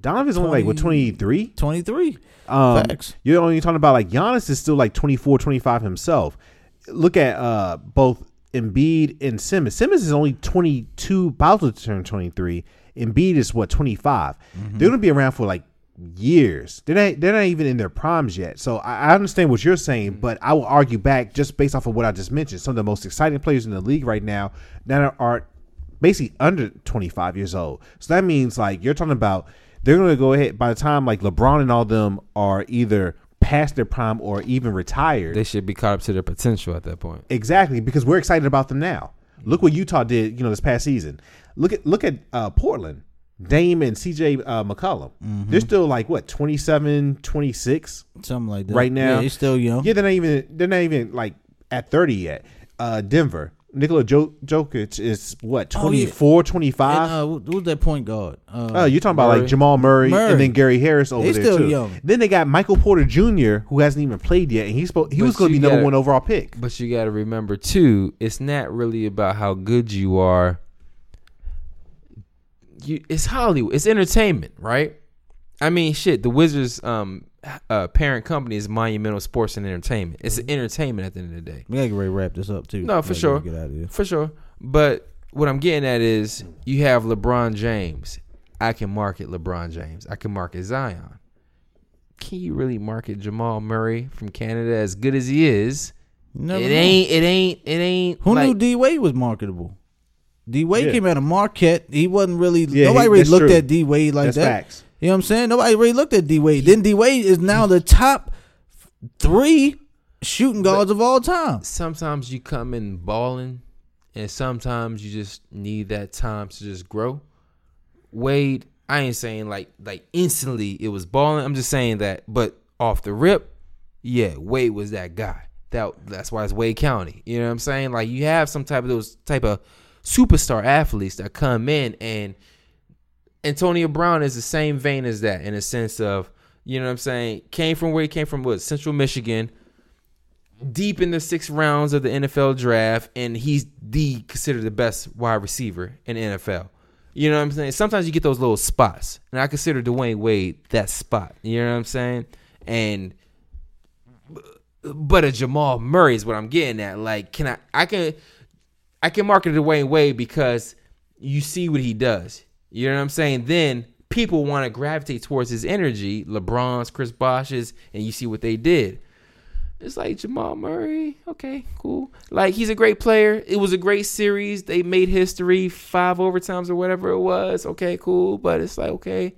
Donovan's only like what 23. Twenty three. Um, Facts. you're only talking about like Giannis is still like 24, 25 himself. Look at uh both Embiid and Simmons. Simmons is only 22, about to turn 23. Embiid is what 25. Mm-hmm. They're gonna be around for like years. They're not. They're not even in their primes yet. So I, I understand what you're saying, but I will argue back just based off of what I just mentioned. Some of the most exciting players in the league right now that are basically under 25 years old. So that means like you're talking about they're going to go ahead by the time like LeBron and all them are either past their prime or even retired. They should be caught up to their potential at that point. exactly because we're excited about them now. Look what Utah did, you know, this past season. Look at look at uh, Portland. Dame and CJ uh, McCollum. They're still like what 27, 26 Something like that. right now. yeah, he's still young. Yeah, they're not even they're not even like at 30 yet. Uh, Denver. Nikola jo- Jokic is what Oh, yeah. 24, 25. And, uh, who's that point guard? Uh, Oh, you're talking about like Jamal Murray, Murray. and then Gary Harris over He's there still too. young. Then they got Michael Porter Jr., who hasn't even played yet, and he's supposed, he But was going to you be number gotta- one overall pick. But you got to remember too, it's not really about how good you are. You, it's Hollywood. It's entertainment, right? I mean, shit. The Wizards' um, uh, parent company is Monumental Sports and Entertainment. It's entertainment at the end of the day, we gotta get ready to wrap this up too. No, for sure. Get out of here. for sure. But what I'm getting at is, you have LeBron James. I can market LeBron James. I can market Zion. can you really market Jamal Murray from Canada as good as he is? Never it know. ain't. It ain't. It ain't. Who like, knew D Wade was marketable? D Wade Yeah. came out of Marquette. He wasn't really. Yeah, nobody he- really looked true. at D Wade like That's that. facts. You know what I'm saying? Nobody really looked at D Wade. Then D Wade is now the top three shooting guards of all time. sometimes you come in balling, and sometimes you just need that time to just grow. Wade, I ain't saying like like instantly it was balling. I'm just saying that, but off the rip, yeah, Wade was that guy. That that's why it's Wade County. You know what I'm saying? Like you have some type of those type of superstar athletes that come in and Antonio Brown is the same vein as that in a sense of, you know what I'm saying, came from where he came from, what, Central Michigan, deep in the six rounds of the NFL draft, and he's the considered the best wide receiver in NFL. You know what I'm saying? Sometimes you get those little spots, and I consider Dwyane Wade that spot. You know what I'm saying? And but a Jamal Murray is what I'm getting at. Like, can I? I can, I can market Dwyane Wade because you see what he does. You know what I'm saying? Then people want to gravitate towards his energy, LeBron's, Chris Bosh's, and you see what they did. It's like Jamal Murray. Okay, cool. Like he's a great player. It was a great series. They made history, five overtimes or whatever it was. Okay, cool. But it's like okay,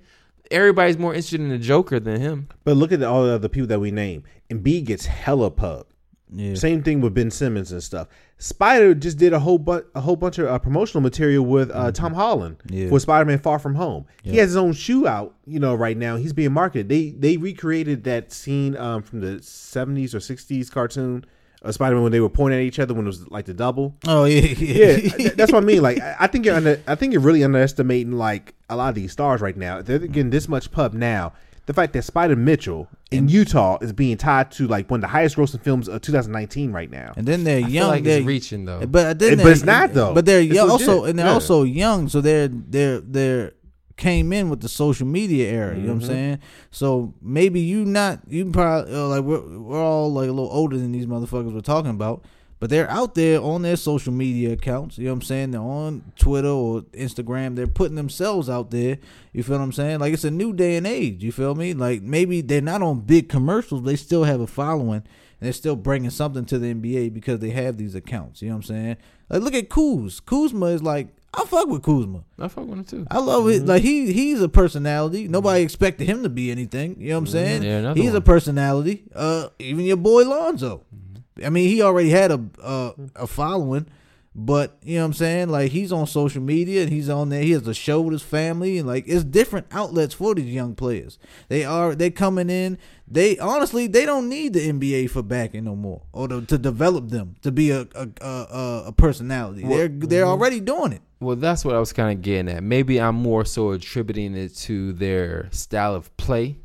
everybody's more interested in the Joker than him. But look at all the other people that we name. Embiid gets hella pub. Yeah. Same thing with Ben Simmons and stuff. Spider just did a whole bu- a whole bunch of uh, promotional material with uh, Tom Holland Yeah. for Spider Man Far From Home. He has his own shoe out, you know, right now. He's being marketed. They they recreated that scene um, from the seventies or sixties cartoon of Spider Man when they were pointing at each other when it was like the double. Oh yeah, Yeah, th- that's what I mean. Like, I I think you're under, I think you're really underestimating like a lot of these stars right now. They're getting this much pub now. The fact that Spider Mitchell in Utah is being tied to like one of the highest grossing films of 2019 right now. And then they're I young. feel like they're, it's reaching though. But then It- but they're- it's not, though. But they're young also, and they're Yeah. also young. So they're they're they're came in with the social media era. You know what Mm-hmm. I'm saying? So maybe you not you probably uh, like we're we're all like a little older than these motherfuckers we're talking about. But they're out there on their social media accounts. You know what I'm saying? They're on Twitter or Instagram. They're putting themselves out there. You feel what I'm saying? Like it's a new day and age. You feel me? Like maybe they're not on big commercials. They still have a following. And they're still bringing something to the NBA because they have these accounts. You know what I'm saying? Like look at Kuz. Kuzma is like I fuck with Kuzma. I fuck with him too. I love it. Mm-hmm. Like he he's a personality. Mm-hmm. Nobody expected him to be anything. You know what I'm mm-hmm. saying? Yeah, he's a personality. Uh, even your boy Lonzo. I mean, he already had a uh, a following, but you know what I'm saying? Like he's on social media and he's on there. He has a show with his family and like it's different outlets for these young players. They are they coming in. They honestly they don't need the NBA for backing no more or to, to develop them to be a a a, a- a personality. they're they're already doing it. Well, that's what I was kind of getting at. Maybe I'm more so attributing it to their style of play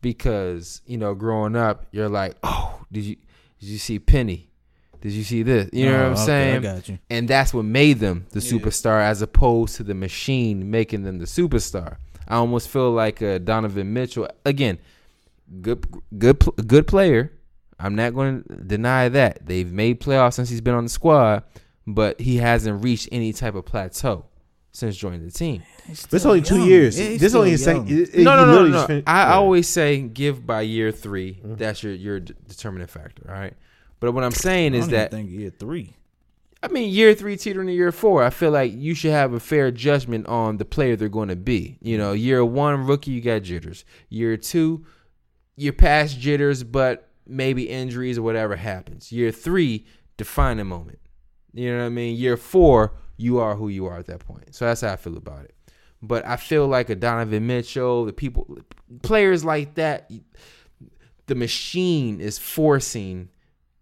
because, you know, growing up, you're like, oh, did you did you see Penny? Did you see this? You know Oh, what I'm okay, I saying? got you. And that's what made them the superstar as opposed to the machine making them the superstar. I almost feel like uh, Donovan Mitchell, again, good good good player. I'm not going to deny that. They've made playoffs since he's been on the squad, but he hasn't reached any type of plateau since joining the team. This only two young. years. Yeah, this only his young. second. it- it- no, he no, no, no. just fin- I yeah. always say give by year 3 mm-hmm. That's your your d- determining factor. All right. But what I'm saying I is don't even that think year three. I mean, year three teetering to year four. I feel like you should have a fair judgment on the player they're going to be. You know, year one rookie, you got jitters. Year two, you're past jitters, but maybe injuries or whatever happens. Year three, defining moment. You know what I mean? Year four, you are who you are at that point. So that's how I feel about it. But I feel like a Donovan Mitchell, the people, players like that, the machine is forcing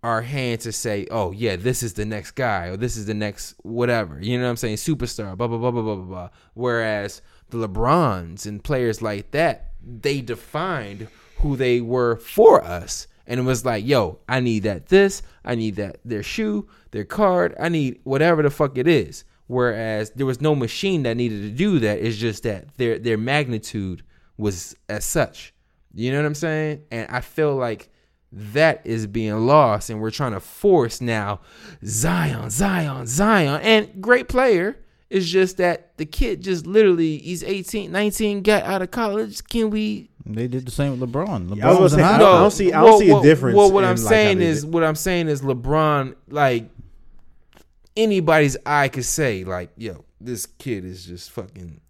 our hand to say, oh yeah, this is the next guy or this is the next whatever. You know what I'm saying? Superstar, blah blah blah blah blah blah blah. Whereas the LeBrons and players like that, they defined who they were for us. And it was like, yo, I need that this, I need that their shoe, their card, I need whatever the fuck it is. Whereas there was no machine that needed to do that. It's just that their their magnitude was as such. You know what I'm saying? And I feel like that is being lost, and we're trying to force now Zion, Zion, Zion, and great player. It's just that the kid just literally he's 18, 19, got out of college. Can we They did the same with LeBron. LeBron I was was in gonna say, high I don't- school. I don't see- I don't see a difference Well, what I'm like, saying is, what I'm saying is, LeBron, like anybody's eye could say, like, yo, this kid is just fucking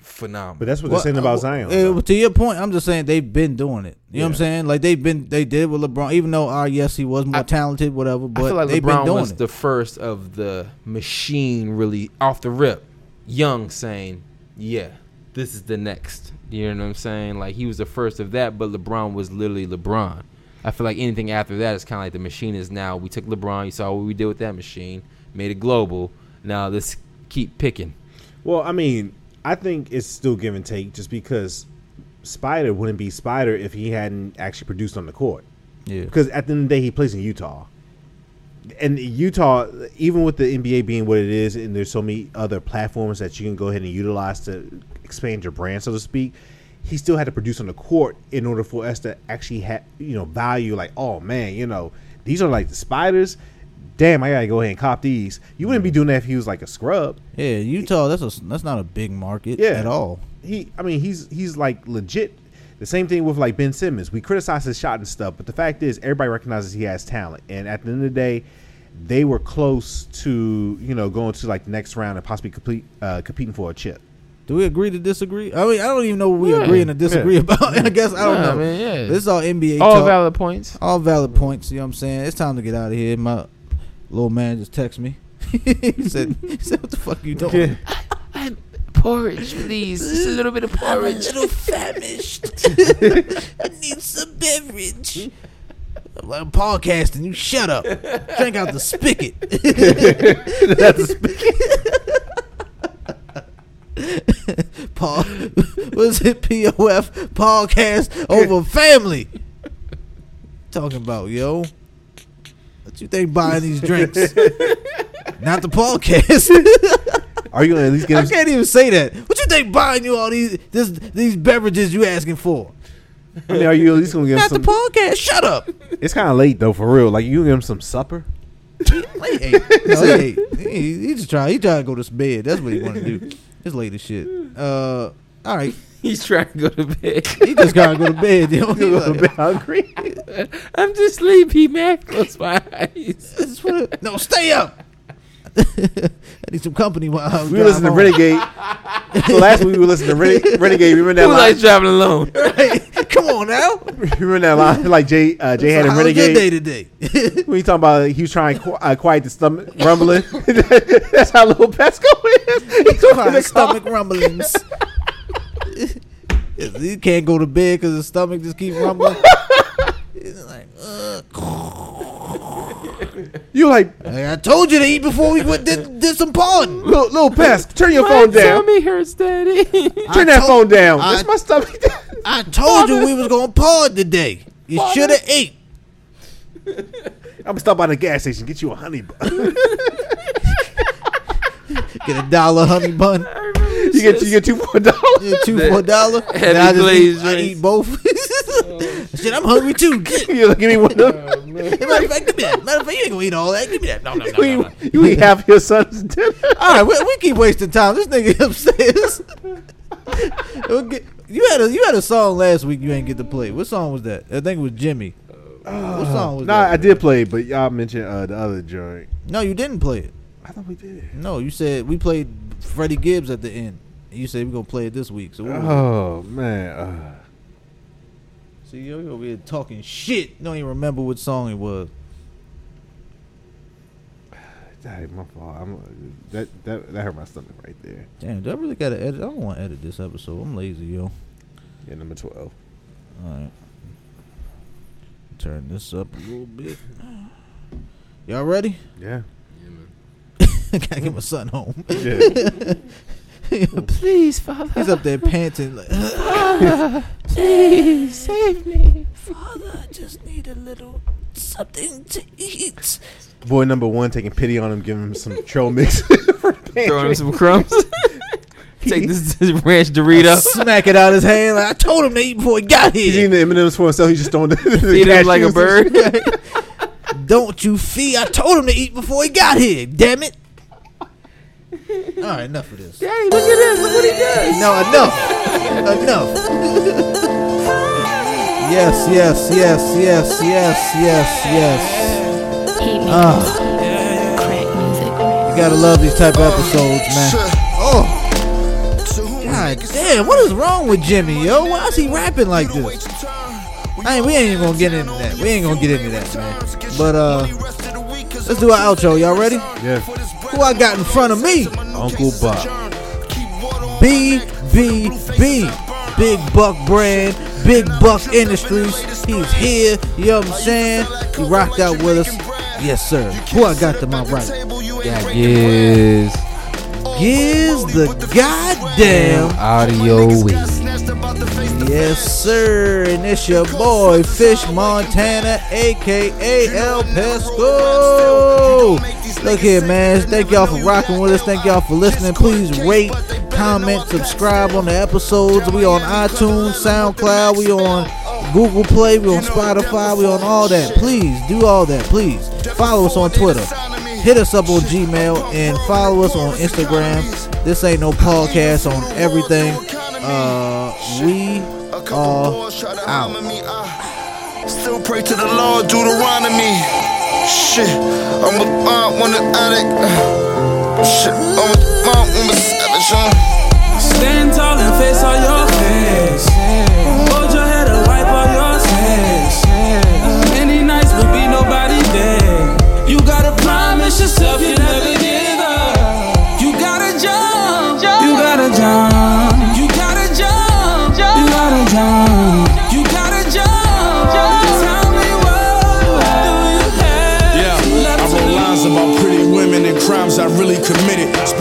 phenomenal. But that's what Well, they're saying about uh, Zion. uh, though. to your point, I'm just saying they've been doing it. You know what I'm Yeah. saying? Like they've been, they did with LeBron. Even though, uh, yes, he was more I- talented, whatever. I But feel like they've been LeBron doing was it. the first of the machine, really off the rip, young, saying, "Yeah, this is the next." You know what I'm saying? Like he was the first of that, but LeBron was literally LeBron. I feel like anything after that is kind of like the machine is now. We took LeBron, you saw what we did with that machine, made it global. Now let's keep picking. Well, I mean, I think it's still give and take just because Spider wouldn't be Spider if he hadn't actually produced on the court. yeah. Because at the end of the day, he plays in Utah. And Utah, even with the NBA being what it is, and there's so many other platforms that you can go ahead and utilize to expand your brand, so to speak, he still had to produce on the court in order for us to actually have, you know, value like, oh man, you know, these are like the spiders. Damn, I gotta go ahead and cop these. You wouldn't be doing that if he was like a scrub. Yeah, Utah. That's a that's not a big market Yeah. at all. he I mean he's he's like legit. The same thing with like Ben Simmons. We criticize his shot and stuff, but the fact is everybody recognizes he has talent. And at the end of the day, they were close to you know going to like the next round and possibly complete uh, competing for a chip. Do we agree to disagree? I mean, I don't even know what we Yeah. agree and disagree Yeah. about. I guess I don't Yeah, know. man, yeah. This is all NBA All talk. valid points. all valid points. You know what I'm saying? It's time to get out of here. My little man just text me. he said, he said, "What the fuck you doing?" I'm porridge, please. Just a little bit of porridge. I'm a little famished. I need some beverage. I'm like, I'm podcasting. You shut up. Drink out the spigot. That's spigot. Paul, was it POF podcast over family? Talking about yo, what you think buying these drinks? Not the podcast. Are you gonna at least get I him? can't even say that. What you think buying you all these this, these beverages you asking for? I mean, are you at least gonna give him Not the some? podcast. Shut up. It's kind of late though, for real. Like you gonna give him some supper? Late eight. No, he, ain't. he, he just trying. He trying to go to bed. That's what he want to do. It's late as shit. Uh, all right. He's trying to go to bed. He just gotta go to bed. You know? He You a like, bit hungry? I'm just sleepy, man. Close my eyes. I just wanna- no, stay up. I need some company while I was We were listening to Renegade. so last week we were listening to Rene- Renegade. Remember that Who line? likes driving alone? home. Hey, come on now. Remember that line? Like Jay, uh, Jay had So in how was Renegade. day today? When you talking about he was trying to qu- uh, quiet the stomach rumbling, that's how little Pesco is. He's talking Crying the stomach rumblings. He can't go to bed because his stomach just keep rumbling. He's like, ugh. You like Like, I told you to eat before we went did, did some pawing. little, little Pest, turn your My phone down. tummy hurts, daddy. Turn that told- phone down. I- That's my stomach. I told you we was gonna pawn today. You should have ate. I'm gonna stop by the gas station get you a honey bun. Get a dollar honey bun. You get you get two for a dollar. Yeah, two for a dollar. And I just eat, I eat both. Shit, I'm hungry too. You look, give me one of them. Matter of fact, give me that. Matter of fact, you ain't gonna eat all that. Give me that. No, no, no, no, You, no. you eat half your son's dinner. All right, we, we keep wasting time. This nigga upstairs. We'll you had a you had a song last week. You ain't get to play. What song was that? I think it was Jimmy. what song was Nah, that? I did play, but y'all mentioned uh, the other joint. No, you didn't play it. I thought we did. No, you said we played Freddie Gibbs at the end. You said we're gonna play it this week. So what was it? Oh man. Uh, See, yo, you over here talking shit. You don't even remember what song it was. that ain't my fault. I'm, that that that hurt my stomach right there. Damn, do I really gotta edit? I don't want to edit this episode. I'm lazy, yo. Yeah, number twelve. All right. Turn this up a little bit. Y'all ready? Yeah. Gotta get my son home. Yeah. Please, Father. He's up there panting like, Father, Please save me. Father, I just need a little something to eat. Boy number one taking pity on him, giving him some trail mix. for Throwing him some crumbs. Take this, this ranch Dorito. Smack it out his hand. Like I told him to eat before he got here. He's eating the M&M's for himself. He's just throwing the, the Feed him like a bird. Don't you fee? I told him to eat before he got here. Damn it. All right, enough of this. Daddy, look at this. Look what he does. No, enough. enough. yes, yes, yes, yes, yes, yes, yes. Ah, Crack music. you gotta love these type of episodes, man. Oh. God damn, what is wrong with Jimmy, yo? Why is he rapping like this? I ain't, we ain't even gonna get into that. We ain't gonna get into that, man. But uh, let's do our outro. Y'all ready? Yeah. Who I got in front of me? Uncle Buck. BBB, Big Buck Brand, Big Buck Industries. He's here, you know what I'm saying? He rocked out with us. Yes, sir. Who I got to my right? That is Gives the goddamn. audio week. Yes, sir. And it's your boy, Fish Montana, aka El Pesco. Look here, man. Thank y'all for rocking with us. Thank y'all for listening. Please rate, comment, subscribe on the episodes. We on iTunes, SoundCloud. We on Google Play. We on Spotify. We on all that. Please do all that. Please follow us on Twitter. Hit us up on Gmail and follow us on Instagram. This ain't no podcast on everything. Uh, we are out. Still pray to the Lord, Deuteronomy. Shit, I'm a mom, one the addict. Shit, I'm a mom, I'm a savage. huh? Stand tall and face all your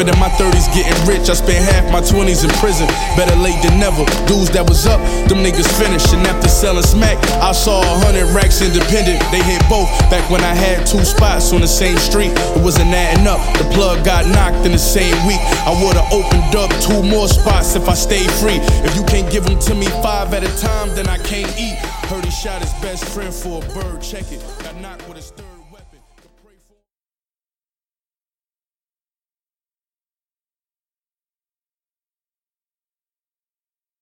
Spending my 30s getting rich, I spent half my 20s in prison. Better late than never. Dudes that was up, them niggas finished. And after selling smack, I saw a hundred racks independent. They hit both back when I had two spots on the same street. It wasn't adding up. The plug got knocked in the same week. I would've opened up two more spots if I stayed free. If you can't give them to me five at a time, then I can't eat. Heard he shot his best friend for a bird. Check it. Got knocked with his third.